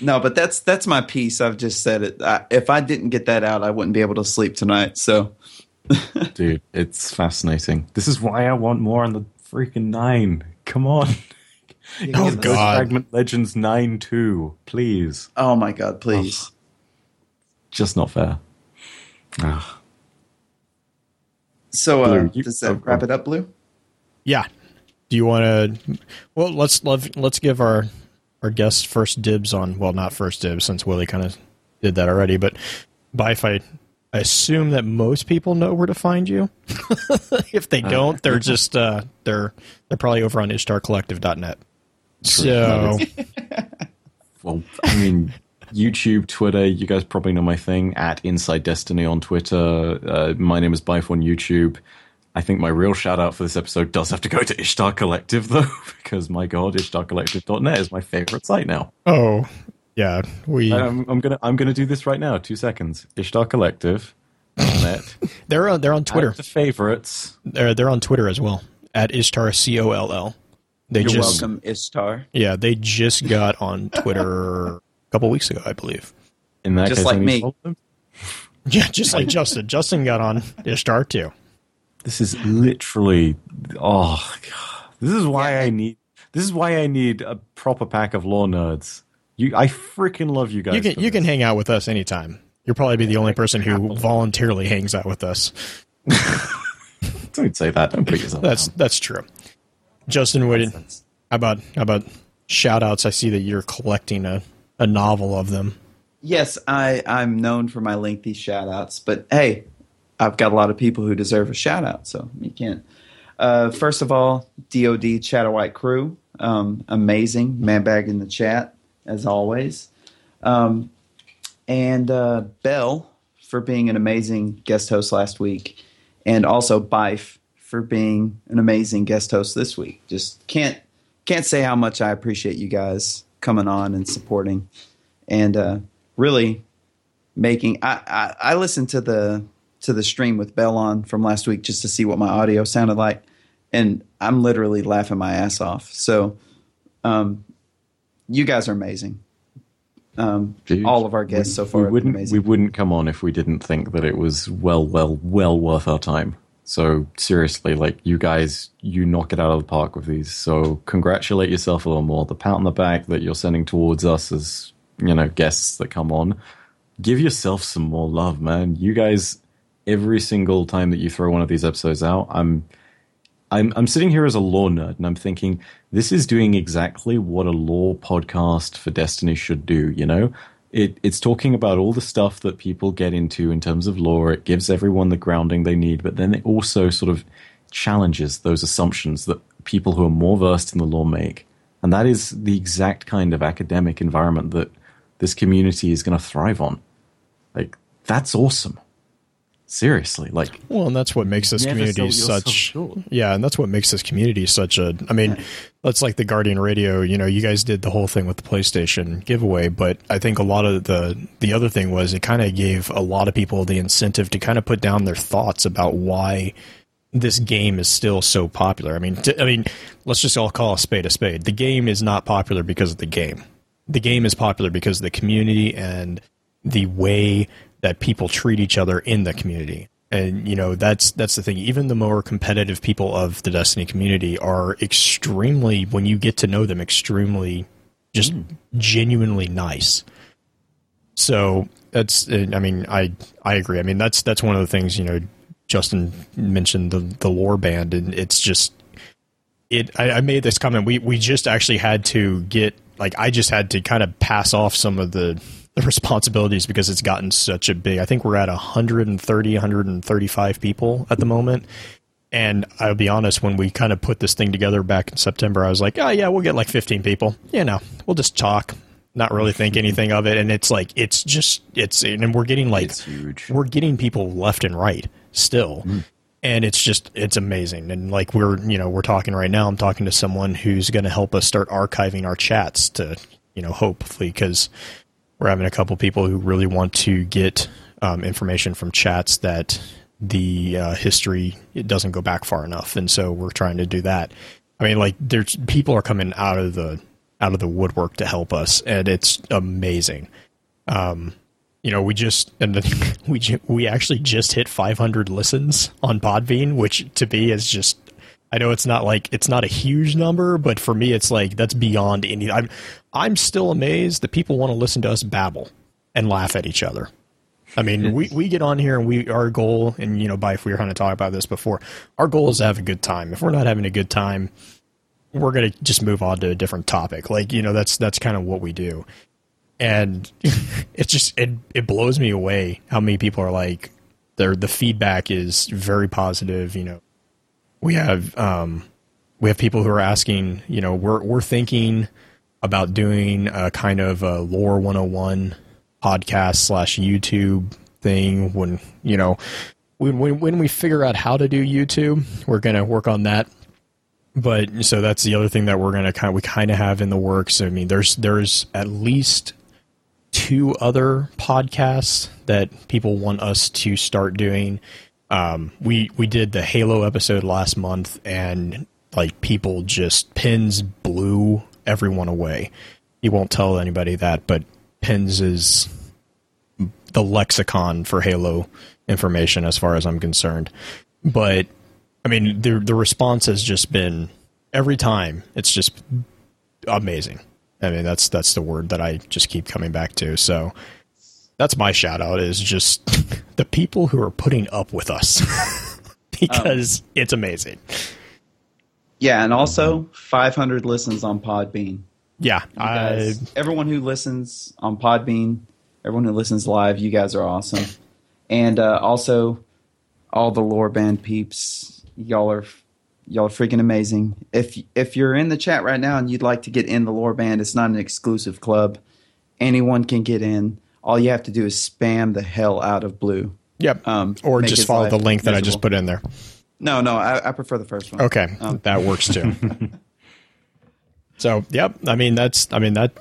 No, but that's that's my piece. I've just said it. I, if I didn't get that out, I wouldn't be able to sleep tonight. So Dude, it's fascinating. This is why I want more on the freaking nine. Come on. Oh, Give us God. Fragment Legends 9 2, please. Oh my god, please. Just not fair. Ah. So uh, Blue, you- does that oh, wrap oh. it up, Blue? Yeah. Do you want to? Well, let's love, let's give our our guests first dibs on. Well, not first dibs since Willie kind of did that already. But Byf I, I assume that most people know where to find you. if they don't, they're just uh, they're they're probably over on ishtarcollective.net. So Well, I mean, YouTube, Twitter, you guys probably know my thing at Inside Destiny on Twitter. Uh, my name is Byf on YouTube. I think my real shout out for this episode does have to go to Ishtar Collective, though, because my god, ishtarcollective.net is my favorite site now. oh yeah, we I'm, I'm gonna I'm gonna do this right now. Two seconds. Ishtar Collective.net. they're on, they're on Twitter. Add to favorites. They're they're on Twitter as well at ishtar c o l l. They You're just welcome, Istar. yeah they just got on Twitter a couple weeks ago, I believe. In that Just case, like me. to follow them. Yeah, just like Justin. Justin got on Ishtar too. This is literally oh God. this is why I need this is why I need a proper pack of lore nerds. You I freaking love you guys. You can for you can hang out with us anytime. You'll probably be the only person who voluntarily hangs out with us. Don't say that. Don't put yourself That's down. that's true. Justin Wood, how about how about shout outs? I see that you're collecting a, a novel of them. Yes, I, I'm known for my lengthy shout outs, but hey, I've got a lot of people who deserve a shout out, so you can't. Uh, first of all, DOD Chatter White crew, um, amazing. Man bag in the chat, as always. Um, and uh, Bell for being an amazing guest host last week, and also Byf for being an amazing guest host this week. Just can't can't say how much I appreciate you guys coming on and supporting, and uh, really making. I, I I listened to the to the stream with Bell on from last week just to see what my audio sounded like, and I'm literally laughing my ass off. So, um, you guys are amazing. Um, Dude, all of our guests so far we wouldn't amazing. we wouldn't come on if we didn't think that it was well well well worth our time so seriously like you guys you knock it out of the park with these. So congratulate yourself a little more. The pat on the back that you're sending towards us as you know guests that come on. Give yourself some more love man. You guys every single time that you throw one of these episodes out i'm I'm I'm sitting here as a lore nerd and I'm thinking this is doing exactly what a lore podcast for Destiny should do, you know? It it's talking about all the stuff that people get into in terms of lore. It gives everyone the grounding they need, but then it also sort of challenges those assumptions that people who are more versed in the lore make. And that is the exact kind of academic environment that this community is going to thrive on. Like that's awesome. Seriously, like Well, and that's what makes this community sell yourself such. short. Yeah, and that's what makes this community such a. I mean, that's like the Guardian Radio. You know, you guys did the whole thing with the PlayStation giveaway, but I think a lot of the the other thing was it kind of gave a lot of people the incentive to kind of put down their thoughts about why this game is still so popular. I mean, t- I mean, let's just all call a spade a spade. The game is not popular because of the game. The game is popular because of the community and the way that people treat each other in the community. And you know that's that's the thing. Even the more competitive people of the Destiny community are extremely, when you get to know them, extremely, just genuinely nice. So that's, uh, I mean, I I agree. I mean, that's that's one of the things you know. Justin mentioned the the lore band, and it's just it. I, I made this comment. We we just actually had to get like I just had to kind of pass off some of the the responsibilities because it's gotten such a big. I think we're at 130, 135 people at the moment. And I'll be honest, when we kind of put this thing together back in September, I was like, oh, yeah, we'll get like 15 people. You know, we'll just talk, not really think anything of it. And it's like, it's just, it's, and we're getting like, we're getting people left and right still. Mm. And it's just, it's amazing. And like, we're, you know, we're talking right now, I'm talking to someone who's going to help us start archiving our chats to, you know, hopefully, because we're having a couple people who really want to get um, information from chats that the uh, history it doesn't go back far enough, and so we're trying to do that. I mean, like there's people are coming out of the out of the woodwork to help us, and it's amazing. Um, you know, we just and then we we actually just hit 500 listens on Podbean, which to me is just I know it's not like it's not a huge number, but for me, it's like that's beyond any. I'm I'm still amazed that people want to listen to us babble and laugh at each other. I mean, we, we get on here and we our goal, and you know, Byf we were going to talk about this before, our goal is to have a good time. If we're not having a good time, we're going to just move on to a different topic. Like you know, that's that's kind of what we do, and it just it it blows me away how many people are like, their the feedback is very positive. You know, we have um, we have people who are asking, you know, we're we're thinking about doing a kind of a lore 101 podcast slash YouTube thing when you know when, when when we figure out how to do YouTube, we're gonna work on that. But so that's the other thing that we're gonna kind of, we kind of have in the works. I mean, there's there's at least two other podcasts that people want us to start doing. Um, we we did the Halo episode last month, and like people just pins blew everyone away. You won't tell anybody that, but pins is the lexicon for Halo information, as far as I'm concerned. But I mean, the the response has just been every time. It's just amazing. I mean, that's that's the word that I just keep coming back to. So that's my shout out is just the people who are putting up with us because it's amazing. Yeah, and also 500 listens on Podbean. Yeah, You I, guys, everyone who listens on Podbean, everyone who listens live, you guys are awesome. And uh, also, all the lore band peeps, y'all are y'all are freaking amazing. If if you're in the chat right now and you'd like to get in the lore band, it's not an exclusive club. Anyone can get in. All you have to do is spam the hell out of blue. yep. Um, or just follow the link that I just put in there. No, no, I, I prefer the first one. Okay, Um, that works too. so, yep. I mean, that's. I mean that.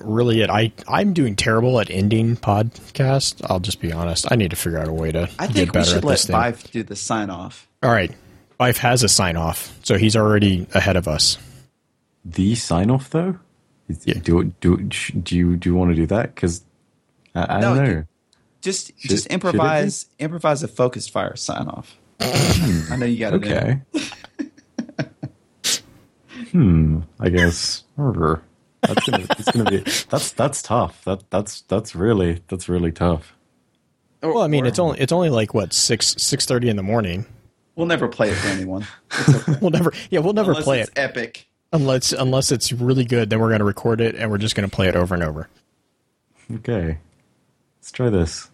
Really, it. I I'm doing terrible at ending podcast. I'll just be honest. I need to figure out a way to I get think we better should at let this thing. Fife do the sign off. All right, Fife has a sign off, so he's already ahead of us. The sign off though Yeah. Do do do you do you want to do that? Because I, I No, don't know. Just Should- just improvise improvise a focused fire sign off. I know you got it. Okay. hmm. I guess. That's gonna, it's gonna be. That's that's tough. That that's that's really that's really tough. Well, I mean, it's only it's only like what six six thirty in the morning. We'll never play it for anyone We'll never, yeah, we'll never unless play it's it epic. unless unless it's really good. Then we're going to record it and we're just going to play it over and over. Okay. Let's try this.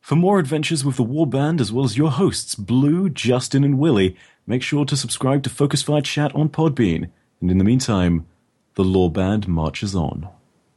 For more adventures with the Warband, as well as your hosts, Blue, Justin, and Willie, make sure to subscribe to Focus Fire Chat on Podbean. And in the meantime, the Lore Band marches on.